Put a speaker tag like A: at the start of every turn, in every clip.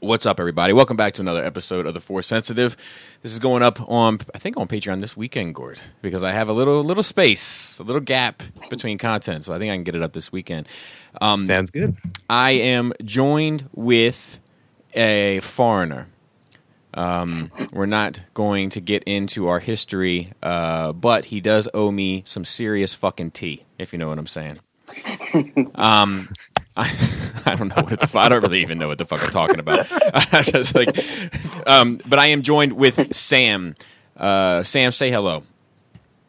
A: What's up, everybody? Welcome back to another episode of the Force Sensitive. This is going up on, I think, on Patreon this weekend, Gord, because I have a little little space, a little gap between content, so I think I can get it up this weekend. Um,
B: Sounds good.
A: I am joined with a foreigner. Um, we're not going to get into our history, uh, but he does owe me some serious fucking tea, if you know what I'm saying. Um, I, I don't know what the fuck. I don't really even know what the fuck I'm talking about. I just like, um, but I am joined with Sam. Uh, Sam, say hello.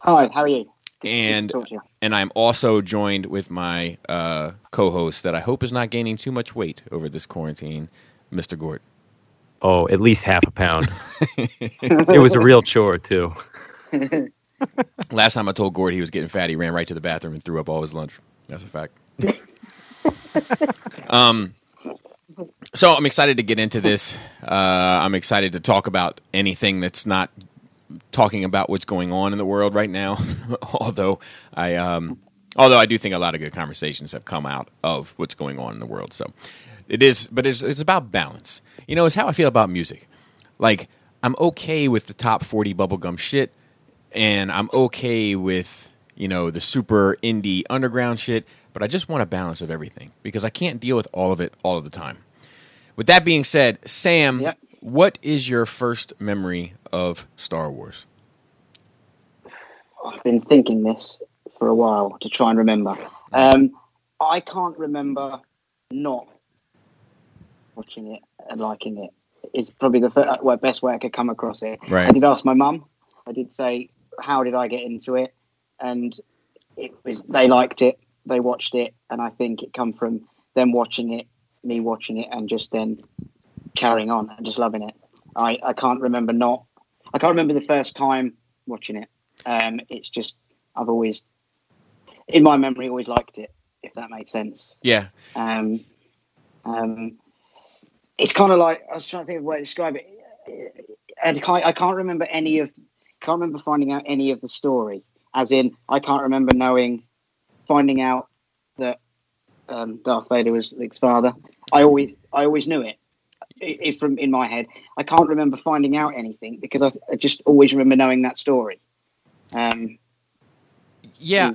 C: Hi, how are you? Good-
A: And
C: good to talk to you.
A: and I'm also joined with my uh, co-host that I hope is not gaining too much weight over this quarantine, Mr. Gord.
B: Oh, at least half a pound. it was a real chore too.
A: Last time I told Gord he was getting fat, he ran right to the bathroom and threw up all his lunch. That's a fact. Um, so I'm excited to get into this. Uh, I'm excited to talk about anything that's not talking about what's going on in the world right now. although I, um, although I do think a lot of good conversations have come out of what's going on in the world. So it is, but it's, it's about balance. You know, it's how I feel about music. Like I'm okay with the top 40 bubblegum shit and I'm okay with you know the super indie underground shit, but I just want a balance of everything because I can't deal with all of it all of the time. With that being said, Sam,
C: Yep.
A: what is your first memory of Star Wars?
C: I've been thinking this for a while to try and remember. Um, I can't remember not watching it and liking it. It's probably the fir- well, best way I could come across it.
A: Right.
C: I did ask my mum. I did say, "How did I get into it?" And it was they liked it, they watched it, and I think it come from them watching it, me watching it, and just then carrying on and just loving it. I, I can't remember not. I can't remember the first time watching it. Um, it's just I've always, in my memory, always liked it. If that makes sense.
A: Yeah,
C: Um, um, it's kind of like I was trying to think of a way to describe it. And I can't, I can't remember any of, can't remember finding out any of the story. As in, I can't remember knowing, finding out that um, Darth Vader was Luke's father. I always, I always knew it. If from in my head, I can't remember finding out anything because I, I just always remember knowing that story. Um,
A: yeah.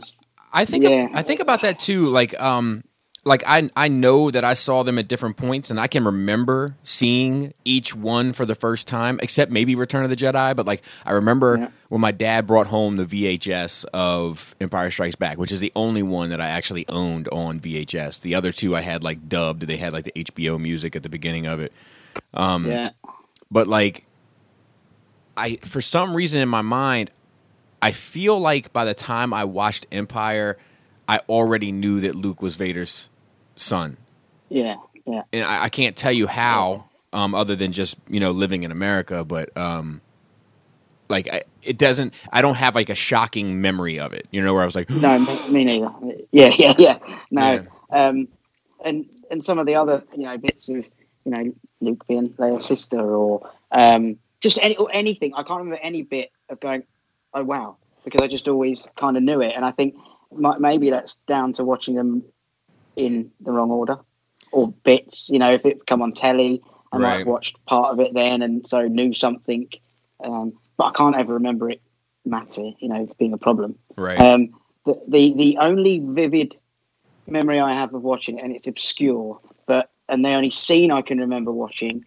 A: I think
C: Yeah.
A: I think about that too. Like, um, like I I know that I saw them at different points, and I can remember seeing each one for the first time, except maybe Return of the Jedi. But like, I remember
C: Yeah.
A: when my dad brought home the VHS of Empire Strikes Back, which is the only one that I actually owned on VHS. The other two I had like dubbed. They had like the HBO music at the beginning of it. Um,
C: yeah,
A: but like i for some reason in my mind i feel like by the time i watched empire i already knew that luke was vader's son
C: yeah, yeah.
A: and i, I can't tell you how um, other than just you know living in america but um, like I, it doesn't i don't have like a shocking memory of it you know where i was like
C: No, me, me neither. Yeah, yeah, yeah. No, um, and and some of the other you know bits of you know Luke being Leia's sister or um, just any or anything. I can't remember any bit of going, oh wow, because I just always kind of knew it, and I think maybe that's down to watching them in the wrong order or bits. You know, if it come on telly, I might
A: Right.
C: have watched part of it then, and so knew something. Um, but I can't ever remember it matter. You know, being a problem.
A: right
C: Um, the, the the only vivid memory I have of watching it, and it's obscure, but and the only scene I can remember watching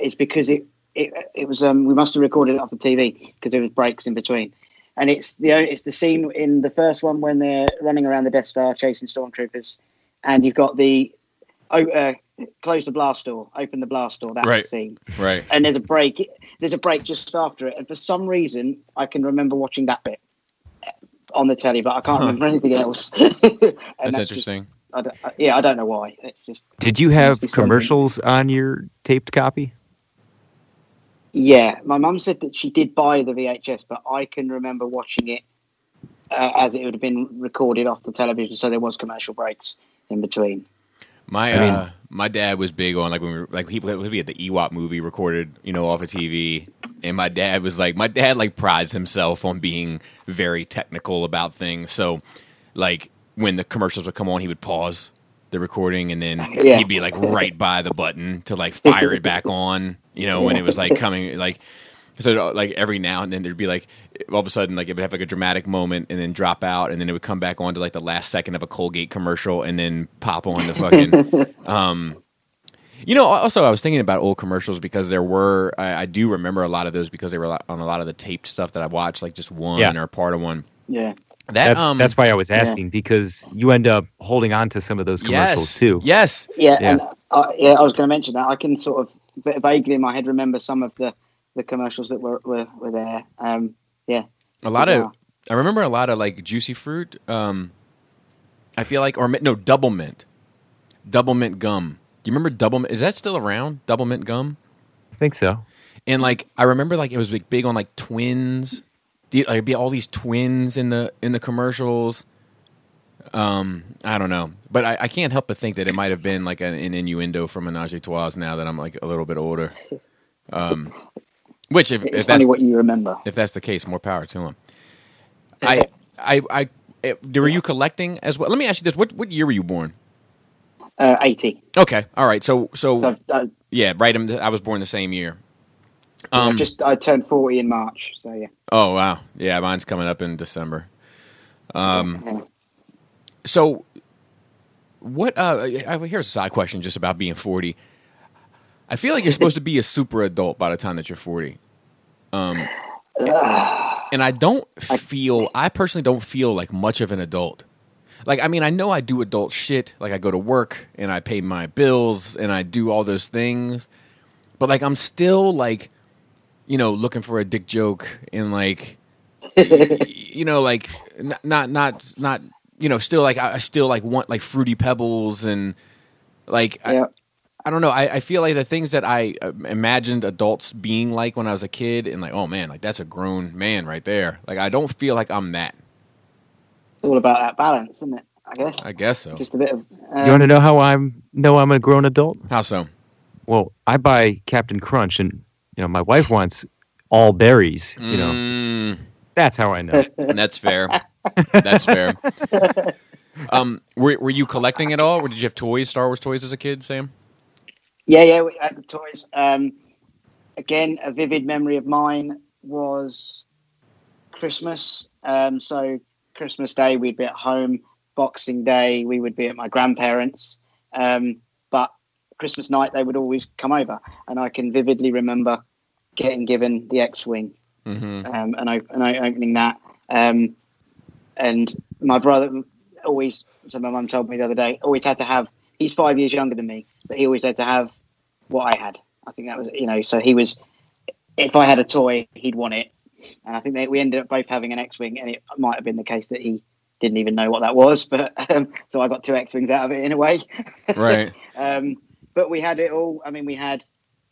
C: is because it it, it was um we must have recorded it off the TV because there was breaks in between, and it's the it's the scene in the first one when they're running around the Death Star chasing stormtroopers, and you've got the oh, uh, close the blast door, open the blast door. That
A: Right.
C: scene
A: right
C: and there's a break. There's a break just after it, and for some reason, I can remember watching that bit on the telly, but I can't
A: Huh.
C: remember anything else.
A: that's,
C: And just-
A: interesting
C: I don't, I- yeah, I don't know why. It's just
B: Did you have
C: Must be something.
B: commercials on your taped copy?
C: yeah. My mum said that she did buy the VHS, but I can remember watching it uh, as it would have been recorded off the television, so there was commercial breaks in between.
A: My
B: I mean-
A: uh, my dad was big on like when we were like he we had the Ewok movie recorded, you know, off of TV, and my dad was like my dad like prides himself on being very technical about things. So, like when the commercials would come on, he would pause the recording, and then
C: Yeah.
A: he'd be like right by the button to like fire it back on. You know, when it was like coming like. So like every now and then there'd be like all of a sudden like it would have like a dramatic moment and then drop out and then it would come back on to like the last second of a Colgate commercial and then pop on the fucking um you know also I was thinking about old commercials because there were I, I do remember a lot of those because they were on a lot of the taped stuff that I watched like just one
B: Yeah.
A: or part of one
C: Yeah.
A: that
B: That's
A: um
B: that's why I was asking because you end up holding on to some of those commercials
A: yes
B: too.
A: yes
C: Yeah,
B: Yeah.
C: and uh, yeah, I was going to mention that. I can sort of vaguely in my head remember some of the, the commercials that were were, were there. Um, yeah,
A: a lot
C: Yeah.
A: of I remember a lot of like juicy fruit um I feel like or no double mint double mint gum do you remember double is that still around double mint gum
B: I think so.
A: and like I remember like it was like big on like twins. Do you- Like it'd be all these twins in the in the commercials. Um, I don't know, but I, I can't help but think that it might have been like an, an innuendo from Menage a Trois. Now that I'm like a little bit older, um, which if,
C: it's
A: if that's
C: what you remember.
A: if that's the case, more power to him. I I I. eh, Were you collecting as well? Let me ask you this: What what year were you born?
C: Uh, Eighty.
A: Okay, all right. So so,
C: So I've,
A: yeah, right. I'm, I was born the same year.
C: I
A: Um,
C: just I turned forty in March. So yeah.
A: Oh wow, yeah, mine's coming up in December. Um,
C: yeah.
A: so what? Uh, here's a side question, just about being forty. I feel like you're supposed to be a super adult by the time that you're forty. Um, and I don't feel. I personally don't feel like much of an adult. Like, I mean, I know I do adult shit. Like, I go to work and I pay my bills and I do all those things. But like, I'm still like, you know, looking for a dick joke and like, you know, like not not not you know, still like I I still like want like fruity pebbles and like
C: yeah.
A: I don't know. I, I feel like the things that I uh, imagined adults being like when I was a kid, and like, oh man, like that's a grown man right there. Like I don't feel like I'm that.
C: It's all about that balance, isn't it? I guess.
A: I guess so.
C: Just a bit of. Um,
B: You want to know how I'm know I'm a grown adult?
A: How so?
B: Well, I buy Captain Crunch, and you know my wife wants all berries. You know
A: Mm,
B: that's how I know.
A: that's fair. that's fair. Um, were were you collecting at all? Or did you have toys, Star Wars toys, as a kid, Sam?
C: Yeah, yeah, we had the toys. Um, again, a vivid memory of mine was Christmas. Um, so Christmas Day, we'd be at home. Boxing Day, we would be at my grandparents. Um, but Christmas night, they would always come over, and I can vividly remember getting given the X-wing
A: Mm-hmm.
C: um, and, I, and I opening that. Um, and my brother always, so my mum told me the other day, always had to have. He's five years younger than me, but he always had to have what I had. I think that was, you know, so he was. If I had a toy, he'd want it, and I think that we ended up both having an X-wing, and it might have been the case that he didn't even know what that was, but um, so I got two X-wings out of it in a way.
A: Right.
C: Um, but we had it all. I mean, we had,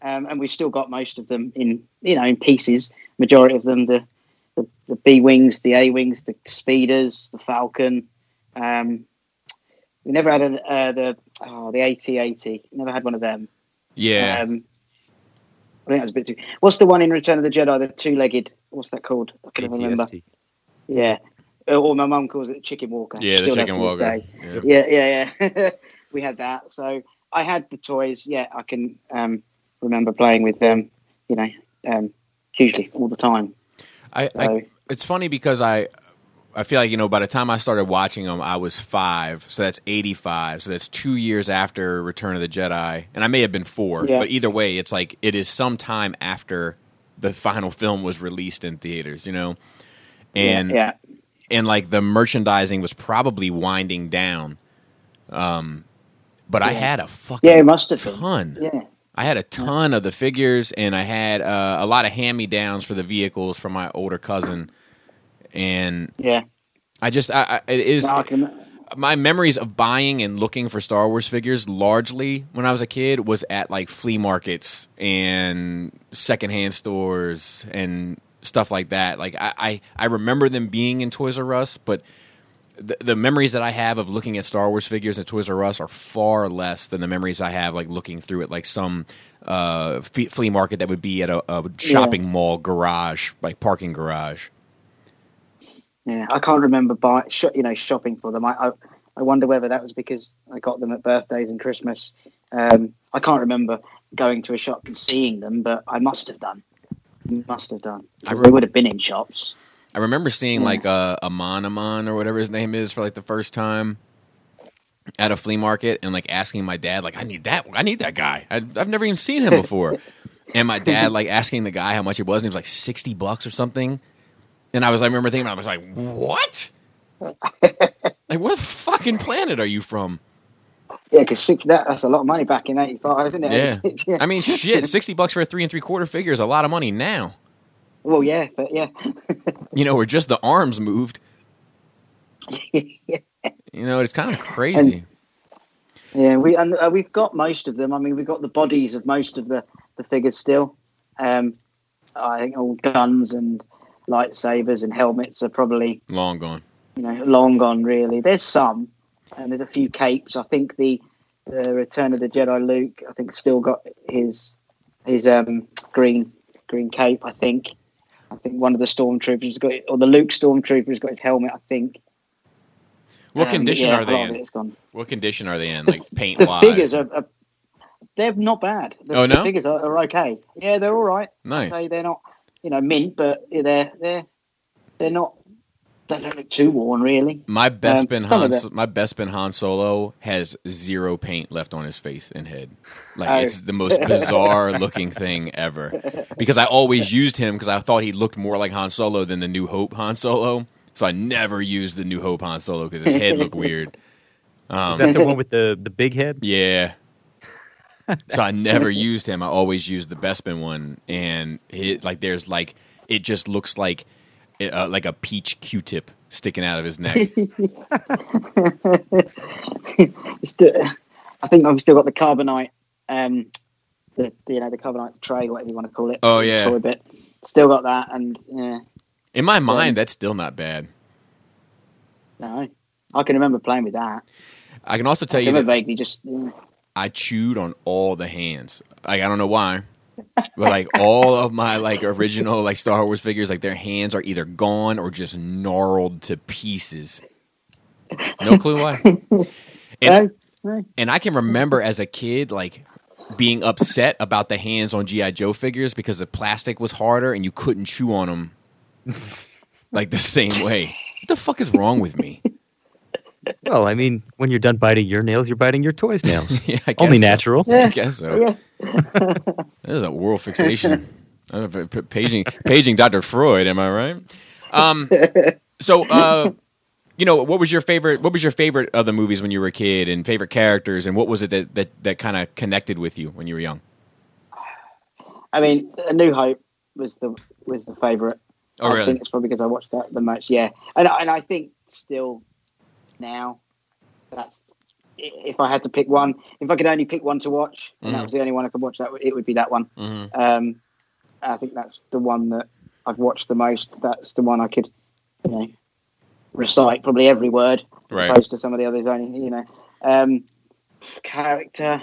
C: um, and we've still got most of them in, you know, in pieces. Majority of them, the the, the B wings, the A wings, the speeders, the Falcon. Um, we never had a, uh, the oh, the AT-AT. Never had one of them.
A: Yeah.
C: Um, I think that was a bit too. What's the one in Return of the Jedi? The two-legged. What's that called? I can't remember. Yeah. Or my mum calls it chicken walker.
A: yeah, the chicken
C: does to this
A: walker. Yeah.
C: Yeah, yeah, yeah. we had that. So I had the toys. Yeah, I can um, remember playing with them. You know, um, hugely all the time.
A: I,
C: So
A: I it's funny because I I feel like you know by the time I started watching them, I was five, so that's eighty five, so that's two years after Return of the Jedi, and I may have been four,
C: Yeah.
A: but either way, it's like it is some time after the final film was released in theaters, you know, and
C: yeah,
A: and like the merchandising was probably winding down. Um, but I had a fucking
C: yeah, it must have been.
A: ton.
C: Yeah,
A: I had a ton of the figures, and I had uh, a lot of hand me downs for the vehicles from my older cousin, and
C: yeah.
A: I just I, I, it is
C: No, I
A: my memories of buying and looking for Star Wars figures largely when I was a kid was at like flea markets and secondhand stores and stuff like that. Like I I, I remember them being in Toys R Us, but the, the memories that I have of looking at Star Wars figures at Toys R Us are far less than the memories I have like looking through it like some uh, flea market that would be at a, a shopping mall garage, like parking garage.
C: Yeah, I can't remember buy, sh- you know, shopping for them. I, I, I wonder whether that was because I got them at birthdays and Christmas. Um, I can't remember going to a shop and seeing them, but I must have done. Must have done.
A: I
C: they would have been in shops.
A: I remember seeing
C: Yeah.
A: like a Amanaman or whatever his name is for like the first time at a flea market and like asking my dad like I need that I need that guy. I, I've never even seen him before. and my dad like asking the guy how much it was and he was like 60 bucks or something. And I was I remember thinking I was like what? like what fucking planet are you from?
C: Yeah, because six that, that's a lot of money back in '85, isn't it?
A: Yeah.
C: yeah.
A: I mean shit, 60 bucks for a 3 and 3 quarter figure is a lot of money now.
C: well, yeah, but yeah,
A: You know, where just the arms moved. yeah. You know, it's kind of crazy.
C: yeah. We and uh, we've got most of them. I mean, we've got the bodies of most of the the figures still. Um, I think all guns and lightsabers and helmets are probably
A: Long gone.
C: you know long gone. Really, there's some, and there's a few capes. I think the the Return of the Jedi Luke, I think, still got his his um green green cape. I think. I think one of the stormtroopers has got, or the Luke stormtrooper has got his helmet. I think.
A: What
C: Um,
A: condition
C: yeah,
A: are they in? What condition are they in? Like paint
C: The
A: wise?
C: figures are, are they're not bad. The,
A: Oh, no?
C: the figures are, are okay. Yeah, they're all right.
A: nice.
C: Say they're not, you know, mint, but they're they're they're not. They don't look too worn, really.
A: My best
C: Um,
A: spin
C: some
A: Han,
C: the-
A: my Bespin Han Solo has zero paint left on his face and head. Like
C: Oh.
A: it's the most bizarre looking thing ever. Because I always used him because I thought he looked more like Han Solo than the New Hope Han Solo. So I never used the New Hope Han Solo because his head looked weird.
B: Is
A: Um,
B: that the one with the, the big head?
A: yeah. So I never used him. I always used the Bespin one, and it, like there's like it just looks like uh, like a peach Q-tip sticking out of his neck.
C: I think I've still got the carbonite, um, the, the you know the carbonite tray, whatever you want to call it.
A: Oh, yeah.
C: toy bit. Still got that, and yeah,
A: In my mind, that's still not bad.
C: no, I can remember playing with that.
A: I can also tell
C: I
A: you
C: remember
A: that
C: vaguely just. Yeah.
A: I chewed on all the hands. Like I don't know why, but like all of my like original like Star Wars figures, like their hands are either gone or just gnarled to pieces. No clue why. And, and I can remember as a kid like being upset about the hands on GI Joe figures because the plastic was harder and you couldn't chew on them like the same way. What the fuck is wrong with me?
B: Well, I mean, when you're done biting your nails, you're biting your toys' nails.
A: Yeah, I guess
B: Only
A: so.
B: natural.
A: I guess so.
C: Yeah.
A: That is a world fixation. I don't know if it- paging, paging Dr. Freud, am I right? Um, so, uh, you know, what was your favorite? What was your favorite of the movies when you were a kid, and favorite characters, and what was it that that, that kind of connected with you when you were young?
C: I mean, A New Hope was the was the favourite.
A: Oh,
C: I
A: really?
C: think it's probably because I watched that the most. Yeah, and and I think still now that's if I had to pick one, if I could only pick one to watch, and
A: Mhm.
C: that was the only one I could watch, that it would be that one.
A: Mm-hmm.
C: Um, I think that's the one that I've watched the most. That's the one I could, you know, recite probably every word, as
A: Right.
C: opposed to some of the others only. You know, um, character.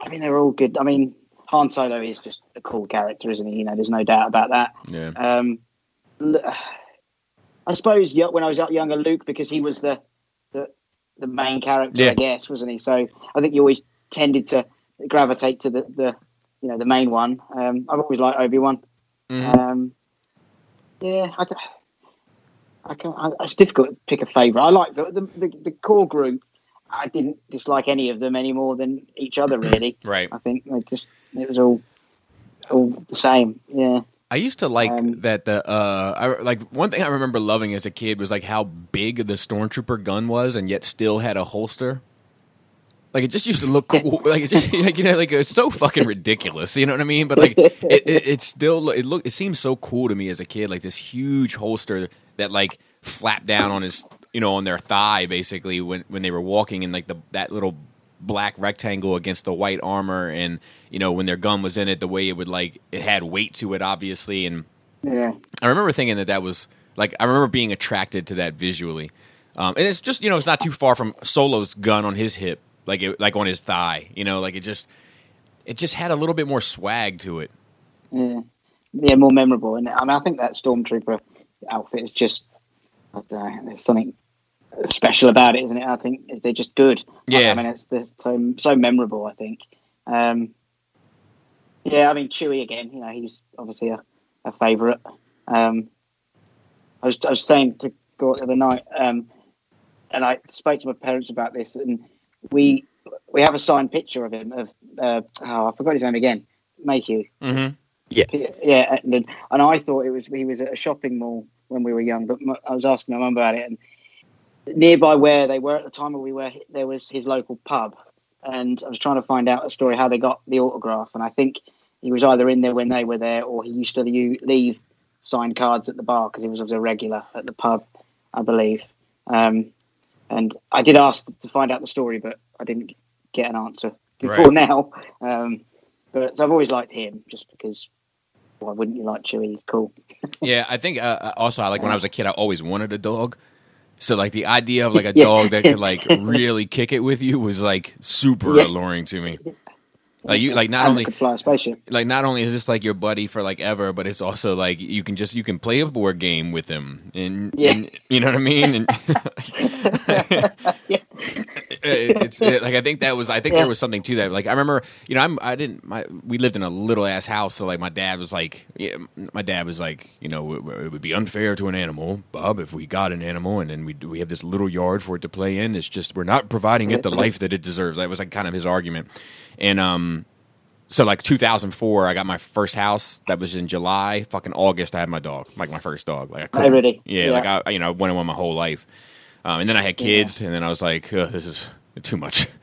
C: I mean, they're all good. I mean, Han Solo is just a cool character, isn't he? You know, there's no doubt about that.
A: Yeah.
C: Um, I suppose yeah, when I was younger, Luke, because he was the the, the main character,
A: Yeah.
C: I guess, wasn't he? So I think you always tended to gravitate to the, the you know the main one. Um, I've always liked Obi Wan.
A: Mhm.
C: Um, yeah, I can. I, it's difficult to pick a favourite. I like the, the the the core group. I didn't dislike any of them any more than each other. Really,
A: Right.
C: I think they just it was all all the same. Yeah.
A: I used to like
C: Um,
A: that the uh I, like one thing I remember loving as a kid was like how big the stormtrooper gun was and yet still had a holster. Like it just used to look cool. like it just like you know like it's so fucking ridiculous. You know what I mean? But like it, it it still it look it seems so cool to me as a kid. Like this huge holster that like flapped down on his you know on their thigh basically when when they were walking in like the that little black rectangle against the white armor and you know when their gun was in it the way it would like it had weight to it obviously and
C: Yeah.
A: I remember thinking that that was like I remember being attracted to that visually, um, and it's just you know it's not too far from Solo's gun on his hip, like it, like on his thigh. You know, like it just it just had a little bit more swag to it.
C: Yeah, yeah, more memorable. And I mean, I think that stormtrooper outfit is just I there's something special about it, isn't it? I think they're just good.
A: Yeah.
C: I mean, it's, they're so so memorable. I think. Um, yeah, I mean Chewy again. You know, he's obviously a, a favourite. Um, I was I was saying to go the other night, um, and I spoke to my parents about this, and we we have a signed picture of him of uh, oh I forgot his name again, Mayhew.
A: Mm-hmm.
C: Yeah, and, and I thought it was he was at a shopping mall when we were young, but I was asking my mum about it, and nearby where they were at the time where we were, there was his local pub, and I was trying to find out a story how they got the autograph, and I think he was either in there when they were there, or he used to leave signed cards at the bar because he was a regular at the pub, I believe. Um, and I did ask to find out the story, but I didn't get an answer before
A: Right.
C: now. Um, but so I've always liked him just because. Why wouldn't you like Chewy? Cool.
A: Yeah, I think uh, also I like when I was a kid, I always wanted a dog. So like the idea of like a dog that could like really kick it with you was like super
C: Yeah.
A: alluring to me. Like you like not
C: And
A: only
C: fly a spaceship.
A: like not only is this like your buddy for like ever, but it's also like you can just you can play a board game with him, and,
C: Yeah.
A: and you know what I mean. And
C: Yeah.
A: it's it, like I think that was I think
C: Yeah.
A: there was something to that. Like I remember, you know, I'm I didn't my we lived in a little ass house, so like my dad was like, yeah, my dad was like, you know, it, it would be unfair to an animal, Bob, if we got an animal and then we we have this little yard for it to play in. It's just we're not providing it the life that it deserves. That was like kind of his argument, and um. So like 2004, I got my first house. That was in July. Fucking August, I had my dog, like my first dog. Like I couldn't,
C: really?
A: yeah,
C: Yeah.
A: like I, you know, I wanted one my whole life. Um, and then I had kids, and then I was like, Ugh, this is too much.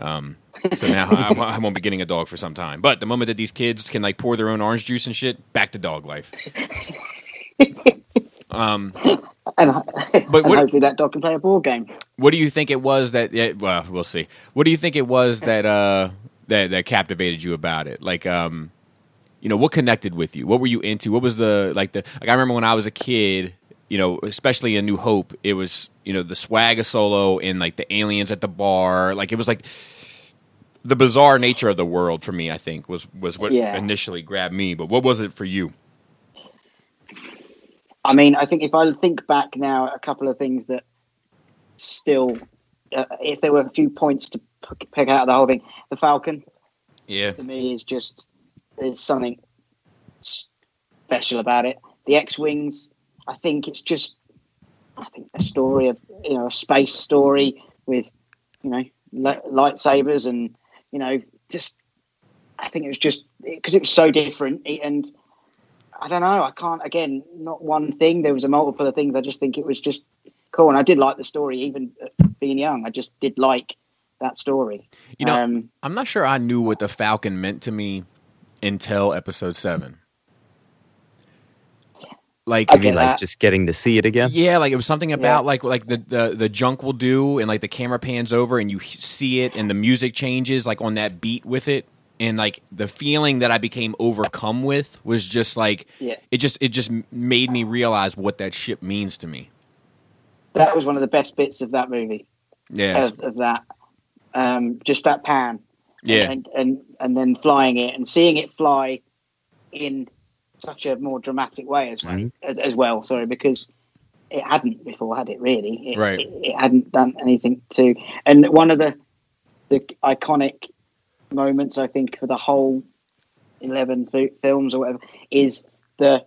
A: Um, so now I, I won't be getting a dog for some time. But the moment that these kids can like pour their own orange juice and shit, back to dog life. um,
C: And, and
A: what-
C: hopefully that dog can play a board game.
A: what do you think it was that? Yeah, well, we'll see. What do you think it was that uh, that that captivated you about it? Like, um, you know, what connected with you? What were you into? What was the like the like? I remember when I was a kid. You know, especially in New Hope, it was you know the swag of Solo and like the aliens at the bar. Like it was like the bizarre nature of the world for me. I think was was what
C: Yeah.
A: initially grabbed me. But what was it for you?
C: I mean, I think if I think back now, a couple of things that still, uh, if there were a few points to pick out of the whole thing, the Falcon
A: Yeah,
C: to me is just there's something special about it. The X-wings, I think it's just, I think a story of you know a space story with you know lightsabers and you know just I think it was just because it was so different. And I don't know I can't again not one thing. There was a multiple of things. I just think it was just cool. And I did like the story even uh, being young. I just did like that story
A: You know,
C: um,
A: I'm not sure I knew what the Falcon meant to me until episode seven. Like
C: I
B: mean like
C: that.
B: just getting to see it again?
A: Yeah, like it was something about
C: Yeah.
A: like like the, the the junk will do, and like the camera pans over and you see it, and the music changes like on that beat with it, and like the feeling that I became overcome with was just like
C: Yeah.
A: it just it just made me realize what that ship means to me.
C: that was one of the best bits of that movie
A: Yeah,
C: of, of that um, just that pan
A: yeah,
C: and, and and then flying it and seeing it fly in such a more dramatic way as well,
B: Mhm.
C: as, as well. Sorry, because it hadn't before, had it? Really, it,
A: Right.
C: It, it hadn't done anything to. And one of the the iconic moments, I think, for the whole eleven fi- films or whatever, is the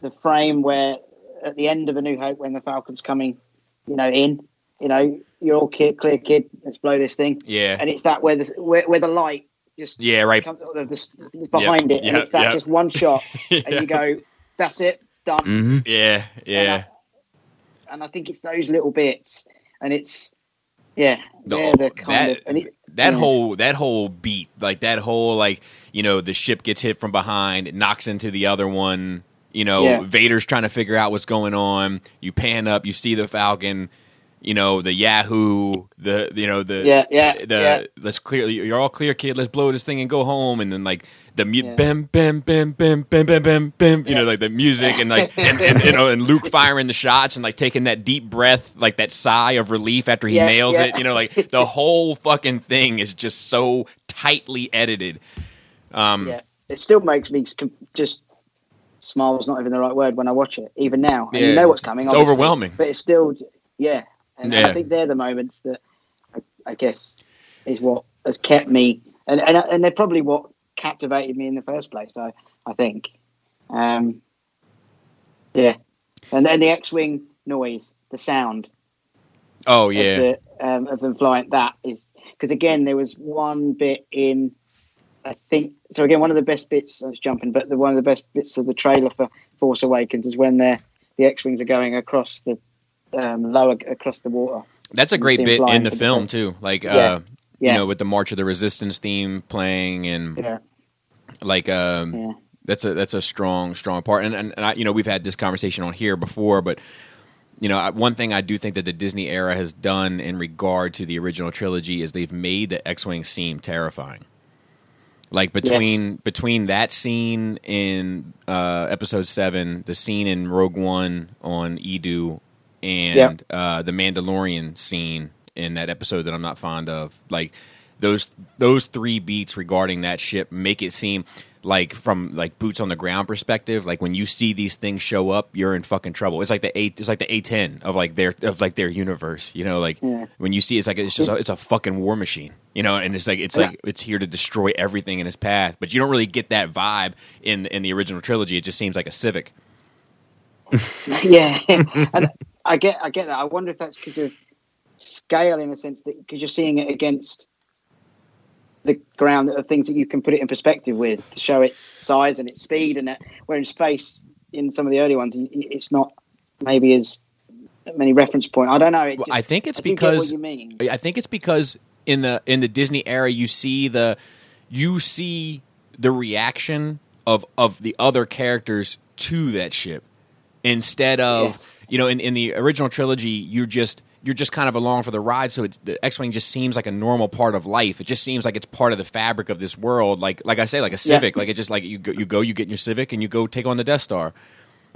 C: the frame where at the end of A New Hope, when the Falcon's coming, you know, in, you know, you're all kid, clear, kid. Let's blow this thing
A: yeah,
C: and it's that where the where, where the light just
A: yeah. Right.
C: comes the, the, behind it, and
A: yep,
C: it's that
A: yep.
C: just one shot, and
A: yeah.
C: you go, "That's it, done."
B: hmm
A: yeah, yeah.
C: And I think it's those little bits, and it's yeah,
A: The-
C: they're the kind
A: that-
C: of and it,
A: that
C: Yeah.
A: whole that whole beat like that whole like you know the ship gets hit from behind it knocks into the other one you know
C: Yeah.
A: vader's trying to figure out what's going on you pan up you see the falcon you know the yahoo the you know the
C: Yeah, yeah,
A: the
C: yeah.
A: let's clear you're all clear kid let's blow this thing and go home and then like the mu-
C: Yeah.
A: bim bim bim bim bim bim bim bim you know like the music and like and, and you know and Luke firing the shots and like taking that deep breath like that sigh of relief after he
C: Yeah,
A: nails
C: yeah.
A: it you know like the whole fucking thing is just so tightly edited um
C: yeah, it still makes me just smile is not even the right word when I watch it, even now. And
A: Yeah,
C: you know what's coming.
A: it's overwhelming.
C: but it's still, yeah. And
A: Yeah.
C: I think they're the moments that I, I guess is what has kept me, and, and and they're probably what captivated me in the first place. I I think, um, yeah. And then the X-wing noise, the sound
A: Oh
C: of,
A: yeah,
C: the, um, of them flying. That is because again, there was one bit in, I think. So again, one of the best bits. I was jumping, but the one of the best bits of the trailer for Force Awakens is when they're the X-wings are going across the um, lower across the water.
A: that's a great bit in the film too. Like
C: Yeah.
A: uh,
C: Yeah.
A: you know, with the March of the Resistance theme playing and
C: Yeah,
A: like um,
C: yeah,
A: that's a that's a strong strong part and and, and I, you know we've had this conversation on here before but you know one thing i do think that the disney era has done in regard to the original trilogy is they've made the x-wing seem terrifying like between between that scene in uh, episode 7 the scene in rogue one on Eadu and uh, the mandalorian scene in that episode that i'm not fond of. Like those those three beats regarding that ship make it seem like from like boots on the ground perspective like when you see these things show up you're in fucking trouble. It's like the eight it's like the a10 of like their of like their universe you know? Like
C: Yeah.
A: when you see it's like it's just a, it's a fucking war machine you know? And it's like it's like it's here to destroy everything in its path but you don't really get that vibe in in the original trilogy. It just seems like a civic.
C: Yeah. and I get, I get that. I wonder if that's because of scale, in a sense that because you're seeing it against the ground of things that you can put it in perspective with to show its size and its speed, and that where in space in some of the early ones, it's not maybe as many reference point. I don't know. Just-
A: I think it's
C: what
A: because
C: you mean.
A: I think it's because in the in the Disney era, you see the you see the reaction of of the other characters to that ship instead of
C: Yes.
A: you know in, in the original trilogy you're just you're just kind of along for the ride. So it's the x-wing just seems like a normal part of life. It just seems like it's part of the fabric of this world. Like like i say like a civic. Like it just like you go you go you get in your civic and you go take on the death star.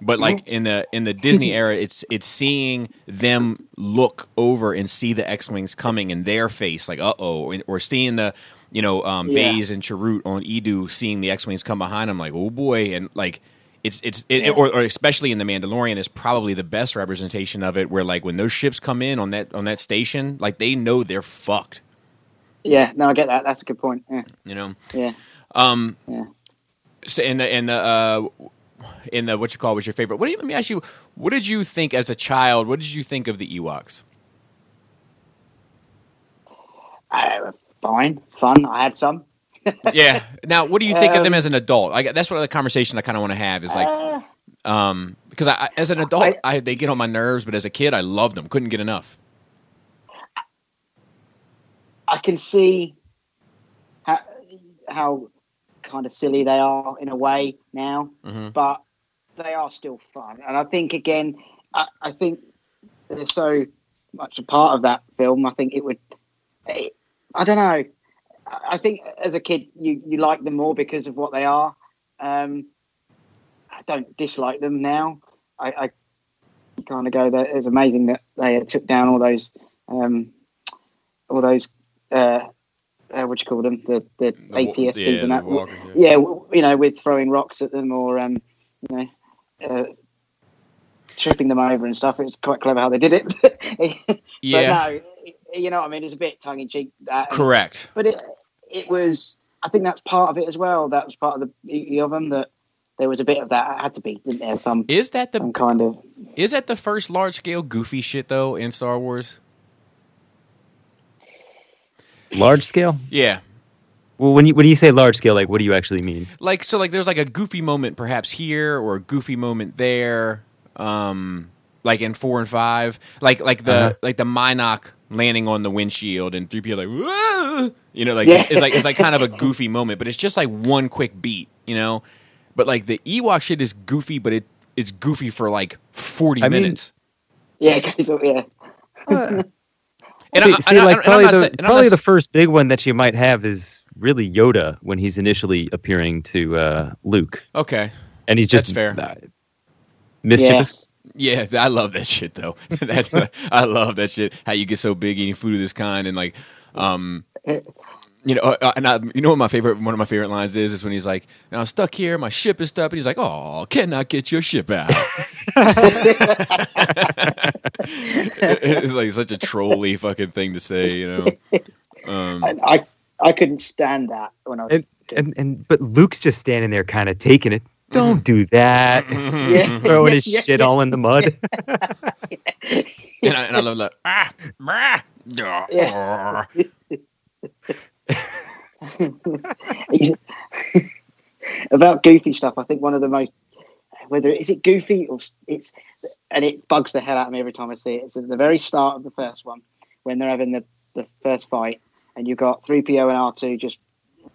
A: But like in the in the Disney era, it's it's seeing them look over and see the X wings coming in their face, like uh oh, or seeing the you know um,
C: Yeah.
A: Baze and Chirrut on Eadu seeing the X wings come behind them, like oh boy, and like it's it's it, or, or especially in the Mandalorian is probably the best representation of it, where like when those ships come in on that on that station, like they know they're fucked,
C: Yeah, no, I get that. That's a good point. Yeah,
A: you know.
C: yeah.
A: Um,
C: Yeah.
A: So in the in the uh, in the what you call was your favorite? What do you, let me ask you? What did you think as a child? What did you think of the Ewoks?
C: Uh, fine, fun. I had some.
A: Yeah. Now, what do you think of them
C: Um,
A: as an adult? I, that's what the conversation I kind of want to have is like,
C: Uh,
A: um, because I, as an adult, I,
C: I-
A: they get on my nerves, but as a kid, I loved them. Couldn't get enough.
C: I can see how, how kind of silly they are in a way now,
A: Mhm.
C: but they are still fun. And I think again, I, I think they're so much a part of that film. I think it would. It, I don't know. I think as a kid, you you like them more because of what they are. Um, I don't dislike them now. I, I kind of go that it's amazing that they took down all those um, all those uh, uh, what do you call them the the,
A: The
C: atheists
A: yeah,
C: and that
A: walkers,
C: yeah. w- you know with throwing rocks at them or um, you know uh, tripping them over and stuff. It's quite clever how they did it. but
A: Yeah.
C: no, you know what I mean. It's a bit tongue in cheek.
A: Correct.
C: but it it was. I think that's part of it as well. That was part of the beauty of them. That there was a bit of that. It had to be, didn't there? Some
A: Is that the
C: some kind of
A: is that the first large scale goofy shit though in Star Wars?
B: Large scale?
A: Yeah.
B: Well, when you when you say large scale, like what do you actually mean?
A: like so like there's like a goofy moment perhaps here or a goofy moment there um like in four and five like like the
B: Uh-huh.
A: like the mynock landing on the windshield and three people like "Whoa!" you know like
C: Yeah.
A: it's, it's like it's like kind of a goofy moment but it's just like one quick beat you know but like the Ewok shit is goofy but it it's goofy for like 40
B: I mean-
A: minutes
C: yeah, it goes, yeah.
A: and
B: see,
A: I-
B: see,
A: I-
B: like
A: and I'm
B: probably
A: not
B: the
A: sa-
B: probably
A: not
B: the first big one that you might have is really Yoda when he's initially appearing to uh, Luke,
A: okay
B: and he's just
A: That's fair.
B: uh, mischievous.
A: Yeah, I love that shit though. That's I love that shit. How you get so big eating food of this kind and like, um, you know, uh, and I, you know what my favorite one of my favorite lines is is when he's like, "I'm stuck here, my ship is stuck," and he's like, "Oh, cannot get your ship out." it's like such a trolly fucking thing to say, you know. Um,
C: I, I I couldn't stand that when I was.
B: And, and and but Luke's just standing there, kind of taking it. Don't do that.
C: Yeah.
B: Throwing his shit all in the mud.
A: and, I, and I love that. Ah, brah, duh,
C: Yeah. About goofy stuff. I think one of the most whether is it goofy or it's and it bugs the hell out of me every time I see it. It's at the very start of the first one when they're having the, the first fight and you've got three PO and R two just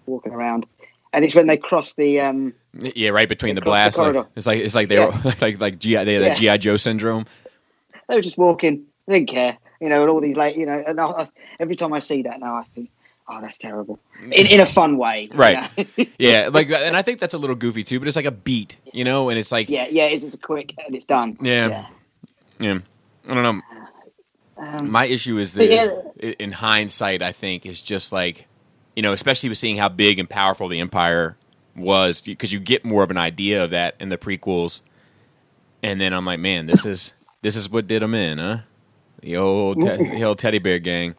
C: walking around. And it's when they cross the um
A: Yeah, right between the
C: Across
A: blast.
C: the
A: Like, it's like it's like they were like like GI they had
C: Yeah.
A: GI Joe syndrome.
C: they were just walking, they didn't care, you know, and all these like you know, and I, I- every time I see that now I think, oh that's terrible. In in a fun way. you
A: Right.
C: know?
A: Yeah, like and I think that's a little goofy too, but it's like a beat, you know, and it's like
C: yeah, yeah, it's, it's quick and it's done.
A: Yeah. yeah. I don't know.
C: Um,
A: My issue is that
C: yeah.
A: in hindsight, I think is just like, you know, especially with seeing how big and powerful the Empire was, because you get more of an idea of that in the prequels, and then I'm like, man, this is this is what did them in, huh? The old te- the old teddy bear gang,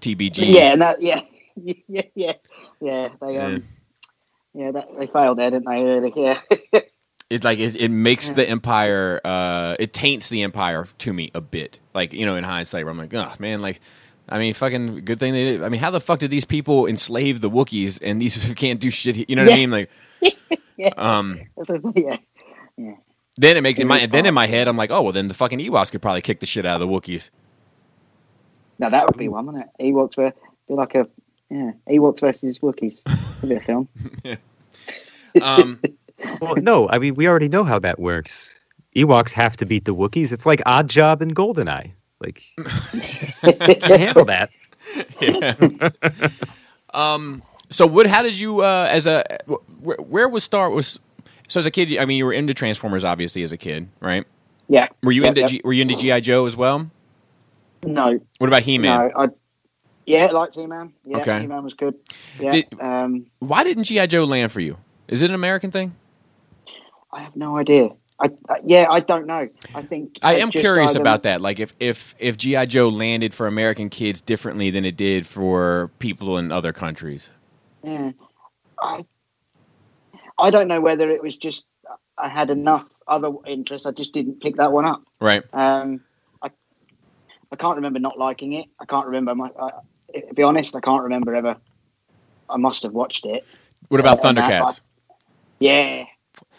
A: TBG.
C: Yeah, and that yeah, yeah, yeah, yeah. They um, yeah, that, they failed there, didn't they? Really? Yeah,
A: It like it, it makes the Empire, uh, it taints the Empire to me a bit. Like you know, in hindsight, where I'm like, oh man, like. I mean, fucking good thing they did. I mean, how the fuck did these people enslave the Wookiees and these can't do shit? You know what I mean? Like,
C: Yeah.
A: um,
C: That's a- yeah.
A: then it makes in my
C: Very
A: then in my head, I'm like, oh well, then the fucking Ewoks could probably kick the shit out of the Wookiees.
C: Now that would be one, wouldn't it? Ewoks were be like a yeah, Ewoks versus Wookiees. Could be a film.
A: Um,
B: well, no, I mean we already know how that works. Ewoks have to beat the Wookiees. It's like Oddjob and Goldeneye. Like can't handle that.
A: yeah. um. So, what? How did you, uh, as a, where, where was Star was? So, as a kid, I mean, you were into Transformers, obviously, as a kid, right?
C: Yeah.
A: Were you
C: Yep,
A: into
C: yep.
A: G, Were you into GI Joe as well?
C: No,
A: What about He Man?
C: no. I yeah, I liked He-Man. Yeah,
A: Okay.
C: He-Man was good. Yeah.
A: Did-
C: um,
A: Why didn't GI Joe land for you? Is it an American thing?
C: I have no idea. I, I yeah, I don't know. I think
A: I
C: I
A: am curious about that. Like, if if if GI Joe landed for American kids differently than it did for people in other countries.
C: Yeah. I I don't know whether it was just I had enough other interests. I just didn't pick that one up.
A: Right.
C: Um, I I can't remember not liking it. I can't remember my. I, to be honest, I can't remember ever. I must have watched it.
A: What about
C: Uh, and that-
A: Thundercats?
C: Yeah.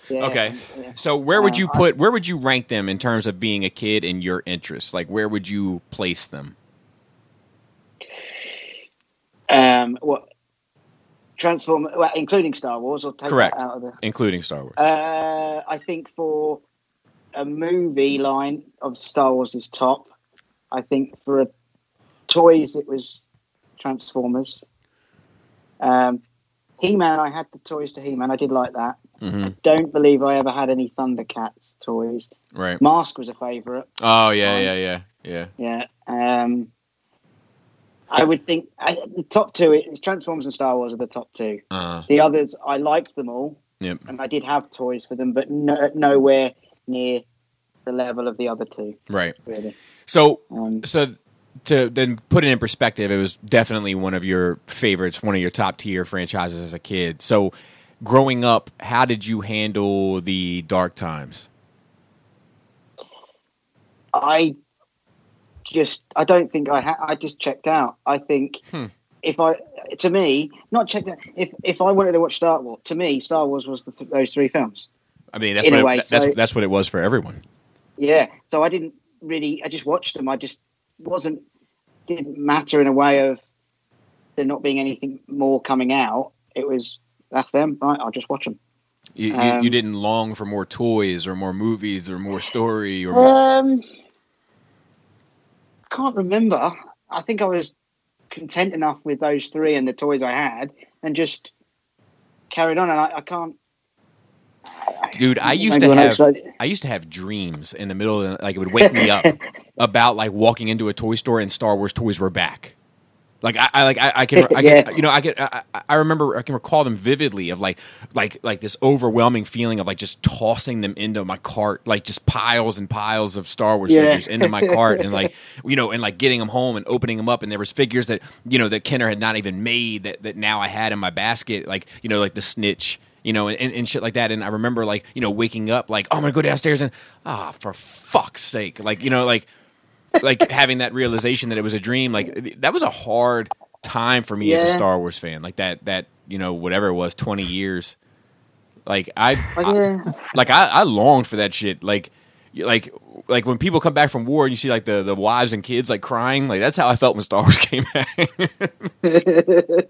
C: Yeah
A: Okay.
C: yeah.
A: So where would
C: Um,
A: you put where would you rank them in terms of being a kid and your interests? Like where would you place them?
C: Um, what? Transform, well, including Star Wars, or take
A: Correct.
C: that out of the.
A: Including Star Wars.
C: Uh, I think for a movie line of Star Wars is top. I think for a toys it was Transformers. Um, He Man, I had the toys to He Man. I did like that.
A: Hmm
C: Don't believe I ever had any Thundercats toys.
A: Right.
C: Mask was a favourite.
A: Oh yeah,
C: Um,
A: yeah, yeah, yeah.
C: Yeah. Um, I would think I, the top two is Transformers and Star Wars are the top two.
A: Uh,
C: The others, I liked them all,
A: yep.
C: and I did have toys for them, but no, nowhere near the level of the other two.
A: Right.
C: Really.
A: So
C: Um,
A: so to then put it in perspective, it was definitely one of your favorites, one of your top tier franchises as a kid. So growing up, how did you handle the dark times?
C: I just, I don't think I ha- I just checked out. I think
A: Hmm.
C: if I, to me, not checked out. If if I wanted to watch Star Wars, to me, Star Wars was the th- those three films.
A: I mean, that's
C: In
A: what
C: way,
A: it, that's
C: so-
A: that's what it was for everyone.
C: Yeah. So I didn't really. I just watched them. I just wasn't. Didn't matter in a way of there not being anything more coming out. It was that's them. Right. I'll just watch them.
A: You,
C: Um,
A: you didn't long for more toys or more movies or more story or more,
C: Um, can't remember. I think I was content enough with those three and the toys I had, and just carried on. And I, I can't.
A: dude. I used
C: Maybe
A: to
C: when I
A: have I used to have dreams in the middle of the, like it would wake me up about like walking into a toy store and Star Wars toys were back. Like I, I like I, I can, I can, you know, I can, I, I- remember, I can recall them vividly of like, like, like this overwhelming feeling of like just tossing them into my cart, like just piles and piles of Star Wars
C: Yeah.
A: figures into my cart, and like, you know, and like getting them home and opening them up, and there was figures that you know that Kenner had not even made that that now I had in my basket, like you know, like the Snitch. You know, and, and, and shit like that. And I remember, like, you know, waking up, like, oh, I'm gonna go downstairs and, ah, for fuck's sake, like, you know, like, like having that realization that it was a dream like that was a hard time for me as a star wars fan like that that you know whatever it was 20 years. Like i,
C: But
A: I- like I, I longed for that shit like like like when people come back from war and you see like the the wives and kids like crying like that's how i felt when star wars came back.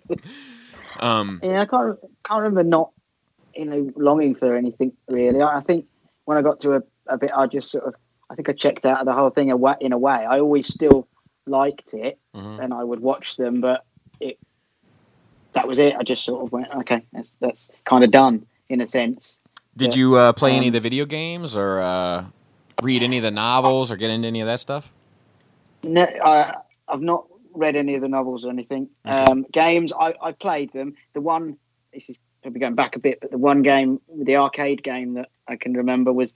A: Um
C: yeah, I can't can't remember not you know longing for anything really. I I think when I got to a, a bit, I just sort of I think I checked out of the whole thing in a way. I always still liked it,
A: Mhm.
C: and I would watch them, but it that was it. I just sort of went, okay, that's that's kind of done in a sense.
A: did
C: Yeah.
A: you uh, play any of
C: Um,
A: the video games or uh, read any of the novels or get into any of that stuff
C: No, I, I've not read any of the novels or anything.
A: Okay.
C: Um, games, I, I played them. The one, this is probably going back a bit, but the one game, the arcade game that I can remember was,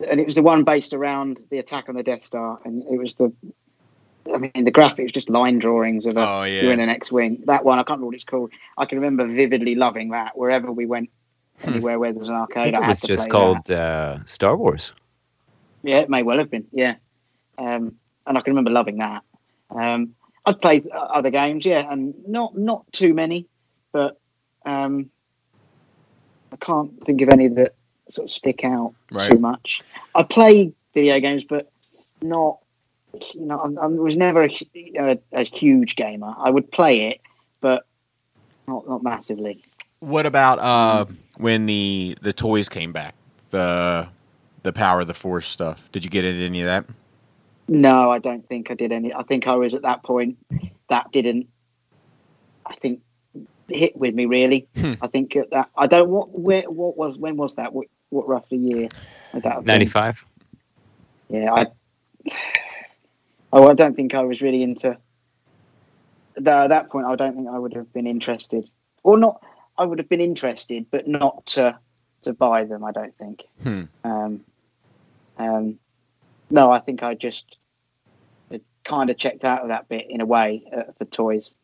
C: and it was the one based around the attack on the Death Star, and it was the, I mean, the graphics just line drawings of a,
A: oh yeah
C: you're in an X-wing. That one, I can't remember what it's called. I can remember vividly loving that. Wherever we went,
A: Hmm.
C: anywhere where there's an
B: I
C: arcade,
B: think
C: I,
B: it was just called uh, Star Wars.
C: Yeah, it may well have been. Yeah, um, and I can remember loving that. Um, I've played other games, yeah, and not not too many, but um, I can't think of any that sort of stick out
A: Right.
C: too much. I play video games, but not. You know, I, I was never a, a, a huge gamer. I would play it, but not not massively.
A: What about uh, when the the toys came back? The the power of the force stuff. Did you get into any of that?
C: No, I don't think I did any. I think I was at that point that didn't. I think hit with me really.
A: Hmm.
C: I think that I don't what where what was when was that what what roughly year? would that have been?
B: 95.
C: Yeah, I. Oh, I don't think I was really into. Though at that point, I don't think I would have been interested, or not. I would have been interested, but not to to buy them. I don't think.
A: Hmm.
C: Um, um, no, I think I just kind of checked out of that bit in a way uh, for toys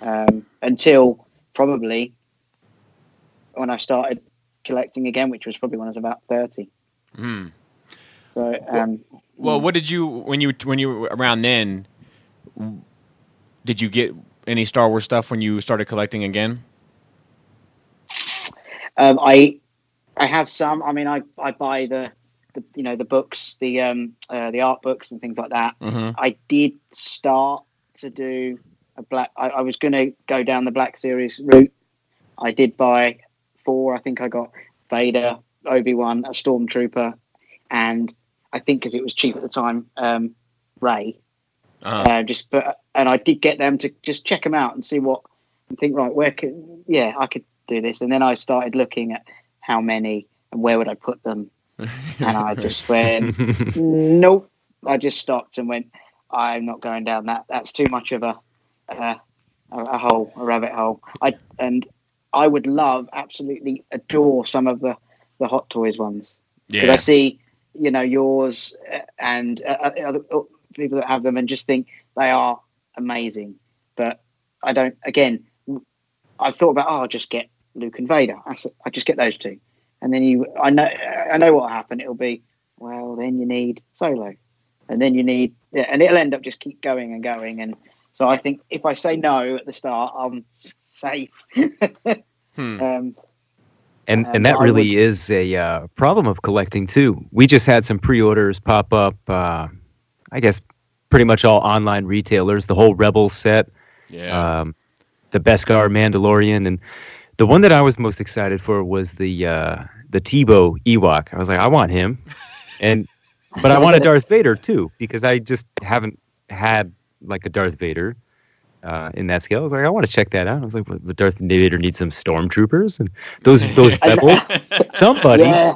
C: um, until probably when I started collecting again, which was probably when I was about thirty.
A: Hmm.
C: So, um,
A: Well, what did you when you when you were around then? Did you get any Star Wars stuff when you started collecting again?
C: Um, I I have some. I mean, I, I buy the, the you know the books, the um uh, the art books and things like that.
A: Mm-hmm.
C: I did start to do a black. I, I was going to go down the Black Series route. I did buy four. I think I got Vader, Obi Wan, a Stormtrooper, and I think because it was cheap at the time, um, Rey.
A: Uh,
C: Uh, just but and I did get them to just check them out and see what and think right where could yeah I could do this and then I started looking at how many and where would I put them and I just went nope I just stopped and went I'm not going down that that's too much of a uh, a, a hole a rabbit hole I and I would love absolutely adore some of the the Hot Toys ones because
A: yeah.
C: I see, you know, yours uh, and uh, uh, other uh, people that have them and just think they are amazing. But I don't. Again, I've thought about, oh, I'll just get Luke and Vader. I just get those two, and then you, I know, I know what will happen. It'll be, well, then you need Solo, and then you need, yeah, and it'll end up just keep going and going. And so I think if I say no at the start, I'm safe.
A: Hmm.
C: um,
B: And
C: Um,
B: and that
C: I
B: really is a uh, problem of collecting too. We just had some pre-orders pop up. Uh, I guess pretty much all online retailers. The whole Rebel set,
A: yeah.
B: um, the Beskar Mandalorian, and the one that I was most excited for was the uh, the Teebo Ewok. I was like, I want him, and but I wanted Darth Vader too because I just haven't had like a Darth Vader. Uh, in that scale, I was like, I want to check that out. I was like, but but Darth Vader needs some stormtroopers and those those rebels. Somebody,
C: yeah,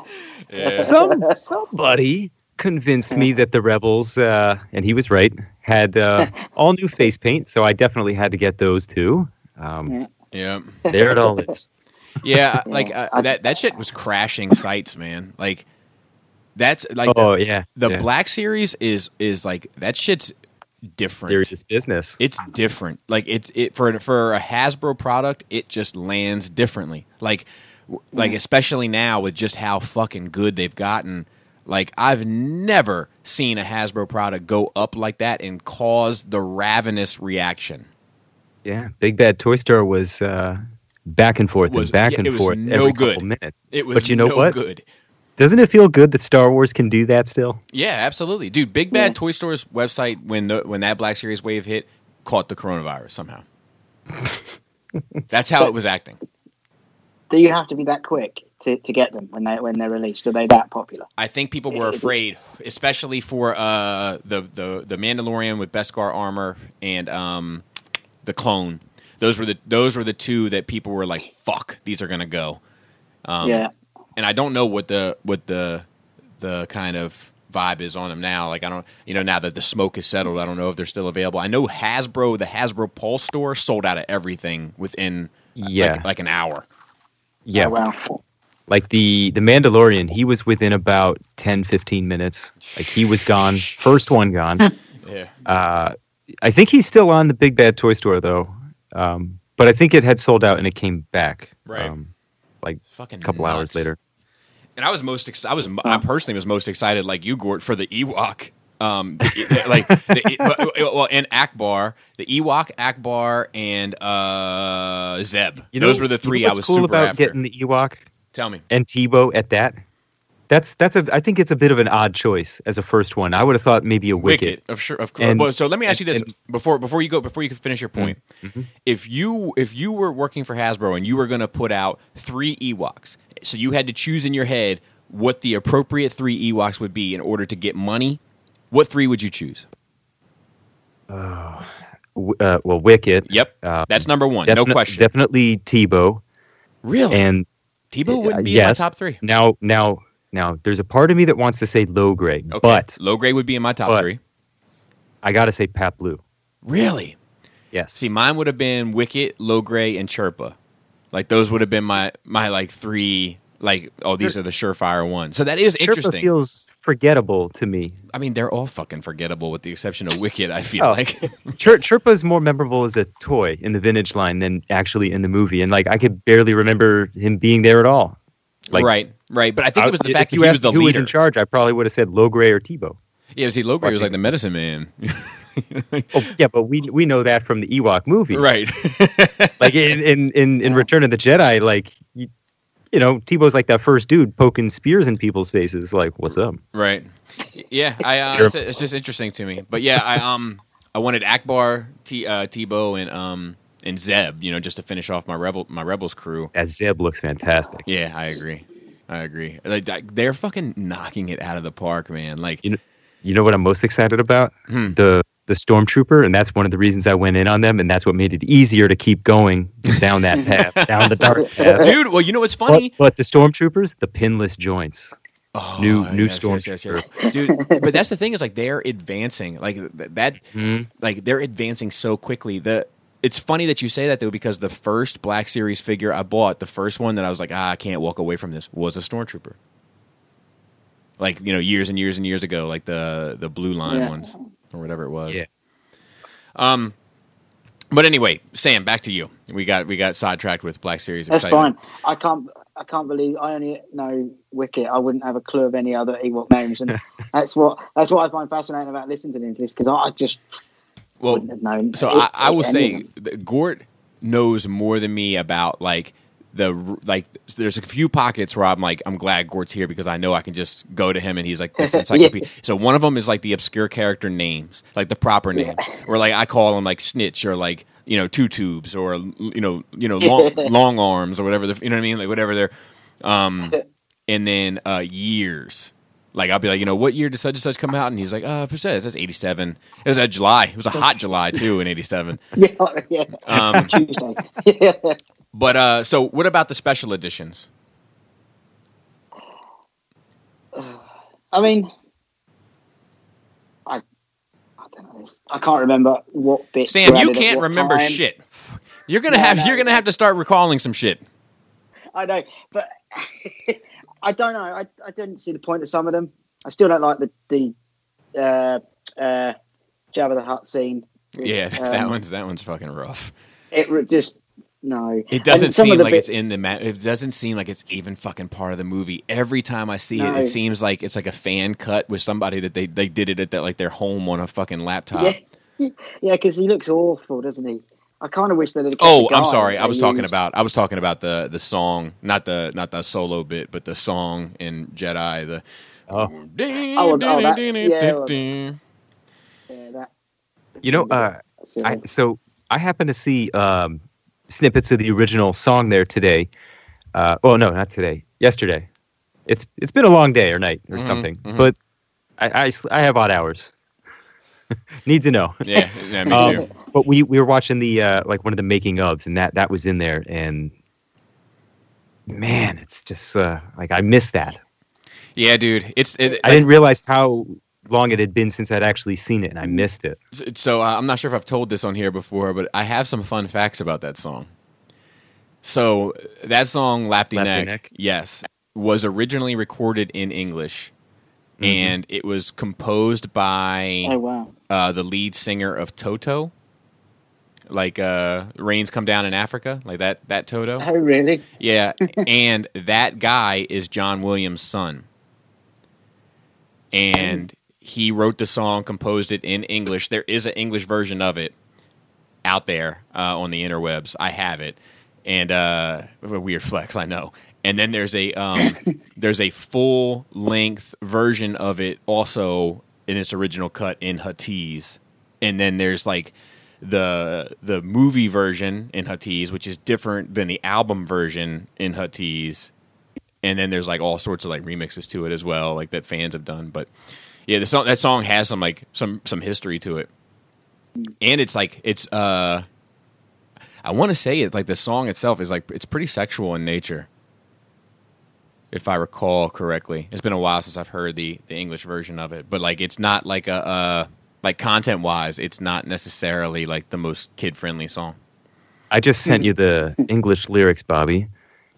A: yeah.
B: some somebody convinced me that the rebels, uh, and he was right, had uh, all new face paint, so I definitely had to get those too. Um,
C: Yeah.
A: Yeah.
B: There it all is.
A: Yeah, like uh, that that shit was crashing sites, man. Like that's like
B: Oh
A: the,
B: yeah,
A: the
B: yeah.
A: Black Series is is like that shit's different.
B: serious business.
A: It's different. Like it's it for for a Hasbro product, it just lands differently. Like like especially now with just how fucking good they've gotten. Like I've never seen a Hasbro product go up like that and cause the ravenous reaction.
B: Yeah, Big Bad Toy Store was uh, back and forth
A: Was-
B: and back
A: yeah,
B: and
A: it was
B: forth
A: no
B: every
A: good.
B: couple minutes.
A: It was
B: but you know
A: no
B: what?
A: good.
B: Doesn't it feel good that Star Wars can do that still?
A: Yeah, absolutely, dude. Big Bad
C: Yeah.
A: Toy Store's website when the, when that Black Series wave hit caught the coronavirus somehow. That's how it was acting.
C: Do you have to be that quick to, to get them when they when they're released? Are they that popular?
A: I think people were afraid, especially for uh, the the the Mandalorian with Beskar armor and um, the clone. Those were the those were the two that people were like, "Fuck, these are gonna go." Um,
C: yeah.
A: And I don't know what the what the the kind of vibe is on them now. Like I don't, you know, now that the smoke is settled, I don't know if they're still available. I know Hasbro, the Hasbro Pulse store, sold out of everything within
B: Yeah.
A: like, like an hour.
B: Yeah,
C: Oh, wow.
B: like the the Mandalorian, he was within about 10, 15 minutes. Like he was gone, first one gone.
A: Yeah,
B: Uh, I think he's still on the Big Bad Toy Store though, um, but I think it had sold out and it came back.
A: Right.
B: Um, like
A: fucking
B: a couple
A: nuts.
B: hours later.
A: And I was most, ex- I was, I personally was most excited, like you, Gord, for the Ewok. Um, like, the, well, and Ackbar, the Ewok, Ackbar, and uh, Zeb.
B: You know,
A: Those were the
B: you know
A: three I was
B: cool
A: super
B: about
A: after.
B: getting the Ewok
A: Tell me.
B: and Teebo at that. That's that's a. I think it's a bit of an odd choice as a first one. I would have thought maybe a
A: Wicked,
B: Wicket.
A: of sure, of course.
B: And-
A: well, so let me ask you this
B: and-
A: before before you go before you can finish your point.
B: Mm-hmm.
A: If you if you were working for Hasbro and you were going to put out three Ewoks, so you had to choose in your head what the appropriate three Ewoks would be in order to get money, what three would you choose?
B: W- Uh, well, Wicket.
A: Yep,
B: Uh,
A: that's number one, no question.
B: Definitely Teebo
A: really,
B: and
A: Teebo wouldn't be
B: yes.
A: in my top three.
B: Now, now, now, there's a part of me that wants to say Logray,
A: Okay,
B: but
A: Logray would be in my top three.
B: I got to say Paploo.
A: Really?
B: Yes.
A: See, mine would have been Wicket, Logray, and Chirpa. Like those would have been my my like three. Like oh, these are the surefire ones. So that is interesting.
B: feels forgettable to me.
A: I mean, they're all fucking forgettable with the exception of Wicket. I feel
B: Oh.
A: like.
B: Chir- Chirpa is more memorable as a toy in the vintage line than actually in the movie, and like I could barely remember him being there at all. Like,
A: right, right. But I think it was the fact that
B: you
A: he was
B: asked
A: the
B: who was in charge. I probably would have said Logray or Teebo.
A: yeah, see, Logray was like the medicine man.
B: Oh, yeah, but we we know that from the Ewok movie,
A: right.
B: Like in in in, in Return of the Jedi, like you, you know, Teebo's like that first dude poking spears in people's faces. Like, what's up?
A: right. Yeah, I. Uh, it's, it's just interesting to me. But yeah, I um I wanted Ackbar, T, uh, Teebo, and um and Zeb. You know, just to finish off my rebel my rebels crew.
B: That Zeb looks fantastic.
A: Yeah, I agree. I agree. Like they're fucking knocking it out of the park, man. Like
B: You know, you know what I'm most excited about?
A: Hmm.
B: The the stormtrooper, and that's one of the reasons I went in on them, and that's what made it easier to keep going down that path, down the dark path.
A: dude, well, you know what's funny?
B: but the stormtroopers, the pinless joints.
A: Oh,
B: new- new
A: yes, yes, yes, yes.
B: stormtrooper.
A: dude. But that's the thing is like they're advancing, like th- that,
B: Mhm.
A: like they're advancing so quickly. The it's funny that you say that though because the first Black Series figure I bought, the first one that I was like, ah, I can't walk away from this, was a stormtrooper. Like you know, years and years and years ago, like the the blue line
C: Yeah.
A: ones or whatever it was.
B: Yeah.
A: Um. But anyway, Sam, back to you. We got we got sidetracked with Black Series
C: That's
A: excitement.
C: fine. I can't. I can't believe I only know Wicket. I wouldn't have a clue of any other Ewok names, and that's what that's what I find fascinating about listening to this because I just
A: Well. So
C: it-
A: I, I will say, that Gord knows more than me about like the like. There's a few pockets where I'm like, I'm glad Gord's here because I know I can just go to him and he's like this encyclopedia. So one of them is like the obscure character names, like the proper name, or like I call them like Snitch or like you know Two Tubes or you know you know long, long arms or whatever. The, you know what I mean? Like whatever they're. Um, and then uh, years. Like I'll be like, you know, what year did such and such come out? And he's like, uh, it says that's eighty seven. It was a July. It was a hot July too in eighty seven.
C: yeah, yeah.
A: Um,
C: yeah.
A: but uh, so what about the special editions?
C: I mean, I, I don't know, I can't remember what bits.
A: Sam, you can't remember
C: time.
A: shit. You're gonna
C: No,
A: have
C: no,
A: you're gonna have to start recalling some shit.
C: I know, but I don't know. I, I didn't see the point of some of them. I still don't like the the uh, uh, Jabba the Hutt scene.
A: Yeah, that
C: Um,
A: one's that one's fucking rough.
C: It just no.
A: It doesn't
C: And some of
A: seem like it's in the. Ma- it doesn't seem like it's even fucking part of the movie. Every time I see it,
C: No.
A: it seems like it's like a fan cut with somebody that they they did it at that like their home on a fucking laptop.
C: Yeah, yeah, because he looks awful, doesn't he? I kind of wish that. It was.
A: Oh, I'm sorry. I was talking about I was talking about the the song, not the not the solo bit, but the song in Jedi. The
B: Oh.
C: Oh, oh, that- yeah, well- Yeah, that,
B: You know, uh. I, so I happen to see um, snippets of the original song there today. Uh, well, no, not today. Yesterday. It's it's been a long day or night or
A: Mhm,
B: something,
A: mhm.
B: but I, I I have odd hours. Need to know.
A: Yeah, yeah, me
B: Um,
A: too.
B: But we we were watching the uh, like one of the making ofs, and that that was in there, and man, it's just uh, like I missed that.
A: Yeah, dude. It's it,
B: I didn't realize how long it had been since I'd actually seen it, and I missed it.
A: So uh, I'm not sure if I've told this on here before, but I have some fun facts about that song. So that song, Lapti
B: Lapti
A: Nek,
B: Nek?
A: yes, was originally recorded in English,
B: Mm-hmm.
A: and it was composed by
C: oh wow.
A: uh, the lead singer of Toto, like uh, "Rains Come Down in Africa," like that that Toto.
C: Oh really?
A: Yeah, and that guy is John Williams' son. And he wrote the song, composed it in English. There is an English version of it out there uh, on the interwebs. I have it, and uh, a weird flex, I know. And then there's a um, there's a full length version of it also in its original cut in Huttese, and then there's like the the movie version in Huttese, which is different than the album version in Huttese, and then there's like all sorts of like remixes to it as well, like that fans have done. But yeah, the song that song has some like some some history to it, and it's like it's uh, I want to say it like the song itself is like it's pretty sexual in nature, if I recall correctly. It's been a while since I've heard the the English version of it, but like it's not like a uh like content wise, it's not necessarily like the most kid friendly song.
B: I just sent you the English lyrics, Bobby.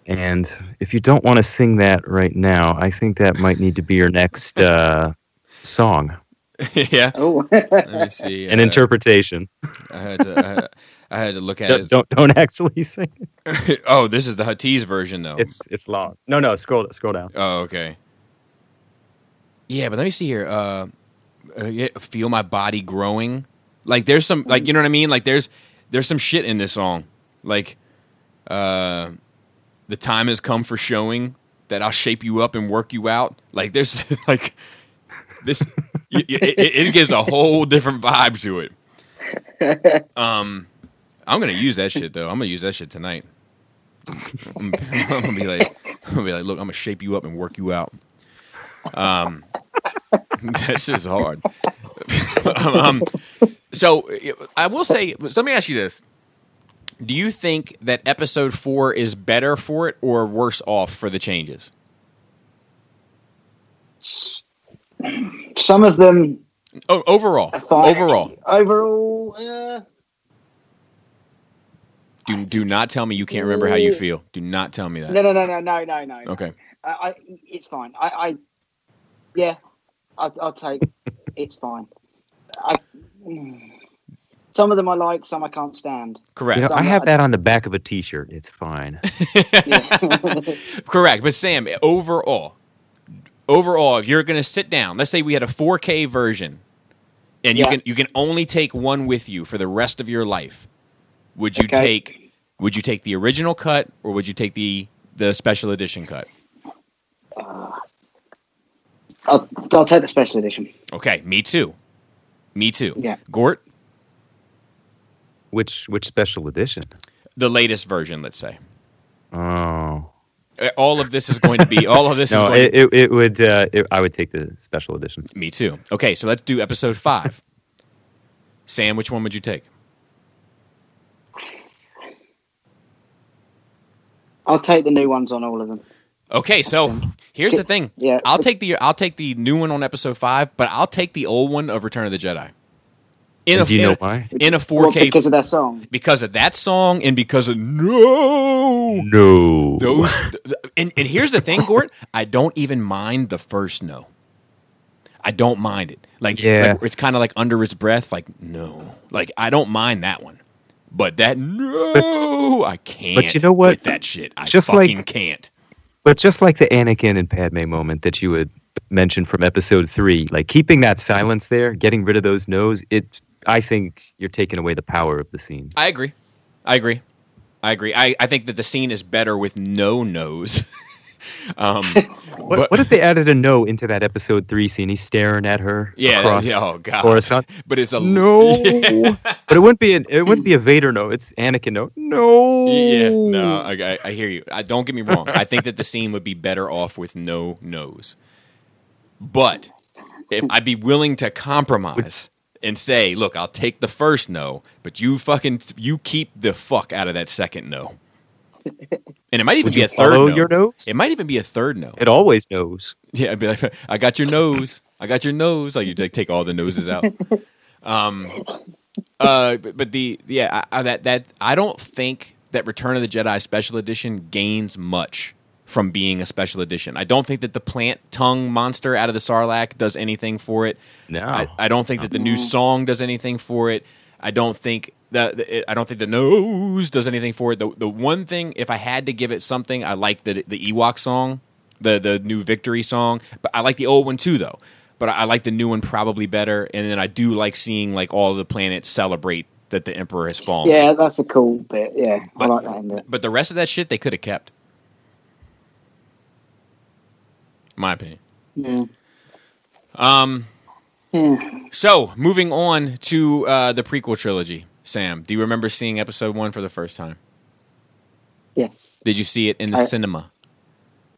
B: And if you don't want to sing that right now, I think that might need to be your next uh, song,
A: yeah.
C: Oh,
A: Let me see.
B: an
A: uh,
B: interpretation.
A: I had to. I had, I had to look at
B: Don't,
A: it.
B: don't don't actually sing. it.
A: oh, this is the Huttese version, though.
B: It's it's long. No, no, scroll scroll down.
A: oh, okay. Yeah, but let me see here. Uh, yeah, feel my body growing. Like there's some, like you know what I mean. Like there's there's some shit in this song. Like, uh, the time has come for showing that I'll shape you up and work you out. Like there's like this. it, it, it gives a whole different vibe to it. Um, I'm gonna use that shit though. I'm gonna use that shit tonight. I'm, I'm gonna be like, I'm gonna be like, look, I'm gonna shape you up and work you out. Um, that's just hard. um, so I will say, let me ask you this: Do you think that episode four is better for it or worse off for the changes?
C: some of them
A: Oh, overall, overall,
C: Overall, uh,
A: do do not tell me you can't remember how you feel. Do not tell me that.
C: no, no, no, no, no, no, no.
A: Okay.
C: I, I, it's fine. I, I yeah, I'll, I'll take. it's fine. I, some of them I like, some I can't stand.
A: Correct.
B: You know,
C: I'm
B: have
C: not-
B: that on the back of a T-shirt. It's fine.
A: Correct. But Sam, overall, overall, if you're going to sit down, let's say we had a 4K version, and you
C: Yeah.
A: can you can only take one with you for the rest of your life. Would you
C: Okay.
A: take Would you take the original cut or would you take the the special edition cut?
C: Uh, I'll, I'll take the special edition.
A: Okay, me too. Me too.
C: Yeah.
A: Gord,
B: Which which special edition?
A: the latest version, let's say.
B: Oh
A: Uh, All of this is going to be all of this is
B: no,
A: going
B: it, it, it would. Uh, it, I would take the special edition.
A: Me too. Okay, so let's do episode 5. Sam, which one would you take?
C: I'll take the new ones on all of them.
A: Okay, so here's the thing.
C: Yeah.
A: I'll take the I'll take the new one on episode five, but I'll take the old one of Return of the Jedi. in a,
B: do you
A: in
B: know
A: a-
B: why?
A: in a 4K
C: because of that song.
A: because of that song and because of no
B: No.
A: those and, and here's the thing gord i don't even mind the first no i don't mind it like,
B: Yeah.
A: like it's kind of like under his breath like no like i don't mind that one but that no i can't But
B: you know what?
A: with that shit i
B: Just like-
A: can't
B: But just like the Anakin and Padme moment that you had mentioned from episode three, like keeping that silence there, getting rid of those no's, it I think you're taking away the power of the scene.
A: i agree. I agree. I agree. I, I think that the scene is better with no no's um
B: What,
A: but-
B: what if they added a no into that episode three scene? He's staring at her.
A: yeah,
B: across
A: yeah oh god
B: Coruscant.
A: but it's a
B: No, but it wouldn't be an, it wouldn't be a Vader no. It's Anakin no. No.
A: Yeah, no, I, I, I hear you. I, don't get me wrong. I think that the scene would be better off with no nose. But if I'd be willing to compromise and say, look, I'll take the first no, but you fucking you keep the fuck out of that second no. And it might even
B: Would
A: be
B: you
A: a third
B: follow
A: no.
B: your nose?
A: It might even be a third no.
B: It always knows.
A: Yeah, I'd be like, I got your nose. I got your nose. Like you take take all the noses out. Um, uh, but, but the yeah, I, I, that that I don't think that Return of the Jedi Special Edition gains much from being a special edition. I don't think that the plant tongue monster out of the Sarlacc does anything for it.
B: No.
A: I, I don't think that the new song does anything for it. I don't think that it, I don't think the nose does anything for it. The the one thing, if I had to give it something, I like the the Ewok song, the the new Victory song. But I like the old one too, though. But I, I like the new one probably better. And then I do like seeing like all the planets celebrate that the Emperor has fallen.
C: Yeah, that's a cool bit. Yeah,
A: But-
C: I like that in.
A: But the rest of that shit they could have kept. My opinion.
C: Yeah.
A: Um.
C: Yeah.
A: So moving on to uh, the prequel trilogy. Sam, do you remember seeing episode one for the first time?
C: Yes,
A: Did you see it in the
C: I-
A: cinema?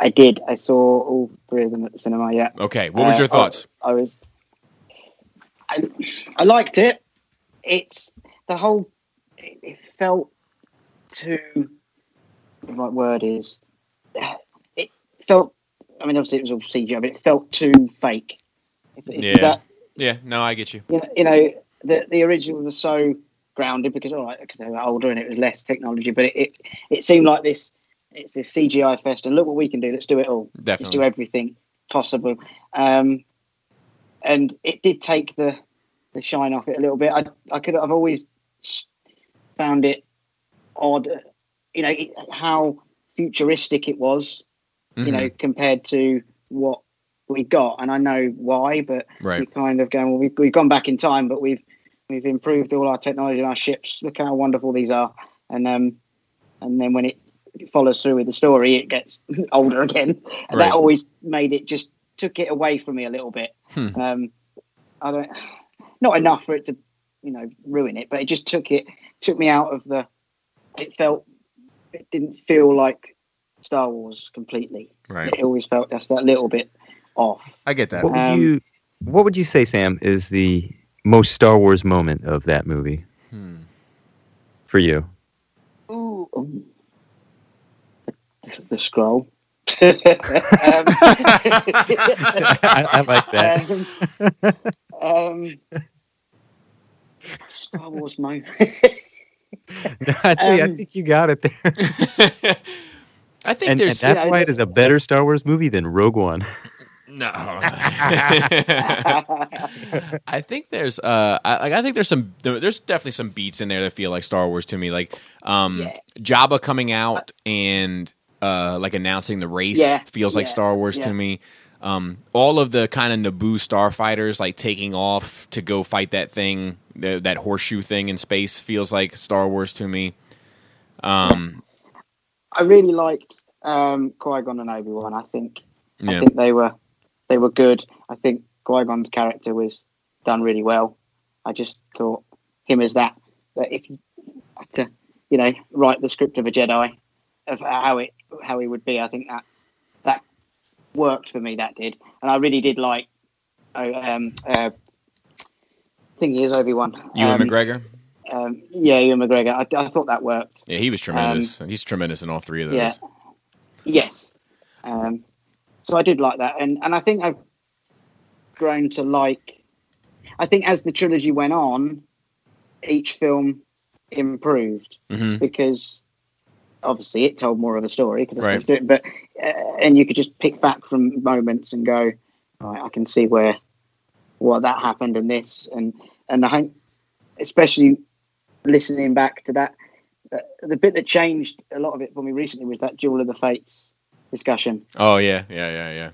C: I did. I saw all three of them at the cinema. Yeah.
A: Okay. What was
C: Uh,
A: your thoughts?
C: I, I was. I, I liked it. It's the whole. It, it felt too. The right word is. It felt. I mean, obviously it was all CGI, but it felt too fake. Is
A: Yeah.
C: that-
A: yeah. No, I get you.
C: you know, you know the the original was so grounded because all right because they were older and it was less technology, but it, it it seemed like this it's this CGI fest and look what we can do. Let's do it all. Let's do everything possible. Um, and it did take the the shine off it a little bit. I I could I've always found it odd, you know, it, how futuristic it was, you
A: Mhm.
C: know, compared to what we got. And I know why, but
A: Right.
C: we kind of going, well, we've, we've gone back in time, but we've we've improved all our technology and our ships. Look how wonderful these are. And um, and then when it follows through with the story, it gets older again.
A: Right.
C: That always made it just took it away from me a little bit.
A: Hmm.
C: Um, I don't, not enough for it to, you know, ruin it, but it just took it took me out of the. It felt, it didn't feel like Star Wars completely.
A: Right.
C: It always felt just that little bit off.
A: I get that.
B: What would
C: Um,
B: you What would you say, Sam, is the most Star Wars moment of that movie
A: Hmm.
B: for you?
C: Ooh, ooh. The, the scroll. um,
B: I, I like that.
C: Um, um, Star Wars moment.
B: I, tell you, I
C: Um,
B: think you got it there,
A: I think
B: and, and that's
C: Yeah,
B: why it is a better Star Wars movie than Rogue One.
A: No. I think there's uh, I, like I think there's some there's definitely some beats in there that feel like Star Wars to me, like um,
C: Yeah.
A: Jabba coming out and uh, like announcing the race
C: Yeah,
A: feels like Star Wars
C: yeah.
A: to me. Um, all of the kind of Naboo starfighters like taking off to go fight that thing, th- that horseshoe thing in space feels like Star Wars to me. Um,
C: I really liked um, Qui Gon and Obi Wan. I think I think they were they were good. I think Qui Gon's character was done really well. I just thought him as that that if you had to, you know, write the script of a Jedi of how it how he would be, I think that that worked for me. That did, and I really did like. Oh, um, uh, thing is Obi Wan.
A: Ewan
C: um,
A: McGregor.
C: Um, yeah, Ewan McGregor. I, I thought that worked.
A: Yeah, he was tremendous. He's tremendous in all three of those.
C: Yeah. Yes. Um, so I did like that, and and I think I've grown to like. I think as the trilogy went on, each film improved
A: hmm
C: because obviously it told more of a story. 'cause that's
A: Right.
C: doing, but uh, and you could just pick back from moments and go, right, I can see where what that happened and this and and I think especially listening back to that, uh, the bit that changed a lot of it for me recently was that Duel of the Fates discussion
A: Oh yeah, yeah, yeah,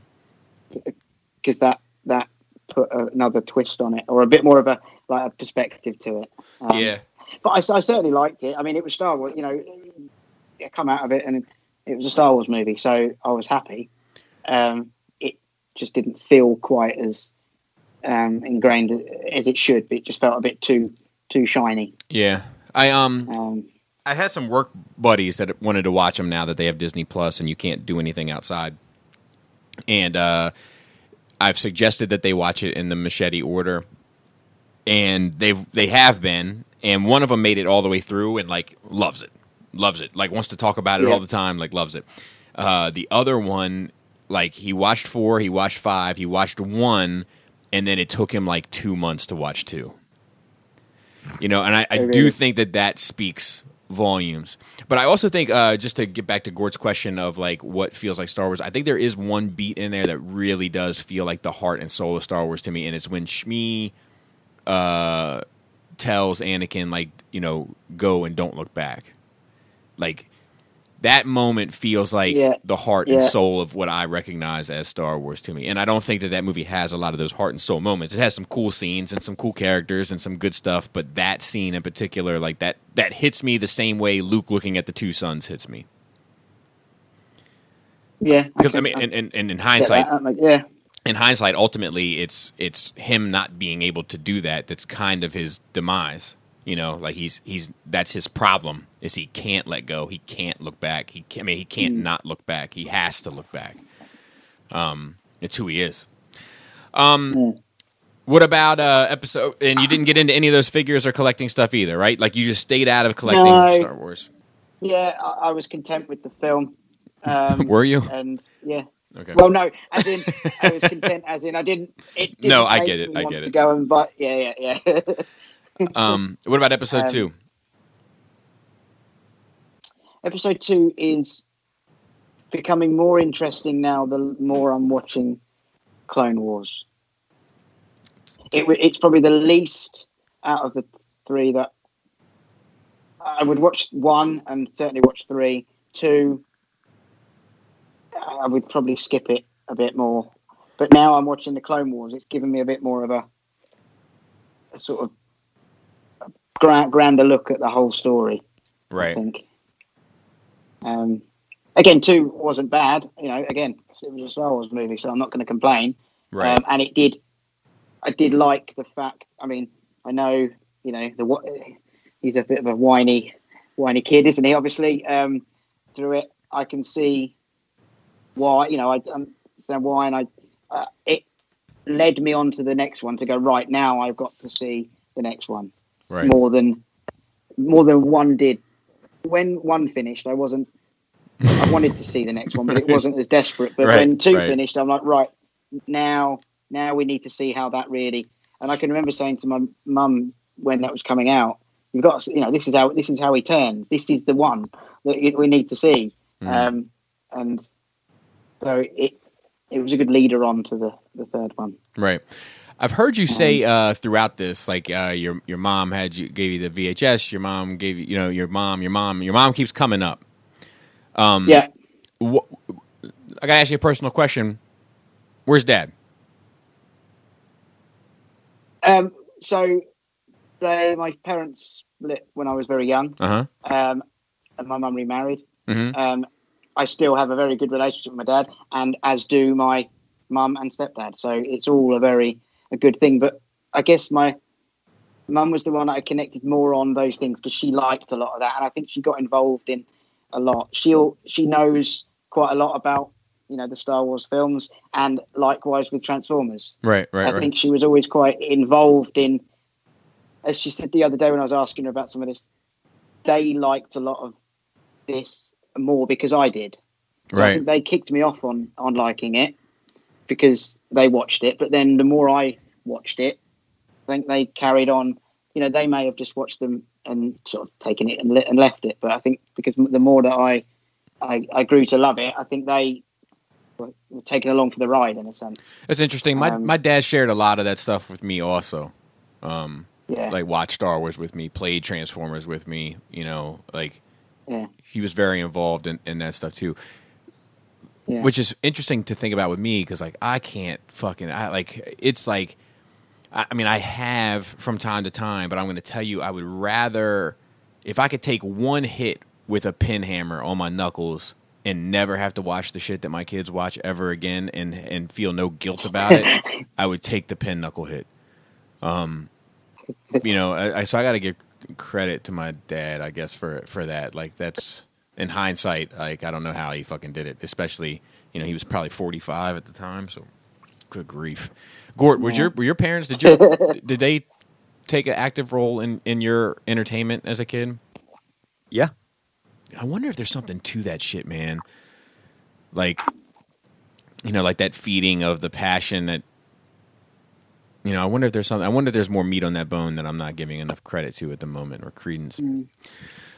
A: yeah.
C: because that that put another twist on it or a bit more of a like a perspective to it. Um,
A: yeah.
C: but I, I certainly liked it. I mean, it was Star Wars. You know, I come out of it and it was a Star Wars movie, so I was happy. Um, it just didn't feel quite as um, ingrained as it should. It just felt a bit too too shiny.
A: Yeah. I um
C: Um,
A: I had some work buddies that wanted to watch them now that they have Disney Plus and you can't do anything outside. And uh, I've suggested that they watch it in the machete order, and they've they have been. And one of them made it all the way through and like loves it, loves it, like wants to talk about it
C: Yeah.
A: all the time, like loves it. Uh, the other one, like he watched four, he watched five, he watched one, and then it took him like two months to watch two. You know, and I, I do think that that speaks volumes. But I also think, uh, just to get back to Gord's question of like what feels like Star Wars, I think there is one beat in there that really does feel like the heart and soul of Star Wars to me, and it's when Shmi uh, tells Anakin like, you know, go and don't look back. Like that moment feels like
C: Yeah.
A: the heart and soul of what I recognize as Star Wars to me. And I don't think that that movie has a lot of those heart and soul moments. It has some cool scenes and some cool characters and some good stuff, but that scene in particular, like that, that hits me the same way Luke looking at the two sons hits me.
C: yeah,
A: Because I
C: can-
A: mean, and, and, and in hindsight.
C: That yeah,
A: in hindsight, ultimately, it's it's him not being able to do that. That's kind of his demise. You know, like he's he's that's his problem is he can't let go. He can't look back. He can, I mean, he can't not look back. He has to look back. Um, it's who he is. Um, what about uh episode? And you didn't get into any of those figures or collecting stuff either, right? Like you just stayed out of collecting
C: No.
A: Star Wars.
C: yeah. I, I was content with the film. Um,
A: Were you?
C: And yeah,
A: Okay.
C: Well, no, as in I was content. As in I didn't. It didn't
A: No, I get it, I get
C: to
A: it.
C: go and buy. Yeah, yeah, yeah.
A: um, what about episode
C: Um,
A: two?
C: Episode two is becoming more interesting now. The more I'm watching Clone Wars, it, it's probably the least out of the three that I would watch one and certainly watch three. Two, I would probably skip it a bit more. But now I'm watching the Clone Wars. It's given me a bit more of a, a sort of grand, grander look at the whole story. I
A: Right.
C: think. Um, again, two wasn't bad. You know, again, it was a Star Wars movie, so I'm not going to complain.
A: Right.
C: Um, and it did. I did like the fact. I mean, I know you know the he's a bit of a whiny, whiny kid, isn't he? Obviously, um, through it, I can see why. You know, I understand why, and I uh, it led me on to the next one to go right now. I've got to see the next one
A: right.
C: more than more than one did. When one finished, I wasn't. I wanted to see the next one, but it wasn't as desperate. But
A: Right,
C: when two
A: right.
C: finished, I'm like, right now, now we need to see how that really. And I can remember saying to my mum when that was coming out, "You've got, to, you know, this is how this is how he turns. This is the one that we need to see."
A: Mhm.
C: Um, and so it it was a good leader on to the the third one.
A: Right. I've heard you say uh, throughout this, like uh, your your mom had you gave you the VHS. Your mom gave you, you know, your mom, your mom, your mom keeps coming up. Um,
C: Yeah.
A: wh- I gotta ask you a personal question. Where's Dad?
C: Um, so they, my parents split when I was very young.
A: Uh huh.
C: um, and my mum remarried.
A: hmm
C: Um, I still have a very good relationship with my dad, and as do my mum and stepdad. So it's all a very a good thing. But I guess my mum was the one that I connected more on those things because she liked a lot of that, and I think she got involved in a lot. She'll she knows quite a lot about you know the Star Wars films, and likewise with Transformers.
A: Right. Right.
C: I
A: right.
C: think she was always quite involved in, as she said the other day when I was asking her about some of this, they liked a lot of this more because I did. So I
A: right.
C: think they kicked me off on on liking it because they watched it, but then the more I watched it, I think they carried on you know they may have just watched them and sort of taken it and, le- and left it. But I think because the more that I, I I grew to love it, I think they were, were taken along for the ride in a sense.
A: It's interesting. My
C: Um,
A: my dad shared a lot of that stuff with me also. Um,
C: Yeah,
A: like watched Star Wars with me, played Transformers with me. You know, like
C: yeah,
A: he was very involved in, in that stuff too.
C: Yeah.
A: Which is interesting to think about with me because like I can't fucking I like it's like I, I mean I have from time to time, but I'm going to tell you I would rather if I could take one hit with a pin hammer on my knuckles and never have to watch the shit that my kids watch ever again and and feel no guilt about it, I would take the pin knuckle hit. Um, you know, I, I so I got to give credit to my dad, I guess for for that. Like that's in hindsight, like I don't know how he fucking did it. Especially, you know, he was probably forty five at the time. So, good grief, Gord, was your were your parents? Did you did they take an active role in in your entertainment as a kid?
B: Yeah.
A: I wonder if there's something to that shit, man. Like, you know, like that feeding of the passion that. You know, I wonder if there's something. I wonder if there's more meat on that bone that I'm not giving enough credit to at the moment or credence. Mm.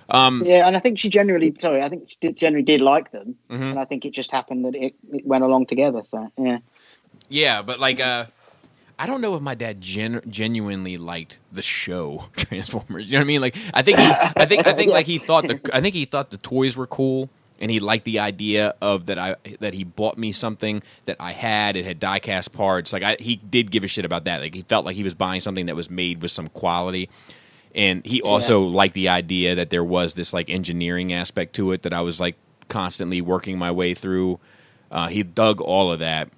A: Um,
C: Yeah, and I think she generally, sorry, I think she did, generally did like them,
A: Mhm.
C: and I think it just happened that it, it went along together. So yeah,
A: Yeah, but like, uh, I don't know if my dad gen- genuinely liked the show Transformers. You know what I mean? Like, I think he, I think, I think, like he thought the, I think he thought the toys were cool, and he liked the idea of that I that he bought me something that I had. It had diecast parts. Like, I, he did give a shit about that. Like, he felt like he was buying something that was made with some quality. And he also liked the idea that there was this like engineering aspect to it that I was like constantly working my way through. Uh, he dug all of that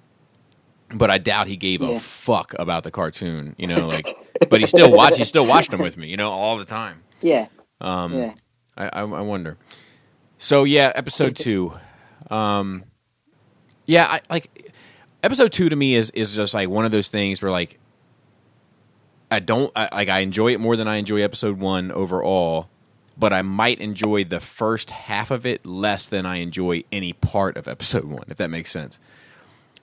A: but I doubt he gave a fuck about the cartoon, you know, like. but he still watched. He still watched them with me, you know, all the time.
C: yeah,
A: Um,
C: yeah.
A: I, I, I wonder. So yeah, episode two. Um, yeah, I like episode two to me is is just like one of those things where like I don't I, like I enjoy it more than I enjoy episode one overall, but I might enjoy the first half of it less than I enjoy any part of episode one, if that makes sense.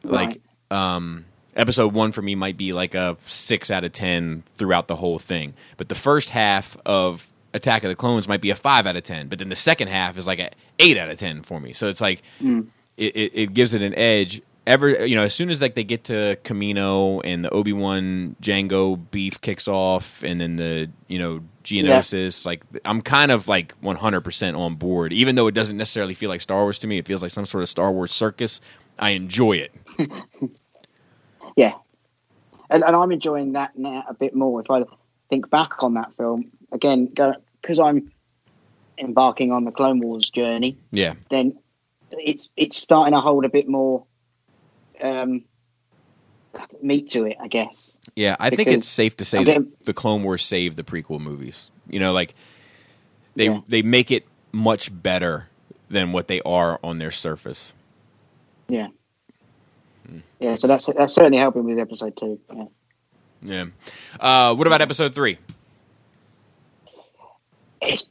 A: Like um episode one for me might be like a six out of ten throughout the whole thing. But the first half of Attack of the Clones might be a five out of ten. But then the second half is like a eight out of ten for me. So it's like it, it, it gives it an edge. Ever you know, as soon as like they get to Kamino and the Obi Wan Jango beef kicks off, and then the you know Geonosis, like I'm kind of like 100 percent on board. Even though it doesn't necessarily feel like Star Wars to me, it feels like some sort of Star Wars circus. I enjoy it.
C: Yeah, and and I'm enjoying that now a bit more. If I think back on that film again, because I'm embarking on the Clone Wars journey,
A: Yeah,
C: then it's it's starting to hold a bit more um, meat to it, I guess.
A: yeah. I think it's safe to say
C: I'm
A: that the Clone Wars saved the prequel movies. You know, like they
C: Yeah.
A: they make it much better than what they are on their surface.
C: Yeah, yeah. So that's that's certainly helping with episode two. Yeah.
A: Yeah. Uh, what about episode three?
C: It's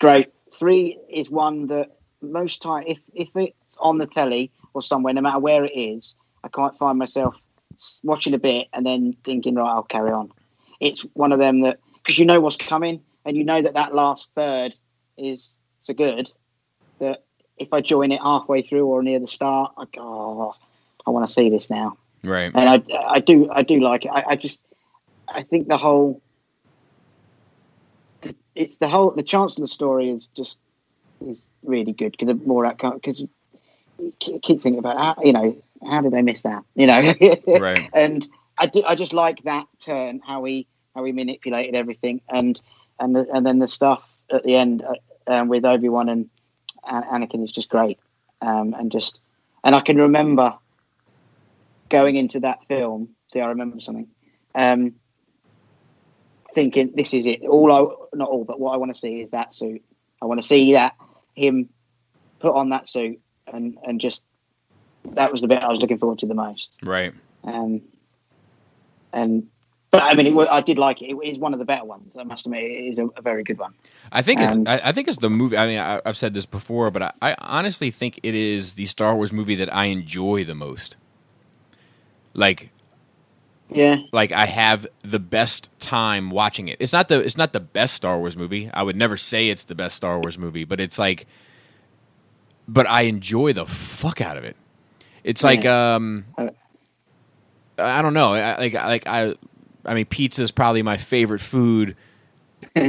C: great. Three is one that most time, if if it's on the telly or somewhere, no matter where it is, I can't find myself watching a bit and then thinking, right, I'll carry on. It's one of them that because you know what's coming and you know that that last third is so good that if I join it halfway through or near the start, I go, oh, I want to see this now
A: Right.
C: and I, I do, I do like it. I, I just, I think the whole, it's the whole, the Chancellor story is just is really good because the more outcome because keep keep thinking about how you know how did they miss that you know
A: Right.
C: and I do, I just like that turn how he how he manipulated everything and and the, and then the stuff at the end uh, um, with Obi Wan and An- Anakin is just great um, and just and I can remember going into that film. See, I remember something. Um, thinking this is it. All I not all, but what I want to see is that suit. I want to see that him put on that suit and and just that was the bit I was looking forward to the most.
A: Right.
C: Um, and but I mean, it, I did like it. It is one of the better ones. I must admit, it is a, a very good one.
A: I think it's
C: Um,
A: I, I think it's the movie. I mean, I, I've said this before, but I, I honestly think it is the Star Wars movie that I enjoy the most. Like,
C: Yeah.
A: like I have the best time watching it. It's not the it's not the best Star Wars movie. I would never say it's the best Star Wars movie, but it's like but I enjoy the fuck out of it. It's like um I don't know. I, like like I I mean pizza is probably my favorite food,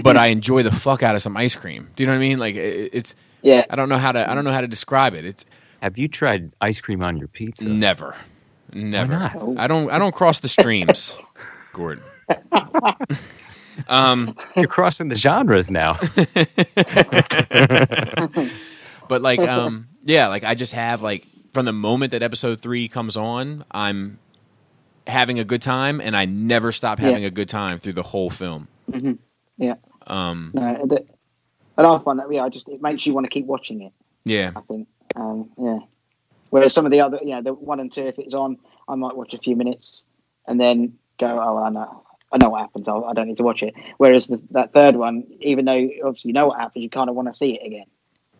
A: but I enjoy the fuck out of some ice cream. Do you know what I mean? Like it, it's
C: Yeah.
A: I don't know how to I don't know how to describe it. It's
B: Have you tried ice cream on your pizza?
A: never. Never.
B: not?
A: I don't I don't cross the streams, Gordon. um
B: You're crossing the genres now.
A: But like, um, yeah, like I just have like from the moment that episode three comes on, I'm having a good time, and I never stop having
C: Yeah.
A: a good time through the whole film.
C: Yeah.
A: Um,
C: No, the, and I find that yeah, I just it makes you want to keep watching it.
A: yeah,
C: I think. Um, yeah. Whereas some of the other, you know, the one and two, if it's on, I might watch a few minutes and then go, oh, I know, I know what happens. I'll, I don't need to watch it. Whereas the, that third one, even though obviously you know what happens, you kind of want to see it again.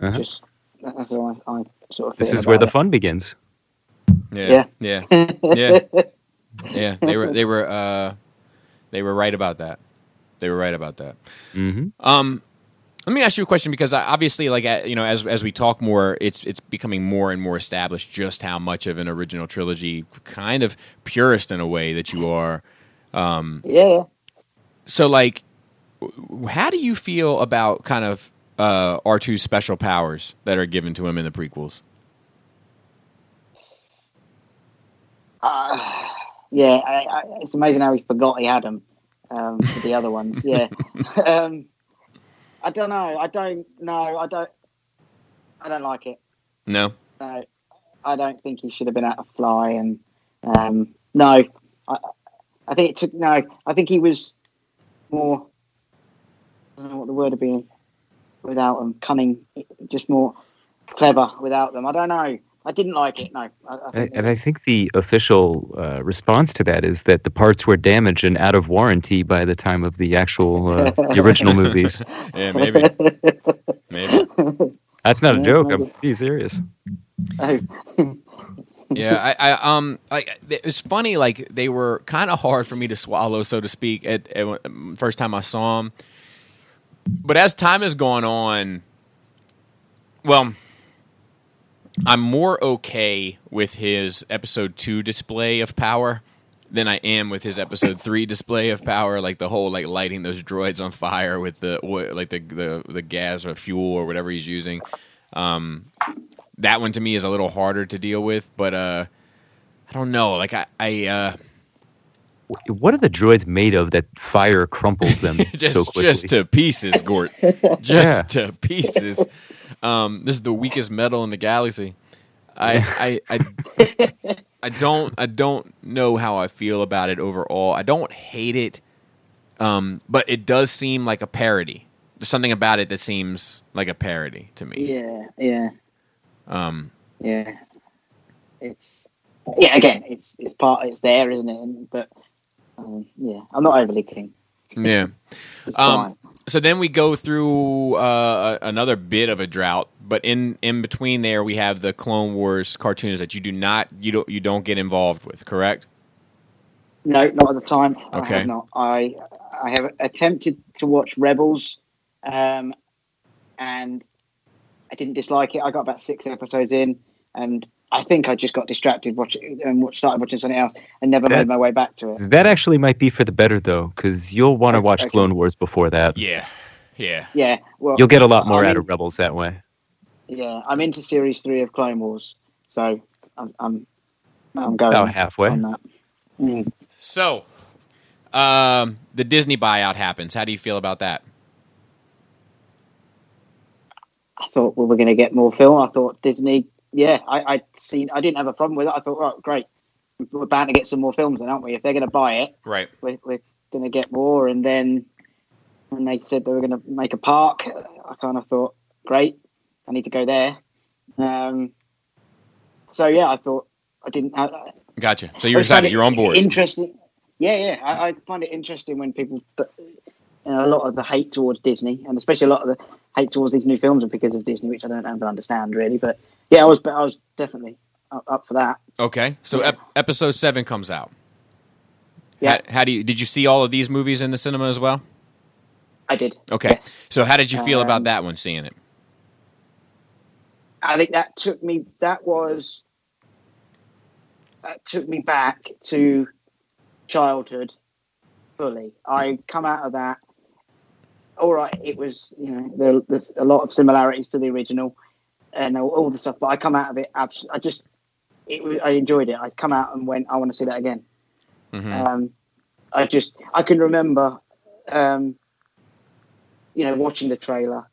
B: Uh-huh.
C: Just that's how I, I sort of.
B: This is where the
C: about
B: fun begins.
A: yeah, yeah,
C: it.
A: yeah, yeah. They were they were uh, they were right about that. They were right about that.
B: hmm
A: Um, let me ask you a question because obviously, like uh, you know, as as we talk more, it's it's becoming more and more established just how much of an original trilogy kind of purist in a way that you are. Um,
C: yeah.
A: so like, how do you feel about kind of uh, R 2s special powers that are given to him in the prequels?
C: Uh, yeah, I, I, it's amazing how he forgot he had them um, for the other ones. Yeah, um, I don't know. I don't know. I don't. I don't like it.
A: No.
C: No, I don't think he should have been able to fly. And um, no, I, I think it took. No, I think he was more. I don't know what the word would be without them. Cunning, just more clever without them. I don't know. I didn't like it. No, I, I
B: And,
C: think
B: and I think the official uh, response to that is that the parts were damaged and out of warranty by the time of the actual uh, the original movies.
A: Yeah, maybe. maybe.
B: That's not a joke.
C: maybe.
B: I'm being serious.
C: Oh,
A: Yeah, I, I um, like it's funny. Like they were kind of hard for me to swallow, so to speak. At, at first time I saw them, but as time has gone on, well, I'm more okay with his episode two display of power than I am with his episode three display of power. Like the whole like lighting those droids on fire with the like the the the gas or fuel or whatever he's using. Um, that one to me is a little harder to deal with, but uh, I don't know. Like I, I uh,
B: What are the droids made of that fire crumples them
A: just
B: so quickly?
A: just to pieces, Gord. just to pieces. Um, this is the weakest metal in the galaxy. I, I, I, I don't, I don't know how I feel about it overall. I don't hate it, um, but it does seem like a parody. There's something about it that seems like a parody to me.
C: yeah, yeah,
A: Um,
C: yeah. It's yeah. Again, it's it's part. It's there, isn't it? And, but um, yeah, I'm not overly keen.
A: yeah. Um, so then we go through uh, another bit of a drought, but in in between there we have the Clone Wars cartoons that you do not you don't you don't get involved with, correct?
C: No, not at the time. I
A: Okay.
C: have not. I I have attempted to watch Rebels, um, and I didn't dislike it. I got about six episodes in, and I think I just got distracted watching and wa- started watching something else, and never
B: That-
C: made my way back to it.
B: That actually might be for the better though, because you'll want to watch
C: Okay.
B: Clone Wars before that.
A: Yeah, yeah.
C: Yeah, well,
B: You'll get a lot more
C: I
B: out
C: mean-
B: of Rebels that way.
C: Yeah, I'm into series three of Clone Wars, so I'm I'm, I'm going
B: About halfway.
C: on that. Mm.
A: So, um, the Disney buyout happens. How do you feel about that?
C: I thought we were going to get more film. I thought Disney, yeah, I, I'd seen. I didn't have a problem with it. I thought, oh, great, we're bound to get some more films, then, aren't we? If they're going to buy it,
A: Right.
C: we're, we're going to get more. And then when they said they were going to make a park, I kind of thought, great, I need to go there. Um, so yeah, I thought I didn't. I, I
A: Gotcha. So you're excited.
C: it
A: You're on board.
C: Interesting. Yeah, yeah. I, I find it interesting when people you know, a lot of the hate towards Disney, and especially a lot of the hate towards these new films, are because of Disney, which I don't ever understand really. But yeah, I was, I was definitely up, up for that.
A: Okay. So
C: Yeah.
A: ep- episode seven comes out.
C: Yeah.
A: How, how do you did you see all of these movies in the cinema as well?
C: I did.
A: Okay.
C: Yes.
A: So how did you feel about
C: Um,
A: that one seeing it?
C: I think that took me. That was that took me back to childhood fully. I come out of that. All right, it was you know there, there's a lot of similarities to the original and all, all the stuff, but I come out of it. Abs- I just it I enjoyed it. I come out and went. I want to see that again.
A: Mhm.
C: Um, I just I can remember, um, you know, watching the trailer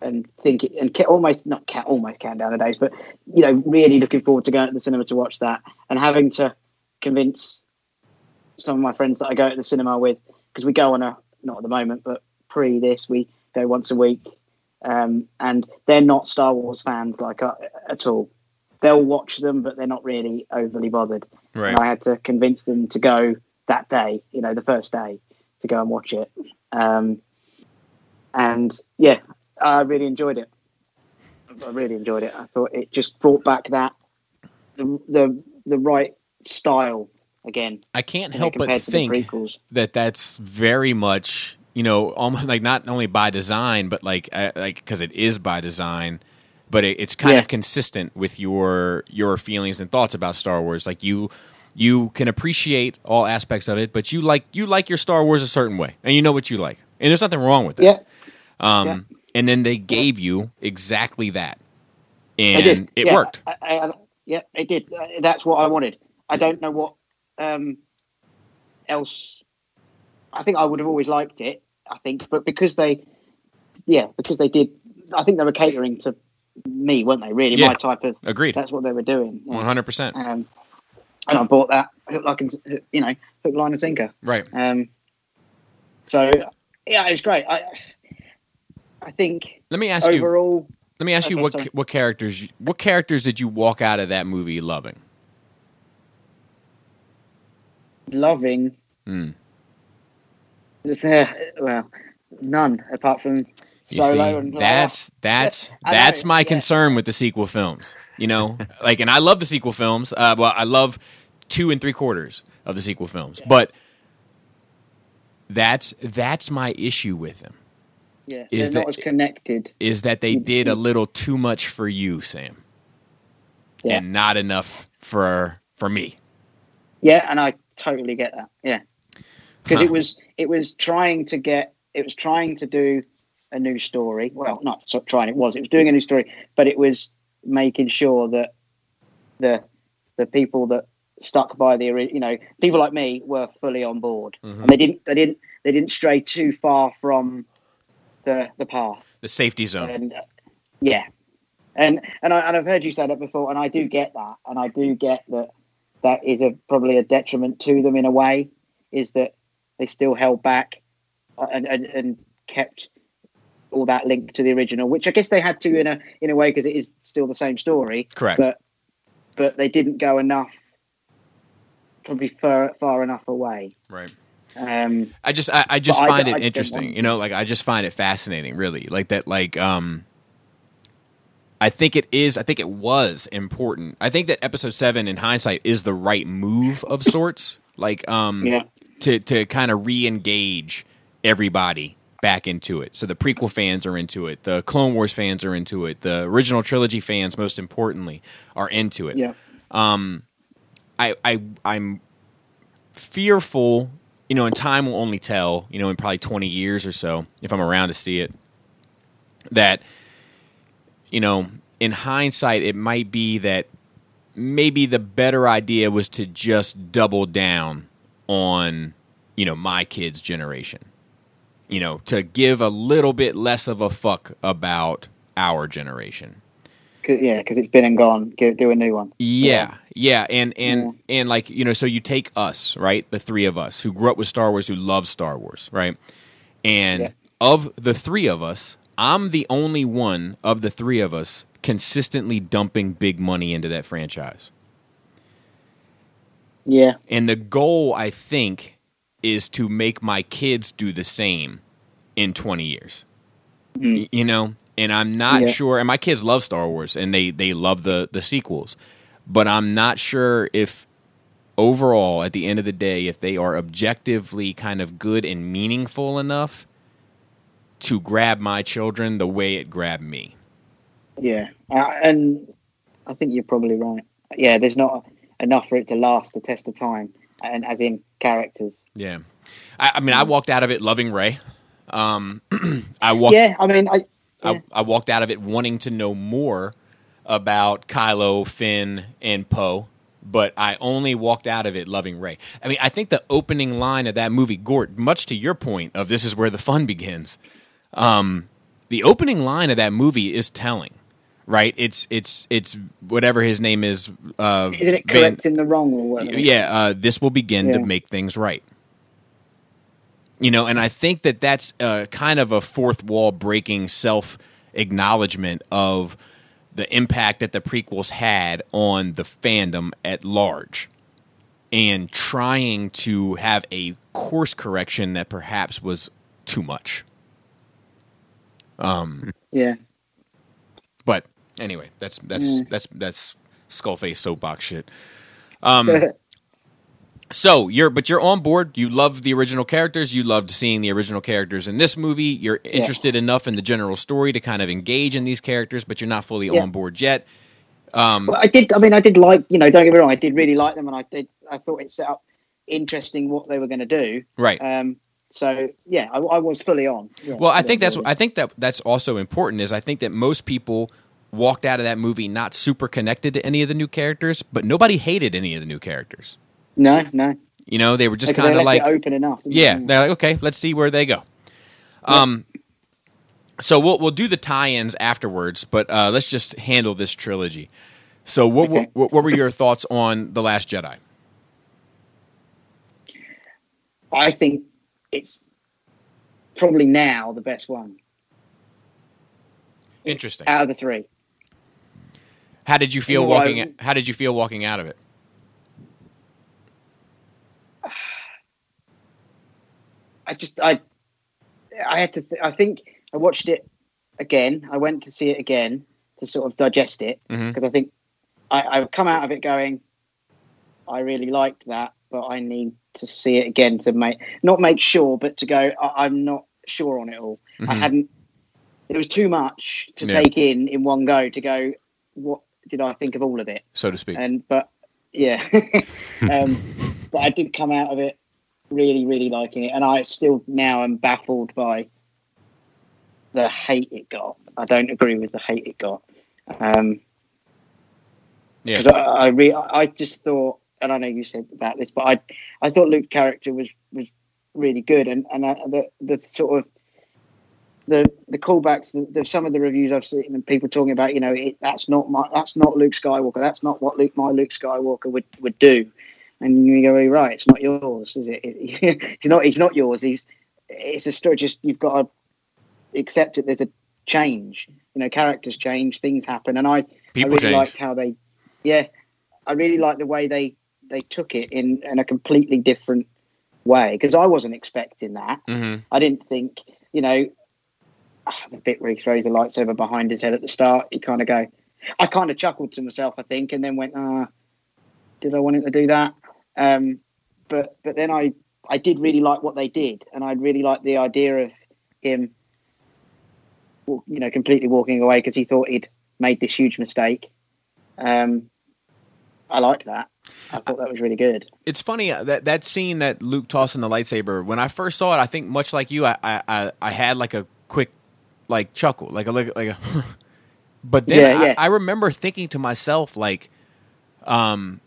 C: and thinking and almost not ca- almost counting down the days, but you know, really looking forward to going to the cinema to watch that and having to convince some of my friends that I go to the cinema with because we go on a not at the moment, but pre this we go once a week, um, and they're not Star Wars fans like uh, at all. They'll watch them, but they're not really overly bothered.
A: Right.
C: And I had to convince them to go that day, you know, the first day to go and watch it. Um, and yeah, I really enjoyed it. I really enjoyed it. I thought it just brought back that the the the right style again.
A: I can't help but think that that's very much you know almost like not only by design but like uh, like because it is by design but it, it's kind
C: Yeah.
A: of consistent with your your feelings and thoughts about Star Wars like you you can appreciate all aspects of it but you like you like your Star Wars a certain way and you know what you like and there's nothing wrong with that
C: Yeah,
A: um
C: yeah.
A: and then they gave you exactly that and it
C: Yeah,
A: worked
C: I, I, I- yeah, it did. Uh, That's what I wanted. I don't know what um, else. I think I would have always liked it. I think, but because they, yeah, because they did. I think they were catering to me, weren't they? Really,
A: Yeah.
C: my type of.
A: agreed
C: That's what they were doing.
A: 100%
C: Um, and I bought that hook, like, you know, hook, line, and sinker.
A: right
C: Um, so yeah, it was great. I, I think
A: let me ask you
C: overall,
A: Let me ask you
C: Okay,
A: what
C: sorry.
A: what characters what characters did you walk out of that movie loving?
C: loving.
A: Hmm.
C: Uh, well, none apart from
A: You
C: Solo
A: see,
C: and
A: that's that's that's my
C: yeah.
A: concern with the sequel films. You know, like, and I love the sequel films. Uh, well, I love two and three quarters of the sequel films, but that's that's my issue with them
C: yeah,
A: is
C: they're
A: that-
C: not as connected.
A: is that they did a little too much for you, Sam,
C: Yeah.
A: and not enough for for me.
C: Yeah, and I totally get that. Yeah, because
A: Huh.
C: it was it was trying to get it was trying to do a new story. Well, not so trying. It was it was doing a new story, but it was making sure that the the people that stuck by the you know people like me were fully on board,
A: Mhm.
C: and they didn't they didn't they didn't stray too far from the the path.
A: The safety zone.
C: and uh, yeah, and and I and I've heard you say that before, and I do get that, and I do get that that is a probably a detriment to them in a way, is that they still held back uh, and and, and kept all that link to the original, which I guess they had to in a in a way because it is still the same story,
A: Correct.
C: but but they didn't go enough, probably far far enough away.
A: right.
C: Um,
A: I just I, I just find
C: I
A: it
C: don't
A: interesting. You know, like I just find it fascinating, really. Like that like um I think it is I think it was important. I think that episode 7 in hindsight is the right move of sorts. Like um
C: yeah,
A: to to kind of re-engage everybody back into it. So the prequel fans are into it, the Clone Wars fans are into it, the original trilogy fans most importantly are into it.
C: yeah,
A: Um, I, I, I'm fearful, you know, and time will only tell, you know, in probably 20 years or so, if I'm around to see it, that, you know, in hindsight, it might be that maybe the better idea was to just double down on, you know, my kids' generation. You know, to give a little bit less of a fuck about our generation.
C: 'Cause- yeah, because it's been and gone. Go, do a new one.
A: Yeah, yeah, and and
C: Yeah.
A: and like you know, so you take us, right, the three of us who grew up with Star Wars, who love Star Wars, right, and
C: Yeah.
A: of the three of us, I'm the only one of the three of us consistently dumping big money into that franchise,
C: Yeah,
A: and the goal, I think, is to make my kids do the same in 20 years.
C: Mm.
A: You know, and I'm not
C: Yeah.
A: sure. And my kids love Star Wars, and they they love the the sequels, but I'm not sure if overall, at the end of the day, if they are objectively kind of good and meaningful enough to grab my children the way it grabbed me.
C: Yeah, uh, and I think you're probably right. Yeah, there's not enough for it to last the test of time, and as in characters.
A: Yeah, I, I mean, I walked out of it loving Rey. Um, I walked.
C: Yeah, I mean, I, yeah.
A: I I walked out of it wanting to know more about Kylo, Finn, and Poe. But I only walked out of it loving Rey. I mean, I think the opening line of that movie, Gord, much to your point of this is where the fun begins. Um, the opening line of that movie is telling, right? It's it's it's whatever his name is. Uh,
C: isn't it
A: Van-
C: correct in the wrong or whatever?
A: yeah, uh, this will begin to make things right. You know, and I think that that's uh, kind of a fourth wall breaking self acknowledgement of the impact that the prequels had on the fandom at large and trying to have a course correction that perhaps was too much.
C: Um, Yeah.
A: But anyway, that's that's
C: Mm.
A: that's that's skullface soapbox shit. Um, So you're, but you're on board. You love the original characters. You loved seeing the original characters in this movie. You're interested enough in the general story to kind of engage in these characters, but you're not fully
C: Yeah.
A: on board yet.
C: Well, I did. I mean, I did like. You know, don't get me wrong. I did really like them, and I did. I thought it set up interesting what they were going to do.
A: Right.
C: Um. So yeah, I, I was fully on. Yeah,
A: Well, I think that's
C: yeah.
A: I think that that's also important. Is I think that most people walked out of that movie not super connected to any of the new characters, but nobody hated any of the new characters.
C: no, no.
A: You know, they were just kind of like
C: open enough.
A: Yeah,
C: they?
A: they're like, okay, let's see where they go. Um, so we'll we'll do the tie-ins afterwards, but uh, let's just handle this trilogy. So, what,
C: Okay.
A: what what were your thoughts on the Last Jedi?
C: I think it's probably now the best one
A: Interesting.
C: out of the three.
A: How did you feel
C: You know, I-
A: walking? How did you feel walking out of it?
C: I just I I had to. Th- I think I watched it again. I went to see it again to sort of digest it because I think I, I've come out of it going. I really liked that, but I need to see it again to make not make sure, but to go. I, I'm not sure on it all. I
A: Mhm.
C: hadn't. It was too much to
A: Yeah.
C: take in in one go. To go, what did I think of all of it?
A: So to speak.
C: and but yeah um but i did come out of it really really liking it and i still now am baffled by the hate it got i don't agree with the hate it got um
A: Yeah.
C: because I, I re- i just thought and i know you said about this but i i thought luke's character was was really good and and I, the the sort of the the callbacks, the, the, some of the reviews I've seen, and people talking about, you know, it, that's not my, that's not Luke Skywalker. That's not what Luke, my Luke Skywalker would would do. And you go, "You're right, it's not yours, is it? it it's not. It's not yours. He's. It's a story. Just you've got to accept it. There's a change. You know, characters change, things happen, and I
A: People
C: I really
A: change.
C: liked how they, yeah, I really liked the way they they took it in in a completely different way because I wasn't expecting that.
A: hmm
C: I didn't think, you know, the bit where he throws the lightsaber behind his head at the start, you kind of go, I kind of chuckled to myself, I think, and then went, ah, did I want him to do that? Um, but but then I I did really like what they did, and I really liked the idea of him, you know, completely walking away because he thought he'd made this huge mistake. Um, I liked that. I thought that was really good.
A: It's funny uh, that that scene that Luke tossing the lightsaber. When I first saw it, I think much like you, I I, I, I had like a quick like chuckle, like a like, like a. but then
C: Yeah,
A: I,
C: yeah.
A: I remember thinking to myself like, um,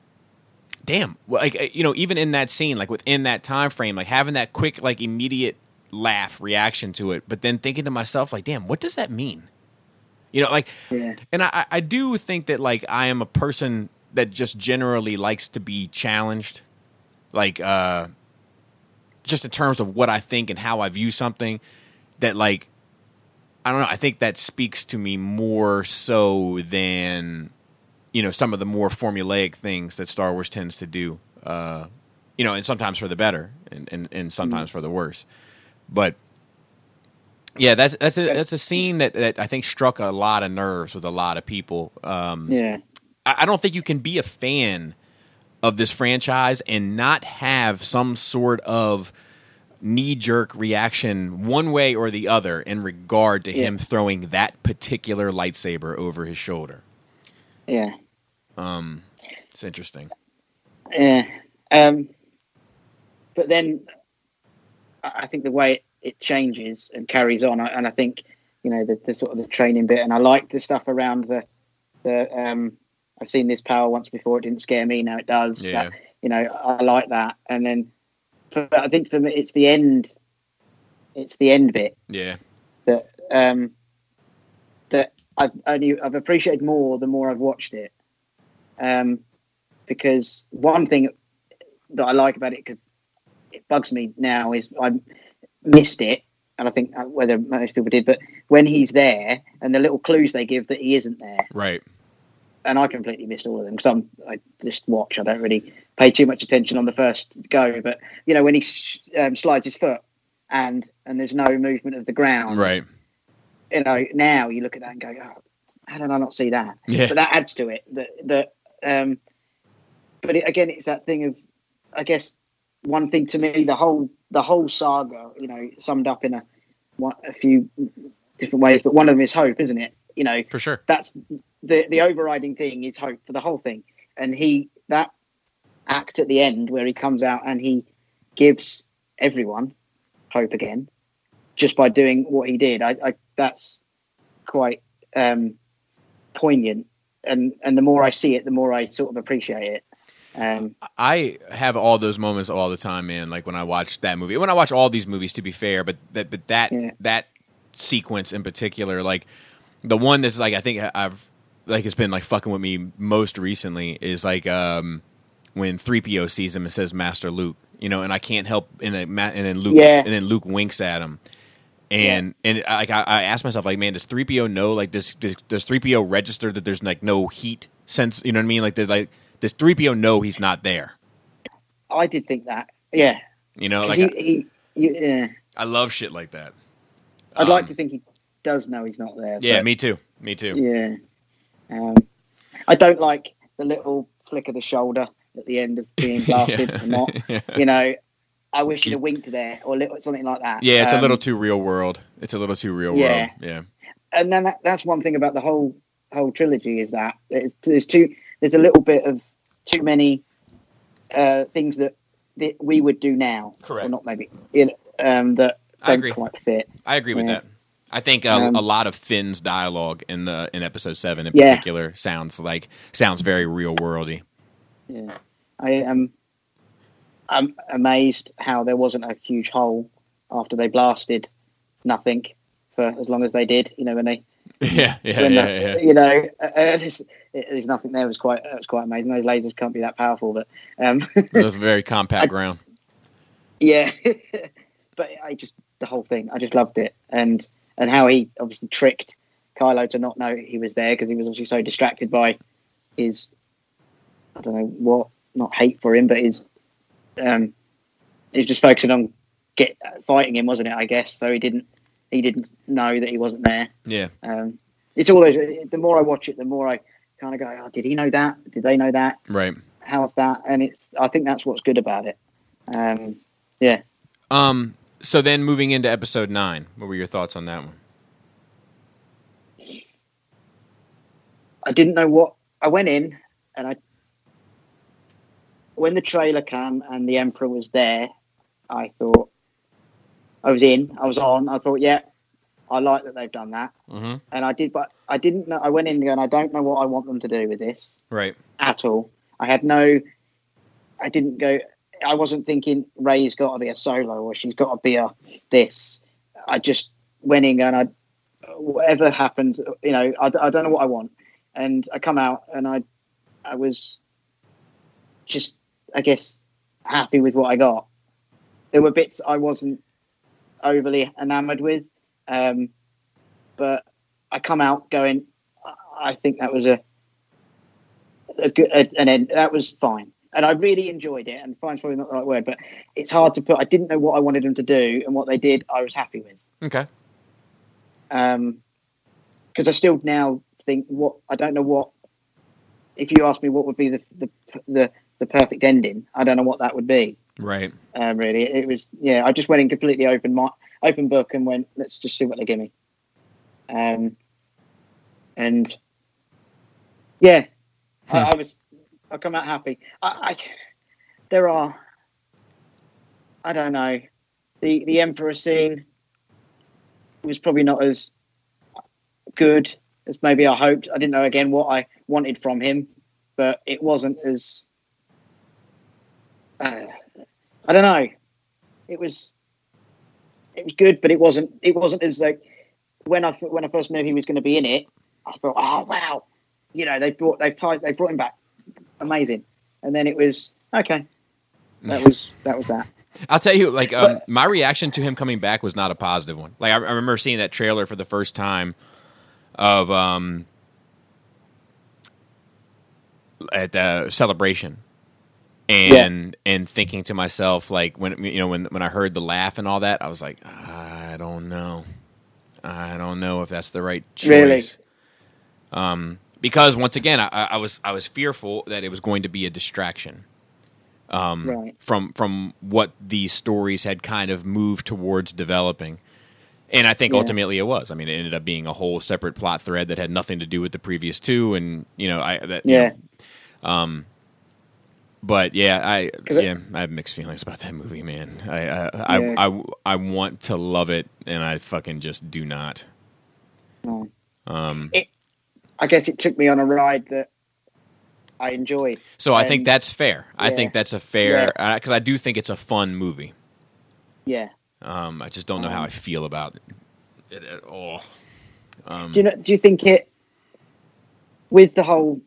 A: damn, like uh, you know, even in that scene, like within that time frame, like having that quick like immediate laugh reaction to it, but then thinking to myself like, damn, what does that mean? You know, like
C: Yeah.
A: and I, I do think that like I am a person that just generally likes to be challenged, like uh, just in terms of what I think and how I view something. That like I don't know. I think that speaks to me more so than you know some of the more formulaic things that Star Wars tends to do. Uh, you know, and sometimes for the better, and and, and sometimes for the worse. But yeah, that's that's a that's a scene that, that I think struck a lot of nerves with a lot of people. Um,
C: Yeah.
A: I, I don't think you can be a fan of this franchise and not have some sort of knee jerk reaction one way or the other in regard to
C: Yeah.
A: him throwing that particular lightsaber over his shoulder.
C: Yeah.
A: Um, it's interesting.
C: Yeah. Um, but then I think the way it, it changes and carries on, and I think you know the, the sort of the training bit, and I like the stuff around the the. Um, I've seen this power once before; it didn't scare me. Now it does.
A: Yeah.
C: That- you know, I like that. And then, for, I think for me, it's the end. It's the end bit
A: Yeah.
C: that um, that I've only I've appreciated more the more I've watched it. Um, because one thing that I like about it because it bugs me now is I missed it, and I think uh, whether most people did, but when he's there and the little clues they give that he isn't there,
A: Right.
C: and I completely missed all of them because I'm I just watch. I don't really pay too much attention on the first go, but you know when he um, slides his foot and and there's no movement of the ground,
A: Right.
C: you know, now you look at that and go, oh, how did I not see that?
A: Yeah.
C: But that adds to it. That that, um, but it, again, it's that thing of, I guess, one thing to me, the whole the whole saga, you know, summed up in a one, a few different ways, but one of them is hope, isn't it? You know,
A: For sure.
C: that's the the overriding thing is hope for the whole thing, and he that act at the end where he comes out and he gives everyone hope again just by doing what he did. I, I that's quite um, poignant, and and the more I see it, the more I sort of appreciate it. Um,
A: I have all those moments all the time, man. Like when I watch that movie, when I watch all these movies, to be fair, but that but that
C: Yeah.
A: that sequence in particular, like the one that's like I think I've like it's been like fucking with me most recently is like um when three PO sees him and says Master Luke, you know, and I can't help and then and then Luke
C: Yeah.
A: and then Luke winks at him. And and like I, I asked myself, like, man, does three PO know like this? Does, does three PO register that there's like no heat sense? You know what I mean? Like, like does three PO know he's not there?
C: I did think that, yeah.
A: You know, like
C: he, he, you- yeah.
A: I love shit like that.
C: I'd like
A: Um,
C: to think he does know he's not there.
A: Yeah,
C: but-
A: me too. Me too.
C: Yeah. Um, I don't like the little flick of the shoulder at the end of being blasted
A: yeah.
C: or not.
A: yeah.
C: You know, I wish you'd have winked there or little, something like that.
A: Yeah, it's a
C: Um,
A: little too real world. It's a little too real
C: Yeah.
A: world. Yeah.
C: and then that, that's one thing about the whole whole trilogy is that there's, too there's a little bit of too many uh, things that, that we would do now,
A: Correct.
C: or not maybe, you know, um, that
A: I
C: don't
A: agree.
C: quite fit.
A: I agree with
C: Yeah.
A: that. I think uh,
C: Um,
A: a lot of Finn's dialogue in the in episode seven in
C: Yeah.
A: particular sounds like sounds very real worldy.
C: Yeah, I am. I'm amazed how there wasn't a huge hole after they blasted nothing for as long as they did. You know when they
A: yeah, yeah, yeah,
C: the-
A: yeah.
C: you know uh, uh, there's, there's nothing there. It was quite it was quite amazing. Those lasers can't be that powerful, but um,
A: It was very compact
C: I-
A: ground.
C: yeah. but I just the whole thing. I just loved it, and and how he obviously tricked Kylo to not know he was there because he was obviously so distracted by his I don't know what not hate for him, but his um he was just focusing on get fighting him, wasn't it? I guess so. He didn't he didn't know that he wasn't there.
A: Yeah,
C: Um, it's all those. The more I watch it, the more I kind of go, "Oh, did he know that? Did they know that?
A: right.
C: How's that?" And it's. I think that's what's good about it. Um, yeah.
A: Um. So then, moving into episode nine, what were your thoughts on that one?
C: I didn't know what I went in and I when the trailer came and the Emperor was there, I thought I was in, I was on, I thought, yeah, I like that they've done that.
A: Mm-hmm.
C: And I did but I didn't know I went in going, I don't know what I want them to do with this
A: Right.
C: at all. I had no I didn't go I wasn't thinking Rey's got to be a solo or she's got to be a this. I just went in going, I whatever happens, you know, I, I don't know what I want. And I come out and I I was just I guess happy with what I got. There were bits I wasn't overly enamored with, um, but I come out going, I- think that was a a good a, an end. That was fine, and I really enjoyed it. And fine's probably not the right word, but it's hard to put. I didn't know what I wanted them to do, and what they did, I was happy with.
A: Okay.
C: Um, because I still now think what I don't know what if you ask me what would be the the the, the perfect ending, I don't know what that would be.
A: Right.
C: Um, really, it was yeah. I just went in completely open my open book and went, let's just see what they give me. Um, and yeah, I, I was I come out happy. I, I there are I don't know the the emperor scene was probably not as good as maybe I hoped. I didn't know again what I wanted from him, but it wasn't as uh, I don't know. It was it was good, but it wasn't it wasn't as like when I when I first knew he was going to be in it. I thought, oh wow, you know they brought they've tied they brought him back, amazing. And then it was okay. That was that was that.
A: I'll tell you, like um, my reaction to him coming back was not a positive one. Like I, I remember seeing that trailer for the first time of um, at the celebration, and yeah. and thinking to myself, like when you know when when I heard the laugh and all that, I was like, I don't know, I don't know if that's the right choice. Really? Um, because once again, I, I was I was fearful that it was going to be a distraction um, right. from from what these stories had kind of moved towards developing. And I think yeah. ultimately it was. I mean, it ended up being a whole separate plot thread that had nothing to do with the previous two, and you know, I that yeah. You know, um, but yeah, I yeah, I have mixed feelings about that movie, man. I I, yeah. I, I, I want to love it, and I fucking just do not.
C: No. Um, it, I guess it took me on a ride that I enjoyed.
A: So I think that's fair. Yeah. I think that's a fair because yeah. I do think it's a fun movie.
C: Yeah.
A: Um, I just don't know um, how I feel about it at all. Um,
C: do you know? Do you think it with the whole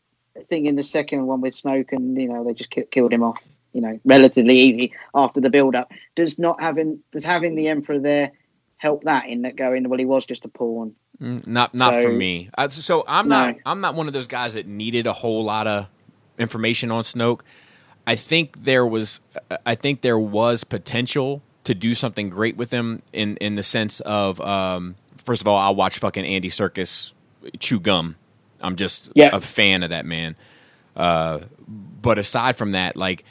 C: thing in the second one with Snoke and you know they just killed him off, you know, relatively easy after the build up. Does not having does having the Emperor there help that in that going? Well, he was just a pawn.
A: Mm, not not so, for me. Uh, so I'm no. not I'm not one of those guys that needed a whole lot of information on Snoke. I think there was I think there was potential to do something great with him in in the sense of um, first of all I'll watch fucking Andy Serkis chew gum. I'm just yeah. a fan of that man. Uh, but aside from that, like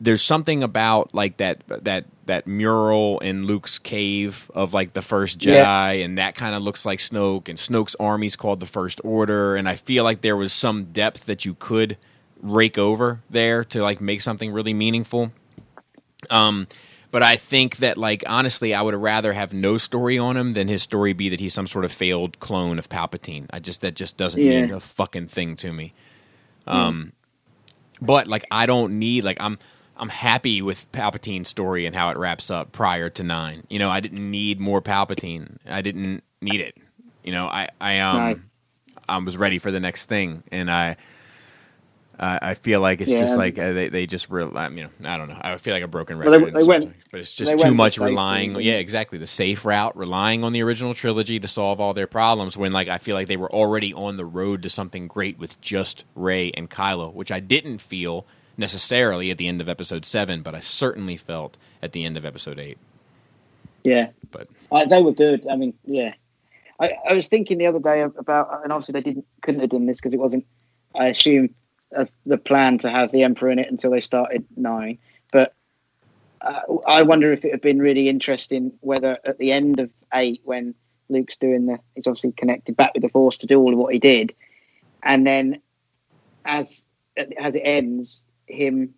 A: there's something about like that that that mural in Luke's cave of like the first Jedi, yeah. and that kind of looks like Snoke, and Snoke's army's called the First Order, and I feel like there was some depth that you could rake over there to like make something really meaningful. Um, but I think that like honestly, I would rather have no story on him than his story be that he's some sort of failed clone of Palpatine. I just that just doesn't yeah. mean a fucking thing to me. Um, mm. but like I don't need like I'm I'm happy with Palpatine's story and how it wraps up prior to nine. You know, I didn't need more Palpatine. I didn't need it. You know, I I um right. I was ready for the next thing, and I uh, I feel like it's yeah. just like uh, they they just re- you know I don't know I feel like a broken record, well, they, they went, but it's just too much relying. Thing. Yeah, exactly the safe route, relying on the original trilogy to solve all their problems. When like I feel like they were already on the road to something great with just Rey and Kylo, which I didn't feel necessarily at the end of Episode Seven, but I certainly felt at the end of Episode Eight.
C: Yeah,
A: but
C: they were good. I mean, yeah. I, I was thinking the other day about, and obviously they didn't couldn't have done this because it wasn't. I assume the plan to have the Emperor in it until they started nine. But uh, I wonder if it had been really interesting whether at the end of eight, when Luke's doing the, he's obviously connected back with the Force to do all of what he did, and then as as it ends, him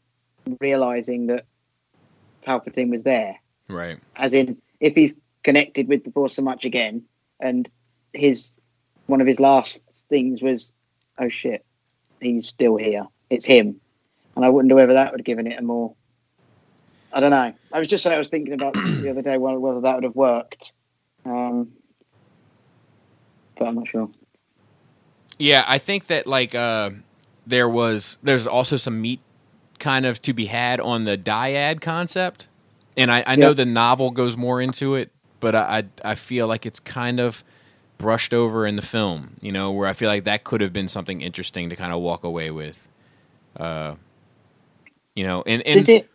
C: realizing that Palpatine was there,
A: right?
C: As in, if he's connected with the Force so much again, and his one of his last things was, oh shit, he's still here. It's him, and I wonder whether that would have given it a more. I don't know. I was just saying I was thinking about the other day whether that would have worked, um, but I'm not sure.
A: Yeah, I think that like uh, there was there's also some meat kind of to be had on the dyad concept, and I, I know the novel goes more into it, but I, I I feel like it's kind of brushed over in the film, you know, where I feel like that could have been something interesting to kind of walk away with. Uh, you know, and, and it,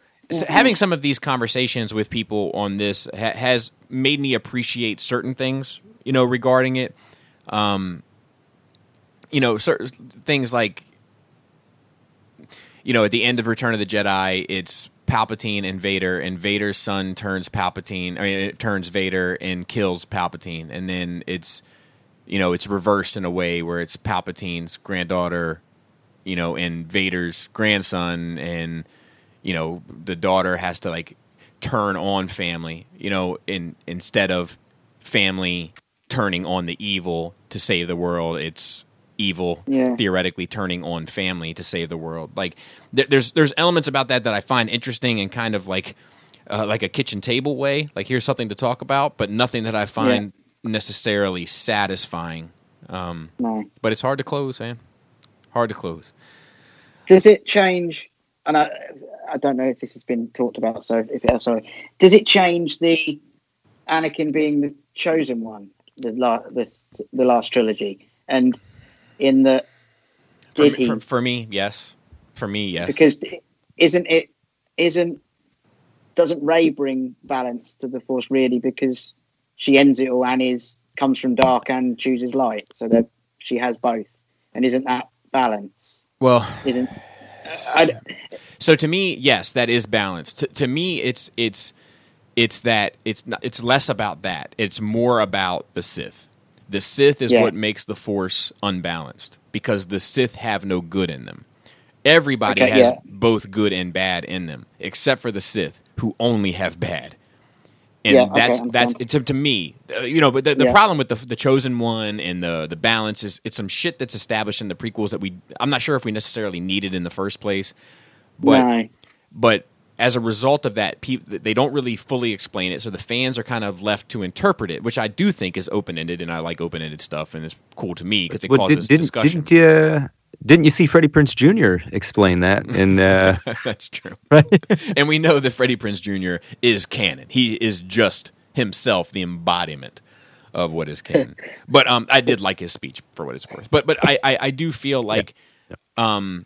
A: having some of these conversations with people on this ha- has made me appreciate certain things, you know, regarding it. Um, you know, certain things like you know, at the end of Return of the Jedi, it's Palpatine and Vader, and Vader's son turns Palpatine. I mean, it turns Vader and kills Palpatine, and then it's you know it's reversed in a way where it's Palpatine's granddaughter, you know, and Vader's grandson, and you know the daughter has to like turn on family, you know, in instead of family turning on the evil to save the world, it's evil
C: Yeah.
A: theoretically turning on family to save the world. Like th- there's there's elements about that that I find interesting and kind of like uh, like a kitchen table way. Like here's something to talk about, but nothing that I find necessarily satisfying. Um,
C: No.
A: but it's hard to close, man. Hard to close.
C: Does it change? And I, I don't know if this has been talked about. So if it has, sorry, does it change the Anakin being the chosen one, the la- the, the last trilogy, and in the
A: For
C: did
A: me,
C: he?
A: for, for me, yes. For me, yes.
C: because isn't it isn't doesn't Rey bring balance to the Force really because she ends it all and is comes from dark and chooses light, so that she has both, and isn't that balance?
A: well,
C: Isn't I,
A: So to me, yes, that is balanced. To, to me, it's it's it's that it's not, it's less about that. It's more about the Sith. The Sith is
C: Yeah.
A: what makes the Force unbalanced because the Sith have no good in them. Everybody
C: Okay,
A: has
C: yeah.
A: both good and bad in them, except for the Sith, who only have bad. And
C: Yeah,
A: that's
C: understand.
A: that's it's up to me, uh, you know. But the, the
C: Yeah.
A: problem with the the chosen one and the the balance is it's some shit that's established in the prequels that we I'm not sure if we necessarily needed in the first place. But
C: no.
A: but as a result of that, peop they don't really fully explain it, so the fans are kind of left to interpret it, which I do think is open ended, and I like open ended stuff, and it's cool to me because it
B: Well,
A: causes
B: did, didn't,
A: discussion.
B: didn't you didn't you see Freddie Prinze Jr. explain that And uh,
A: That's true,
B: right?
A: and we know that Freddie Prinze Jr. is canon. He is just himself, the embodiment of what is canon. but um, I did like his speech for what it's worth. But but I I, I do feel like um,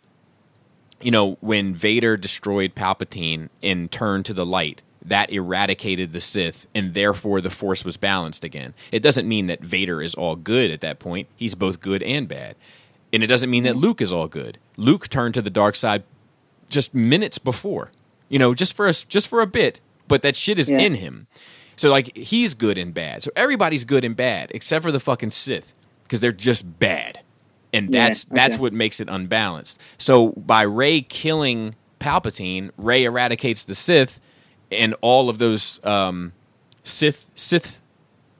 A: you know, when Vader destroyed Palpatine and turned to the light, that eradicated the Sith, and therefore the Force was balanced again. It doesn't mean that Vader is all good at that point. He's both good and bad. And it doesn't mean that Luke is all good. Luke turned to the dark side just minutes before, you know, just for a, just for a bit, but that shit is
C: Yeah.
A: in him. So like he's good and bad. So everybody's good and bad except for the fucking Sith because they're just bad. And
C: Yeah,
A: that's that's what makes it unbalanced. So by Rey killing Palpatine, Rey eradicates the Sith and all of those um, Sith Sith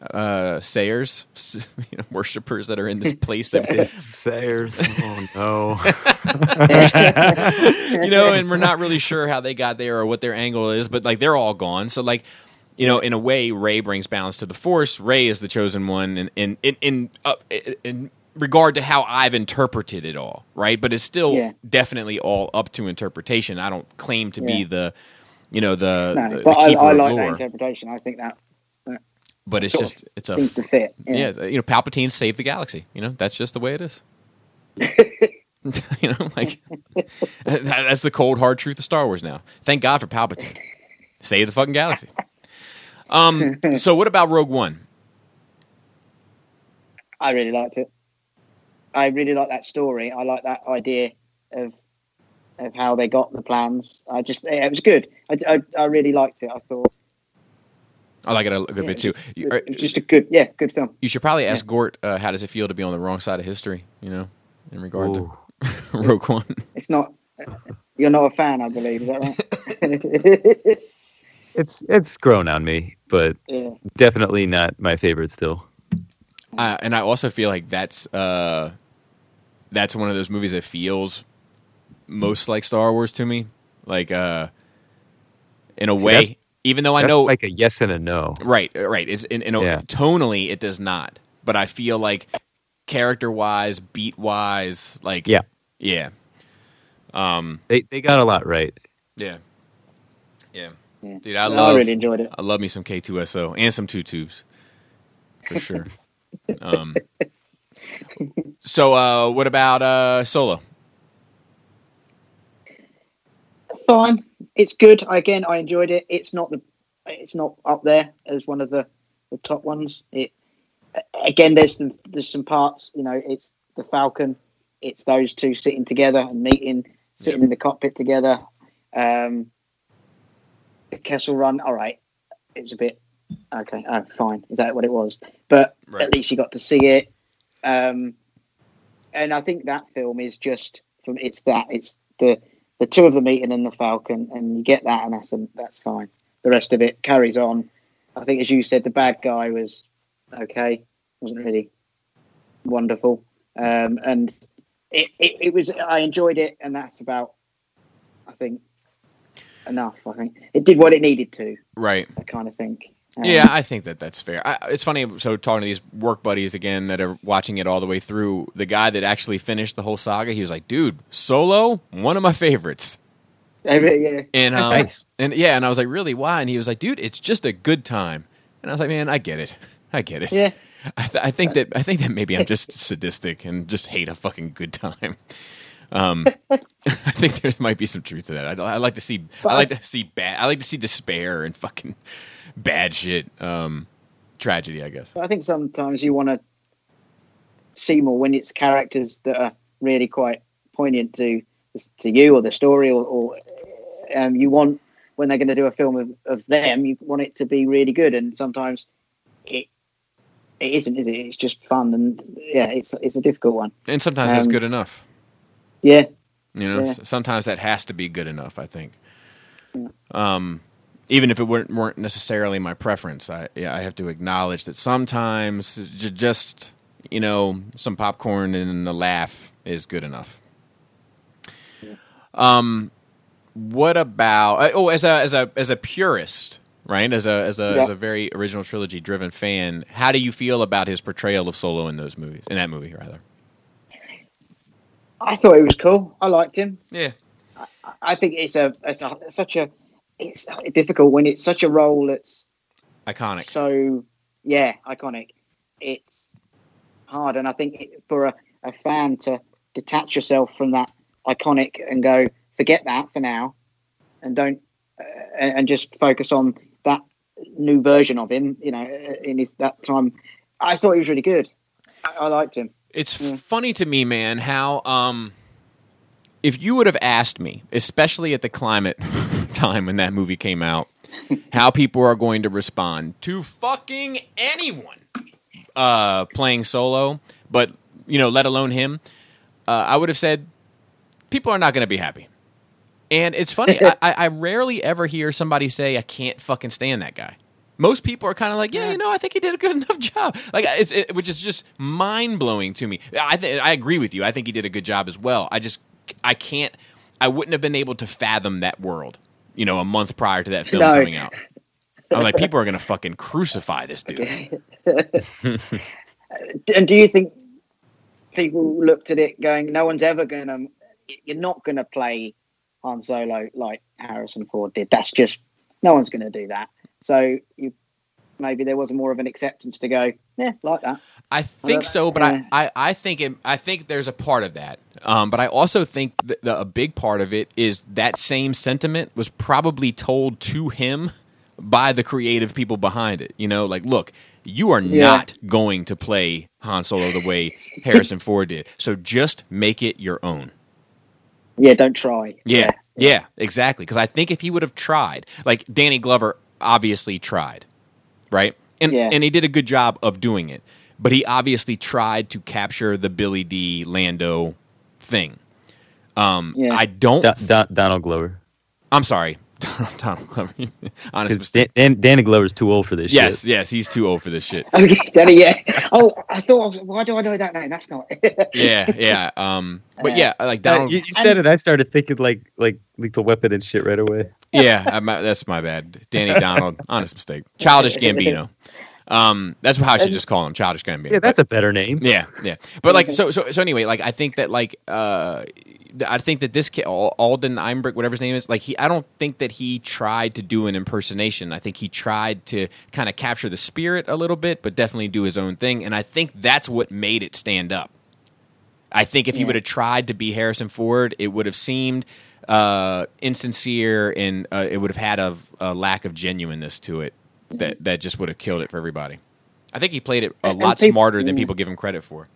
A: uh, sayers, you know, worshippers that are in this place that
B: Sayers. Oh no.
A: you know, and we're not really sure how they got there or what their angle is, but like they're all gone. So like, you know, in a way, Rey brings balance to the Force. Rey is the chosen one, in in in in, uh, in regard to how I've interpreted it all, right? But it's still
C: Yeah.
A: definitely all up to interpretation. I don't claim to be the, you know, the,
C: No,
A: the,
C: but
A: the
C: I,
A: keeper
C: I
A: of
C: like that interpretation. I think that
A: But it's
C: of
A: just it's a
C: seems to fit.
A: yeah. you know, Palpatine saved the galaxy. You know, that's just the way it is. you know, like that- that's the cold hard truth of Star Wars now. Thank God for Palpatine. Save the fucking galaxy. Um. So what about Rogue One?
C: I really liked it. I really like that story. I like that idea of of how they got the plans. I just it was good. I, I, I really liked it. I thought
A: I like it a, a good
C: yeah,
A: bit too. You, are-
C: just a good yeah good film.
A: you should probably ask Gord uh, how does it feel to be on the wrong side of history. You know, in regard
B: Ooh.
A: to Rogue One.
C: It's not you're not a fan, I believe. Is that right?
B: It's it's grown on me, but
C: yeah.
B: definitely not my favorite still.
A: Uh, and I also feel like that's uh, that's one of those movies that feels most like Star Wars to me. Like uh, in a
B: See,
A: way,
B: that's-
A: even though I
B: That's
A: know
B: like a yes and a no.
A: Right, uh, right. It's in, in a,
B: Yeah.
A: tonally it does not, but I feel like character wise, beat wise, like
B: Yeah.
A: yeah, um,
B: They they got a lot right.
A: yeah, yeah.
C: Yeah.
A: Dude, I
C: No,
A: love
C: I really enjoyed it.
A: I love me some K2SO and some two tubes for sure. um, so, uh, what about uh, Solo?
C: Fine. It's good. Again, I enjoyed it. It's not the it's not up there as one of the, the top ones. It again there's some there's some parts, you know, it's the Falcon, it's those two sitting together and meeting sitting
A: Yep.
C: in the cockpit together. Um, the Kessel Run, all right, it was a bit okay. Oh, fine, is that what it was? But
A: Right.
C: at least you got to see it. Um, and I think that film is just from it's that it's the the two of them meeting in the Falcon, and you get that, and that's that's fine. The rest of it carries on. I think, as you said, the bad guy was okay, wasn't really wonderful, um, and it, it, it was. I enjoyed it, and that's about, I think, enough. I think it did what it needed to.
A: Right.
C: I kind of think.
A: Yeah, I think that that's fair. I, it's funny. So talking to these work buddies again that are watching it all the way through, the guy that actually finished the whole saga, he was like, "Dude, Solo, one of my favorites."
C: yeah.
A: And um,
B: Nice.
A: and yeah, and I was like, "Really? Why?" And he was like, "Dude, it's just a good time." And I was like, "Man, I get it. I get it.
C: Yeah.
A: I, th- I think that I think that maybe I'm just sadistic and just hate a fucking good time." Um, I think there might be some truth to that. I, I like to see I like to see bad. I like to see despair and fucking bad shit. Um, tragedy, I guess.
C: I think sometimes you want to see more when it's characters that are really quite poignant to to you or the story, or, or um, you want when they're going to do a film of, of them, you want it to be really good, and sometimes it it isn't, is it? It's just fun, and yeah, it's it's a difficult one.
A: And sometimes that's
C: Um,
A: good enough.
C: Yeah,
A: You know,
C: Yeah.
A: Sometimes that has to be good enough. I think, um, even if it weren't, weren't necessarily my preference, I yeah, I have to acknowledge that sometimes j- just you know some popcorn and a laugh is good enough. Um, what about uh, oh as a as a as a purist, right? As a as a
C: Yeah.
A: as a very original trilogy driven fan, how do you feel about his portrayal of Solo in those movies? In that movie, rather.
C: I thought it was cool. I liked him.
A: Yeah.
C: I, I think it's a it's a, such a it's difficult when it's such a role that's
A: Iconic.
C: so yeah iconic it's hard and i think it, for a, a fan to detach yourself from that iconic and go forget that for now and don't uh, and, and just focus on that new version of him you know in his that time i thought he was really good i, I liked him
A: It's
C: Yeah.
A: funny to me, man, how um if you would have asked me, especially at the climate time when that movie came out, how people are going to respond to fucking anyone uh playing solo, but you know, let alone him, uh, I would have said people are not going to be happy. And it's funny, I, I rarely ever hear somebody say, I can't fucking stand that guy. Most people are kind of like, yeah, you know, I think he did a good enough job. Like, it's, it, which is just mind blowing to me. I th- I agree with you. I think he did a good job as well. I just, I can't, I wouldn't have been able to fathom that world, you know, a month prior to that film
C: No.
A: coming out. I'm like, people are gonna fucking crucify this dude.
C: and do you think people looked at it going no one's ever gonna you're not gonna play han solo like harrison ford did that's just no one's gonna do that so you maybe there was more of an acceptance to go yeah like that
A: I think
C: Uh,
A: so, but
C: yeah.
A: I, I, I think it, I think there's a part of that. Um, but I also think that the, a big part of it is that same sentiment was probably told to him by the creative people behind it. You know, like, look, you are
C: Yeah.
A: not going to play Han Solo the way Harrison Ford did, so just make it your own.
C: yeah don't try
A: Yeah, yeah, exactly. Because I think if he would have tried, like Danny Glover obviously tried, right? And
C: Yeah.
A: and he did a good job of doing it. But he obviously tried to capture the Billy Dee Lando thing. Um,
C: Yeah.
A: I don't.
B: Do, Do, Donald Glover.
A: I'm sorry, Donald Glover. Honest
B: 'Cause
A: mistake.
B: Dan, Dan, Danny Glover's too old for this
A: Yes,
B: shit.
A: yes, he's too old for this shit.
C: okay Danny, yeah oh i thought I was, why do i know that name that's not
A: Yeah, yeah. Um, but
C: Uh,
A: yeah, like
B: Uh,
A: Donald.
B: you, you said it. I started thinking like like lethal weapon and shit right away.
A: Yeah, I, my, that's my bad. Danny Donald. Honest mistake. Childish Gambino. Um, that's how I should just call him, Childish Gambino.
B: Yeah, that's a better name.
A: Yeah, yeah. But like, so, so, so anyway, like, I think that like, uh, I think that this kid, Alden Einbrick, whatever his name is, like, he, I don't think that he tried to do an impersonation. I think he tried to kind of capture the spirit a little bit, but definitely do his own thing. And I think that's what made it stand up. I think if he would have tried to be Harrison Ford, it would have seemed uh, insincere and uh, it would have had a, a lack of genuineness to it that that just would have killed it for everybody. I think he played it a
C: And
A: lot
C: peop-
A: smarter than
C: yeah.
A: people give him credit for.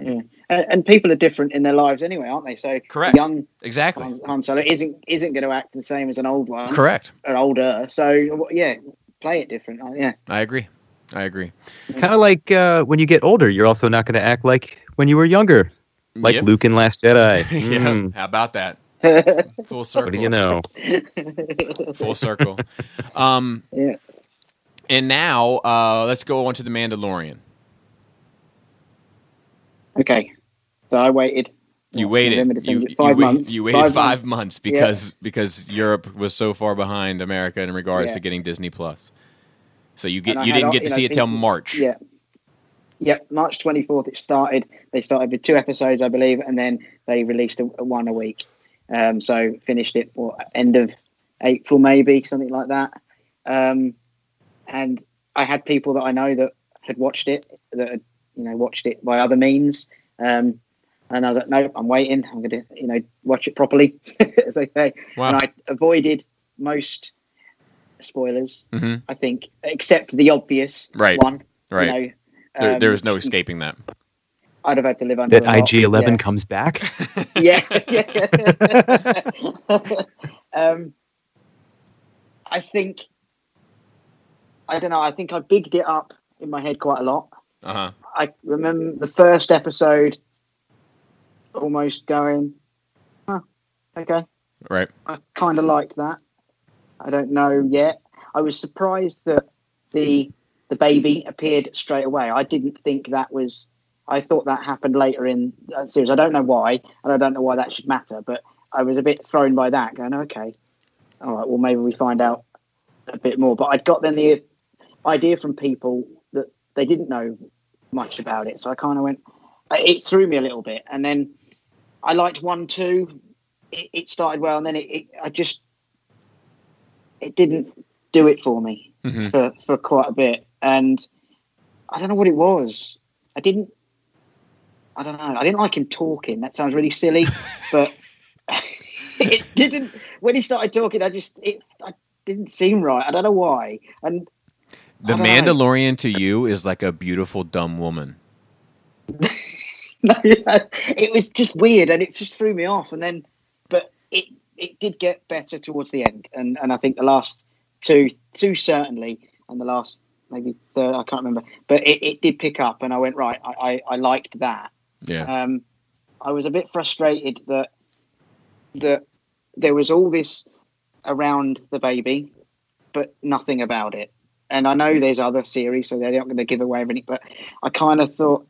C: Yeah. and, and people are different in their lives anyway, aren't they? So
A: Correct.
C: young
A: Exactly.
C: Han, Han Solo isn't isn't going to act the same as an old one,
A: Correct.
C: or older. So yeah, play it different. Oh, yeah,
A: I agree. I agree.
B: Kind of like uh, when you get older, you're also not going to act like when you were younger, like
A: Yep.
B: Luke in Last Jedi.
A: yeah.
B: Mm,
A: How about that? Full circle.
B: what do you know?
A: Full circle. Um,
C: yeah.
A: and now uh, let's go on to the Mandalorian.
C: Okay, so I waited.
A: You
C: what,
A: waited. You, you
C: five
A: wait-
C: months.
A: You waited five,
C: months.
A: months, because because Europe was so far behind America in regards
C: Yeah.
A: to getting Disney Plus. So you get you didn't get to
C: know,
A: see it till March.
C: Yeah. Yep, March 24th it started. They started with two episodes, I believe, and then they released a, a one a week. Um, so finished it for end of April, maybe something like that. Um, and I had people that I know that had watched it, that had you know watched it by other means. Um, and I was like, no, I'm waiting. I'm going to you know watch it properly, as they say.
A: Wow.
C: And I avoided most spoilers,
A: hmm
C: I think, except the obvious
A: Right.
C: one.
A: Right.
C: You know,
A: there,
C: um,
A: there was no escaping that.
C: I'd have had to live under
B: That. IG Eleven comes back.
C: Yeah. yeah. yeah. um, I think. I don't know. I think I bigged it up in my head quite a lot.
A: Uh huh.
C: I remember the first episode almost going, huh, okay.
A: Right.
C: I kind of liked that. I don't know yet. I was surprised that the the baby appeared straight away. I didn't think that was. I thought that happened later in the series. I don't know why, and I don't know why that should matter. But I was a bit thrown by that, going, okay, all right, well maybe we find out a bit more. But I got then the idea from people that they didn't know much about it, so I kind of went. It threw me a little bit, and then I liked one two. It, it started well, and then it, it I just it didn't do it for me
A: hmm
C: for, for quite a bit. And I don't know what it was. I didn't I don't know. I didn't like him talking. That sounds really silly, but it didn't when he started talking I just it I didn't seem right. I don't know why. And
A: The
C: don't know.
A: Mandalorian to you is like a beautiful dumb woman.
C: it was just weird and it just threw me off and then but it it did get better towards the end and and I think the last two two certainly and the last maybe third I can't remember but it, it did pick up and I went right I, I, I liked that
A: Yeah.
C: um I was a bit frustrated that that there was all this around the baby but nothing about it and I know there's other series so they're not going to give away anything. but I kind of thought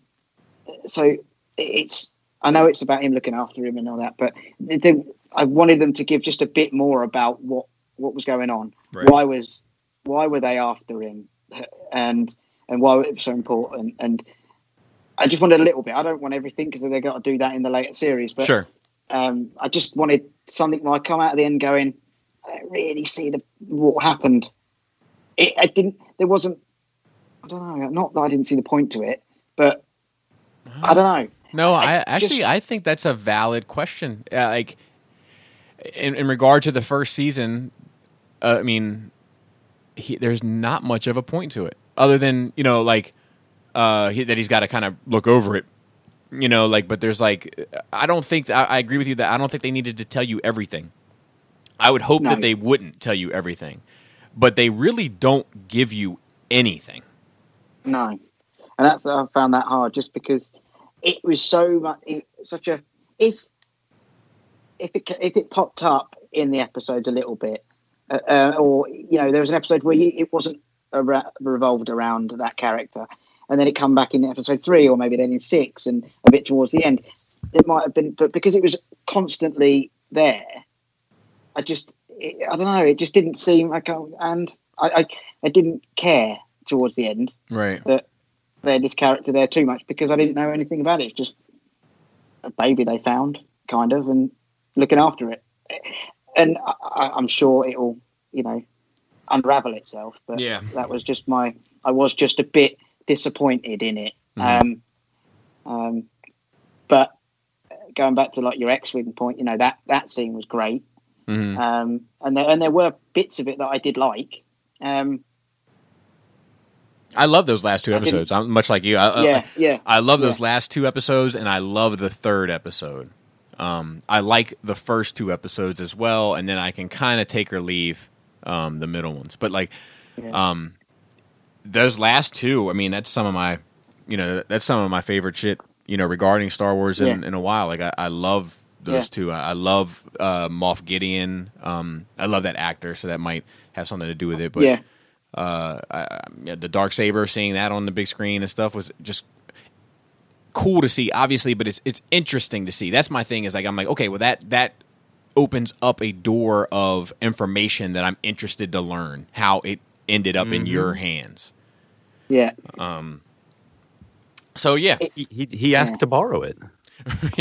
C: so it's I know it's about him looking after him and all that, but they, I wanted them to give just a bit more about what what was going on.
A: Right.
C: Why was why were they after him, and and why it was so important. And I just wanted a little bit. I don't want everything because they've got to do that in the later series. But
A: sure.
C: um, I just wanted something where I come out at the end going, I don't really see the what happened. It, I didn't. There wasn't. I don't know. Not that I didn't see the point to it, but I don't know.
A: No, I,
C: I
A: actually
C: just-
A: I think that's a valid question. Uh, like in, in regard to the first season, uh, I mean, he, there's not much of a point to it other than you know like uh, he, that he's got to kind of look over it. You know, like, but there's like, I don't think I, I agree with you that I don't think they needed to tell you everything. I would hope
C: No.
A: that they wouldn't tell you everything, but they really don't give you anything.
C: No, and that's I found that hard just because it was so much it, such a if if it if it popped up in the episodes a little bit, uh, uh, or you know there was an episode where you, it wasn't ara- revolved around that character, and then it come back in episode three or maybe then in six and a bit towards the end, it might have been, but because it was constantly there, I just it, I don't know, it just didn't seem like I, and I, I I didn't care towards the end
A: Right.
C: That they had this character there too much because I didn't know anything about it. It's just a baby they found, kind of, and looking after it. And I, I'm sure it'll, you know, unravel itself. But
A: Yeah.
C: that was just my. I was just a bit disappointed in it.
A: Mhm.
C: Um, um, but going back to like your X-wing point, you know that that scene was great.
A: hmm
C: Um, and there and there were bits of it that I did like. Um,
A: I love those last two episodes. I'm much like you. I,
C: yeah, yeah.
A: I love those
C: Yeah.
A: last two episodes, and I love the third episode. Um, I like the first two episodes as well, and then I can kind of take or leave um, the middle ones. But like,
C: Yeah.
A: um, those last two, I mean, that's some of my, you know, that's some of my favorite shit, you know, regarding Star Wars in,
C: Yeah.
A: in a while. Like, I, I love those
C: Yeah.
A: two. I, I love uh, Moff Gideon. Um, I love that actor, so that might have something to do with it. But
C: yeah,
A: uh, I, the dark saber, seeing that on the big screen and stuff was just cool to see. Obviously, but it's it's interesting to see. That's my thing. Is like I'm like, okay, well that that opens up a door of information that I'm interested to learn how it ended up in your hands.
C: Yeah. Um.
A: So yeah,
B: He he, he asked
C: Yeah.
B: to borrow it.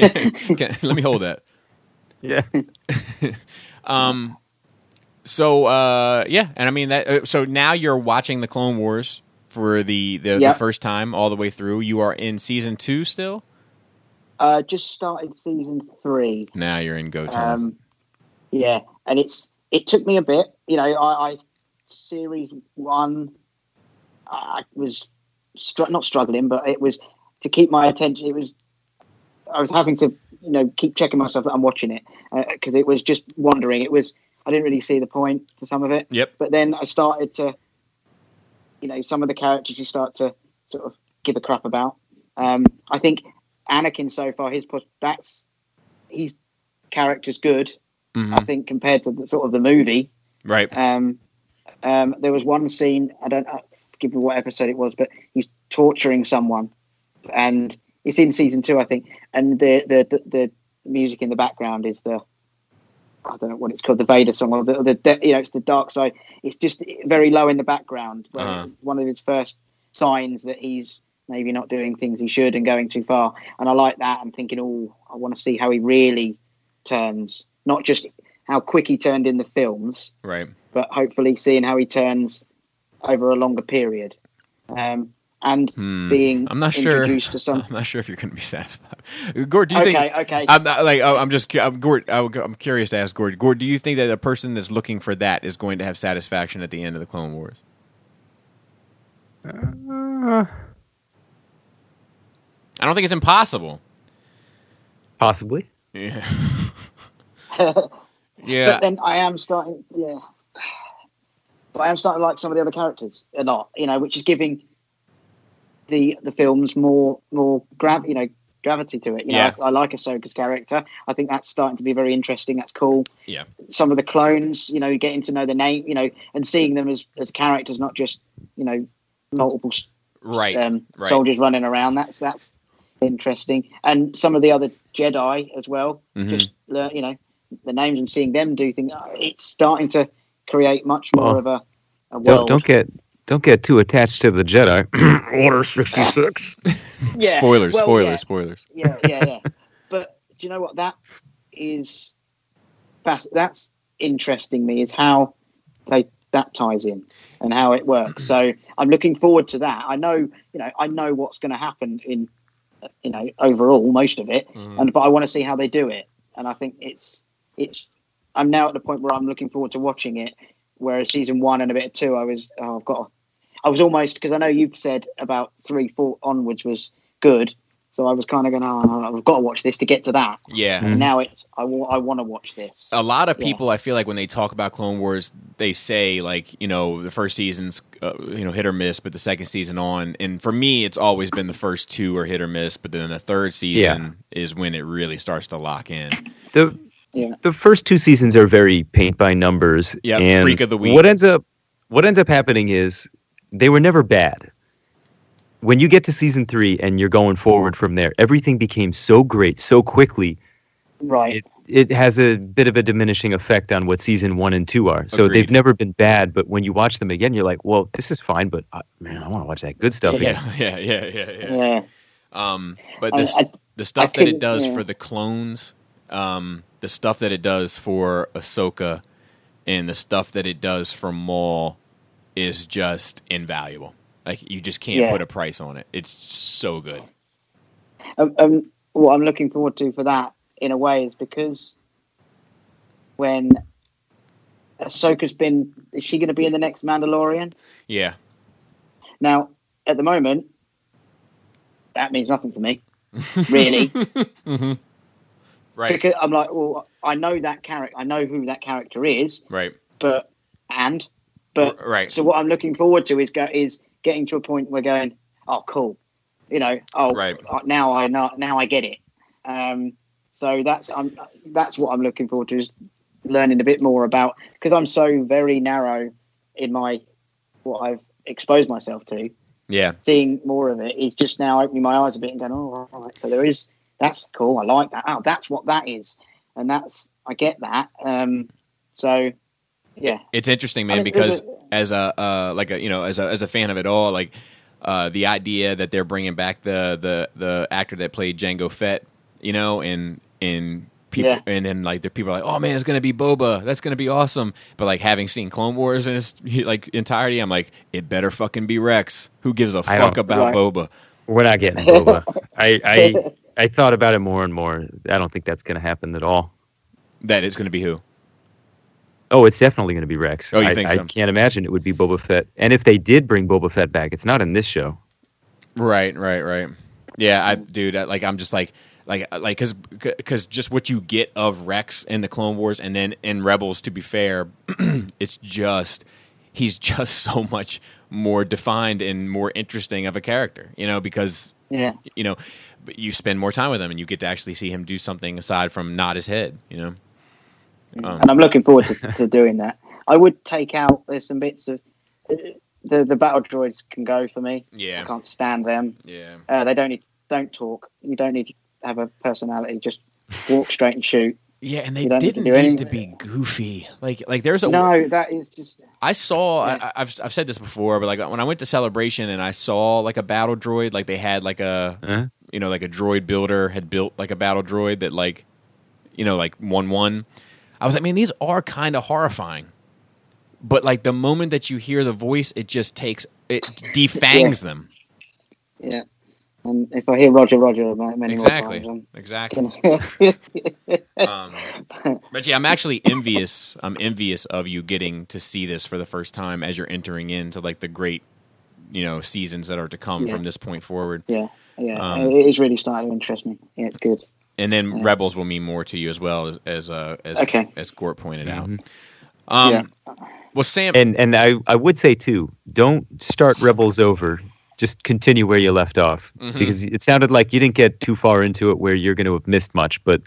A: Okay, let me hold that.
B: Yeah. Um.
A: So uh, yeah, and I mean that. Uh, so now you're watching the Clone Wars for the the,
C: Yeah.
A: the first time all the way through. You are in season two still.
C: Uh, just started season three.
A: Now you're in go time.
C: Um, yeah, and it's it took me a bit. You know, I, I series one, I was str- not struggling, but it was to keep my attention. It was I was having to you know keep checking myself that I'm watching it because it was just wandering. It was I didn't really see the point to some of it.
A: Yep.
C: But then I started to, you know, some of the characters you start to sort of give a crap about. Um, I think Anakin so far, his that's his character's good.
A: Mhm.
C: I think compared to the sort of the movie.
A: Right.
C: Um, um, there was one scene I don't uh, give you what episode it was, but he's torturing someone, and it's in season two, I think. And the the the, the music in the background is the I don't know what it's called, the Vader song, or the, the you know, it's the dark side. It's just very low in the background.
A: Uh-huh.
C: One of his first signs that he's maybe not doing things he should and going too far. And I like that. I'm thinking, oh, I want to see how he really turns, not just how quick he turned in the films,
A: Right.
C: but hopefully seeing how he turns over a longer period. Um, and
A: Hmm.
C: being
A: I'm not sure.
C: to some.
A: I'm not sure if you're going to be satisfied. Gord, do you
C: Okay,
A: think?
C: okay.
A: I'm not like oh, I'm just I'm Gord. I would- I'm curious to ask Gord. Gord, do you think that a person that's looking for that is going to have satisfaction at the end of the Clone Wars?
B: Uh,
A: I don't think it's impossible.
B: possibly.
A: Yeah. yeah.
C: But
A: yeah.
C: then I am starting, yeah. But I am starting to like some of the other characters a lot, you know, which is giving the the films more more grav, you know, gravity to it. You know,
A: Yeah.
C: I, I like Ahsoka's character. I think that's starting to be very interesting. That's cool.
A: Yeah.
C: Some of the clones, you know, getting to know the name, you know, and seeing them as as characters, not just you know multiple
A: Right.
C: um,
A: right.
C: soldiers running around. That's that's interesting, and some of the other Jedi as well.
A: Mhm.
C: Just learn, you know, the names and seeing them do things. uh, It's starting to create much more
B: Well,
C: of a, a
B: Don't
C: world.
B: don't get don't get too attached to the Jedi. Order sixty six.
C: Yeah,
A: spoilers.
C: well,
A: spoilers.
C: yeah.
A: Spoilers.
C: yeah, yeah, yeah. But do you know what that is? That's that's interesting me is how they that ties in and how it works. So I'm looking forward to that. I know, you know, I know what's going to happen in, you know, overall most of it,
A: Mhm.
C: and but I want to see how they do it. And I think it's it's. I'm now at the point where I'm looking forward to watching it. Whereas season one and a bit of two, I was oh, I've got. I was almost because I know you've said about three, four onwards was good. So I was kind of going, oh, I've got to watch this to get to that.
A: Yeah.
B: Mhm.
C: And now it's I want to watch this.
A: a lot of
C: Yeah.
A: people i feel like when they talk about clone wars they say like you know the first season's uh, you know hit or miss but the second season on and for me it's always been the first two are hit or miss but then the third season is when it really starts to lock in
B: The
C: Yeah.
B: the first two seasons are very paint by numbers.
A: Yep,
B: and
A: freak of the week.
B: What ends up what ends up happening is they were never bad. When you get to season three and you're going forward from there, everything became so great so quickly.
C: right.
B: It it has a bit of a diminishing effect on what season one and two are. So
A: Agreed.
B: they've never been bad, but when you watch them again, you're like, well, this is fine, but uh, man, I want to watch that good stuff again.
A: yeah yeah yeah yeah yeah
C: yeah.
A: um but this
C: I-
A: the stuff
C: I
A: that it does
C: yeah.
A: for the clones um the stuff that it does for ahsoka and the stuff that it does for maul is just invaluable like you just can't
C: Yeah.
A: put a price on it it's so good
C: Um, um, what I'm looking forward to for that, in a way, is because when Ahsoka's been, is she going to be in the next Mandalorian?
A: yeah
C: Now, at the moment, that means nothing to me, really.
A: Mm-hmm. Right.
C: Because I'm like, well, I know that character, I know who that character is,
A: Right.
C: but and but
A: right.
C: So what I'm looking forward to is go is getting to a point where going, oh, cool, you know, oh,
A: Right.
C: now I know, now I get it. Um, so that's I'm that's what I'm looking forward to is learning a bit more about because I'm so very narrow in my what I've exposed myself to.
A: Yeah.
C: Seeing more of it is just now opening my eyes a bit and going, oh, all right, so there is that's cool. I like that. Oh, that's what that is, and that's I get that. Um, so yeah,
A: It's interesting, man,
C: I mean,
A: because
C: there's
A: as a uh, like a you know as a as a fan of it all, like uh, the idea that they're bringing back the the the actor that played Jango Fett, you know, and and people
C: Yeah.
A: and then like the people are like, oh man, it's gonna be Boba, that's gonna be awesome. But like having seen Clone Wars in its like entirety, I'm like, it better fucking be Rex. Who gives a fuck about
C: Right.
A: Boba?
B: We're not getting Boba. I, I I thought about it more and more. I don't think that's going to happen at all.
A: That is gonna be who?
B: Oh, it's definitely going to be Rex.
A: Oh, you
B: I,
A: think
B: I can't imagine it would be Boba Fett. And if they did bring Boba Fett back, it's not in this show.
A: Right, right, right. Yeah, I dude, I, like I'm just like like uh, like cuz cuz just what you get of Rex in the Clone Wars and then in Rebels to be fair, it's just he's just so much more defined and more interesting of a character, you know, because
C: yeah.
A: you know, but you spend more time with him and you get to actually see him do something aside from nod his head, you know. Um,
C: and I'm looking forward to, to doing that. I would take out there's some bits of the the battle droids can go for me.
A: Yeah, I
C: can't stand them.
A: Yeah.
C: Uh, they don't need don't talk. You don't need to have a personality. Just walk straight and shoot.
A: Yeah, and they
C: You don't need to
A: didn't
C: do
A: need to be goofy. Like like there's a
C: No, that is just
A: I saw.
C: Yeah.
A: I, I've I've said this before, but like when I went to Celebration and I saw like a battle droid, like they had like a
B: Huh?
A: you know like a droid builder had built like a battle droid that like you know like one one. I was like, man, these are kind of horrifying. But like the moment that you hear the voice, it just takes it defangs them.
C: yeah. And if I hear Roger Roger many
A: Exactly.
C: more times,
A: Exactly.
C: I'm
A: Um, but yeah, I'm actually envious. I'm envious of you getting to see this for the first time as you're entering into like the great, you know, seasons that are to come
C: Yeah.
A: from this point forward.
C: yeah, yeah.
A: Um,
C: it is really starting to interest me. Yeah, it's good.
A: And then
C: Yeah.
A: Rebels will mean more to you as well as as uh, as,
C: Okay.
A: as Gord pointed out.
B: Mhm.
A: Um,
C: Yeah.
A: Well, Sam,
B: And and I, I would say too, don't start Rebels over. Just continue where you left off
A: Mhm.
B: because it sounded like you didn't get too far into it where you're going to have missed much, but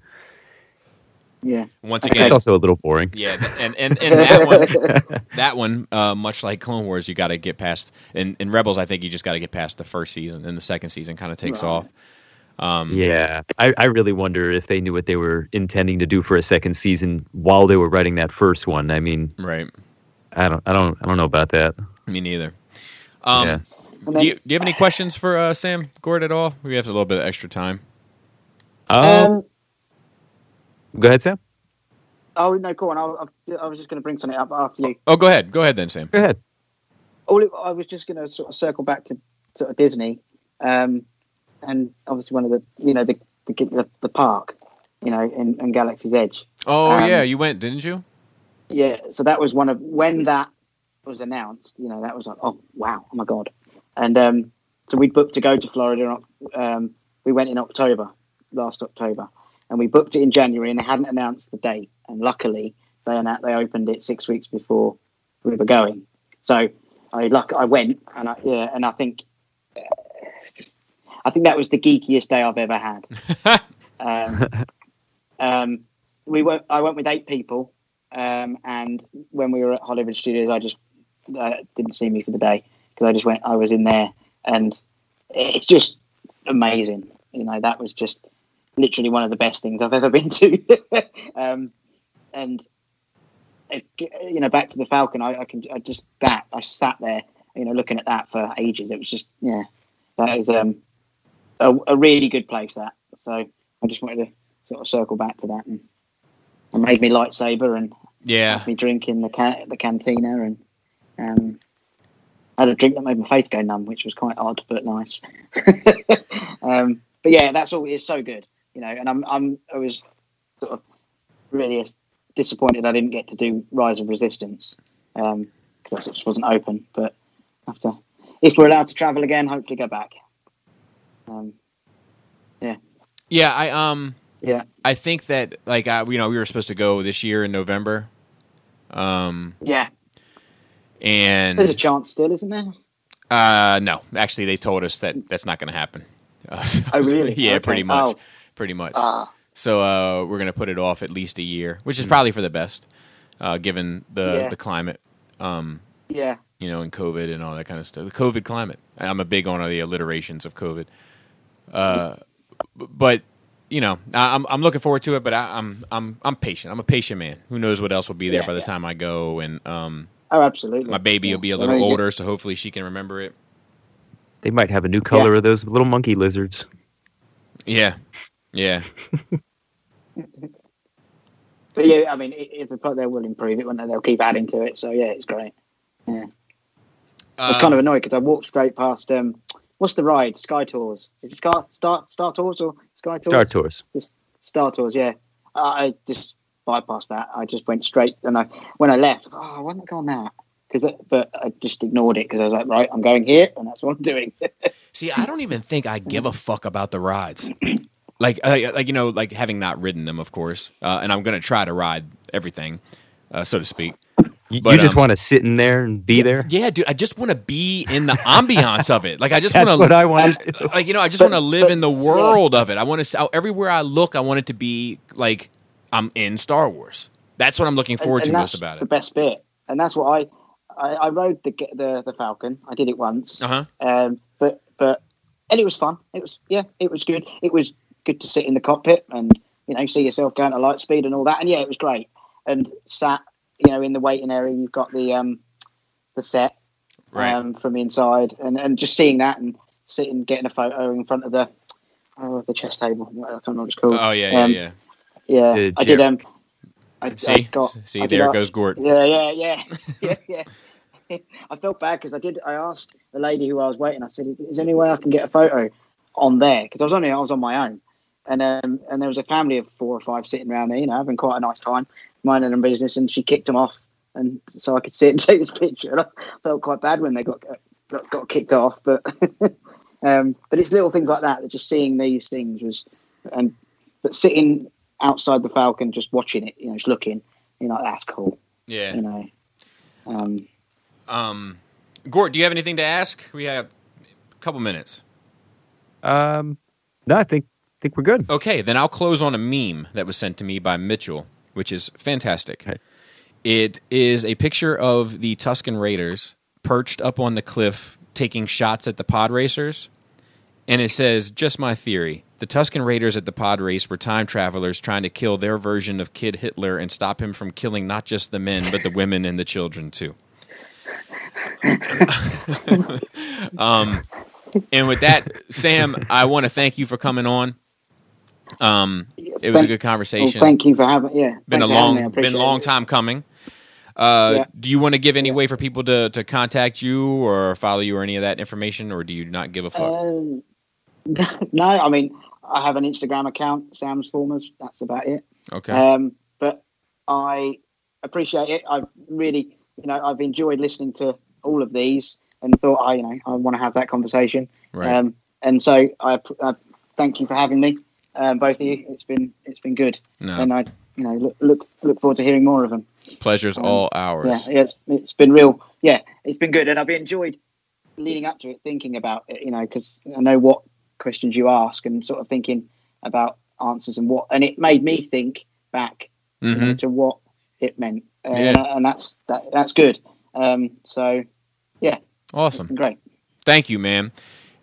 C: Yeah,
A: once again,
B: it's also a little boring.
A: yeah, and and and that one, that one, uh, much like Clone Wars, you got to get past. In, in Rebels, I think you just got to get past the first season, and the second season kind of takes
C: Right.
A: off. Um,
B: Yeah, I, I really wonder if they knew what they were intending to do for a second season while they were writing that first one. I mean,
A: Right.
B: I don't, I don't, I don't know about that.
A: Me neither. Um,
B: Yeah.
C: And
A: do, you, do you have any questions for uh, Sam Gord at all? We have a little bit of extra time.
B: Um,
C: um,
B: go ahead, Sam.
C: oh no, go on. I, I was just going to bring something up after you.
A: Oh, go ahead. Go ahead then, Sam.
B: Go ahead.
C: all it, I was just going to sort of circle back to sort of Disney, um, and obviously one of the you know the the, the, the park, you know, in, in Galaxy's Edge.
A: Oh
C: Um,
A: yeah, you went, didn't you?
C: Yeah, so that was one of when that was announced. You know, that was like, oh wow, oh my god, and um, so we booked to go to Florida. Um, we went in October, last October, and we booked it in January, and they hadn't announced the date. And luckily, they annou- they opened it six weeks before we were going. So I luck I went, and I yeah, and I think uh, just, I think that was the geekiest day I've ever had. um, um, we went. I went with eight people, um, and when we were at Hollywood Studios, I just uh, didn't see me for the day because I just went. I was in there, and it's just amazing. You know, that was just literally one of the best things I've ever been to. um, and it, you know, back to the Falcon, I, I can. I just that I sat there, you know, looking at that for ages. It was just yeah, that is um a, a really good place. That so I just wanted to sort of circle back to that and. I made me lightsaber and
A: Yeah.
C: me drink in the can- the cantina and um, had a drink that made my face go numb, which was quite odd but nice. um, but yeah, that's all. It's so good, you know. And I'm I'm I was sort of really disappointed I didn't get to do Rise of Resistance because it just wasn't open. But after if we're allowed to travel again, hopefully go back. Um,
A: yeah. Yeah, I um
C: yeah,
A: I think that like I, you know we were supposed to go this year in November, um
C: yeah.
A: And
C: There's a chance still, isn't there?
A: uh no actually they told us that that's not going to happen. Uh, so-
C: Oh, really?
A: yeah,
C: Okay.
A: pretty much,
C: Oh.
A: pretty much.
C: Ah,
A: So uh, we're gonna put it off at least a year, which is probably for the best, uh, given the
C: Yeah.
A: the climate, um,
C: yeah.
A: you know, and COVID and all that kind of stuff. The COVID climate. I'm a big on of the alliterations of COVID. Uh, but you know, I, I'm I'm looking forward to it. But I, I'm I'm I'm patient. I'm a patient man. Who knows what else will be there
C: Yeah,
A: by the
C: yeah.
A: time I go, and um,
C: Oh, absolutely.
A: my baby
C: Yeah.
A: will be a little
C: know you-
A: older, so hopefully she can remember it.
B: They might have a new color of those little monkey lizards.
A: Yeah, yeah.
C: But yeah, I mean, if they put, they will improve it won't they? They'll keep adding to it. So yeah, it's great. Yeah, I was
A: Uh,
C: kind of annoyed because I walked straight past. Um, what's the ride? Sky Tours. Is it Star Star Star Tours or Sky Tours?
B: Star Tours.
C: Star Tours. Yeah, I I just bypassed that. I just went straight, and I when I left, oh, why didn't I go on that? Because, but I just ignored it because I was like, right, I'm going here, and that's what I'm doing.
A: See, I don't even think I give a fuck about the rides. Like, uh, like you know, like having not ridden them, of course, uh, and I'm gonna try to ride everything, uh, so to speak.
B: You,
A: But,
B: you just
A: um,
B: want to sit in there and be there.
A: Yeah, dude, I just want to be in the ambiance of it. Like, I just
B: That's
A: want
B: what
A: to,
B: I want
A: like, you know, I just want to live
C: but-
A: in the world of it. I want to everywhere I look, I want it to be like I'm in Star Wars. That's what I'm looking forward
C: and
A: to most about it.
C: The best bit, and that's what I, I, I rode the the the Falcon. I did it once,
A: Uh huh.
C: um, but but and it was fun. It was yeah, it was good. It was good to sit in the cockpit and you know see yourself going at light speed and all that. And yeah, it was great. And sat you know in the waiting area, you've got the um the set
A: Right.
C: um, from the inside, and and just seeing that and sitting getting a photo in front of the oh, the chess table. I can't remember what it's called.
A: oh yeah, yeah,
C: um,
A: yeah.
C: Yeah. I did um. I, I
A: See,
C: got,
A: see,
C: I
A: there
C: a-
A: goes Gord.
C: yeah, yeah, yeah, yeah, yeah. I felt bad because I did. I asked the lady who I was waiting. I said, "Is there any way I can get a photo on there?" Because I was only I was on my own, and um, and there was a family of four or five sitting around me, you know, having quite a nice time, minding their business, and she kicked them off, and so I could sit and take this picture. And I felt quite bad when they got got, got kicked off, but um, but it's little things like that that just seeing these things was, and but sitting outside the Falcon, just watching it, you know, just looking, you know, that's cool
A: Yeah.
C: you know. Um,
A: Um, Gord, do you have anything to ask? We have a couple minutes.
B: Um, no, I think think we're good.
A: Okay, then I'll close on a meme that was sent to me by Mitchell, which is fantastic.
B: Okay.
A: It is a picture of the Tusken Raiders perched up on the cliff taking shots at the pod racers. And it says, just my theory. The Tusken Raiders at the pod race were time travelers trying to kill their version of Kid Hitler and stop him from killing not just the men, but the women and the children too. um, and with that, Sam, I want to thank you for coming on. Um, it was a good
C: well,
A: conversation.
C: thank you for having. Yeah,
A: been a
C: thanks
A: long, been a long time coming. Uh,
C: Yeah.
A: Do you want to give any way for people to, to contact you or follow you or any of that information, or do you not give a fuck?
C: Um, no, I mean I have an Instagram account, Sam's Formers. That's about it.
A: okay.
C: Um, but I appreciate it. I've really, you know, I've enjoyed listening to all of these and thought, I, you know, I want to have that conversation.
A: right.
C: Um, and so I, I thank you for having me, um, both of you. It's been it's been good,
A: no,
C: and I, you know, look look look forward to hearing more of them.
A: pleasure's
C: um,
A: all ours.
C: Yeah, yeah, it's, it's been real. Yeah, it's been good, and I've enjoyed leading up to it, thinking about it. You know, because I know what questions you ask, and sort of thinking about answers and what, and it made me think back you know,
A: hmm
C: to what it meant, uh,
A: Yeah.
C: and that's that, that's good. Um, so yeah
A: Awesome.
C: great.
A: Thank you, man.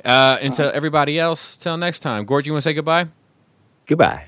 A: Uh, until everybody else, till next time. Gord, you want to say goodbye?
B: Goodbye.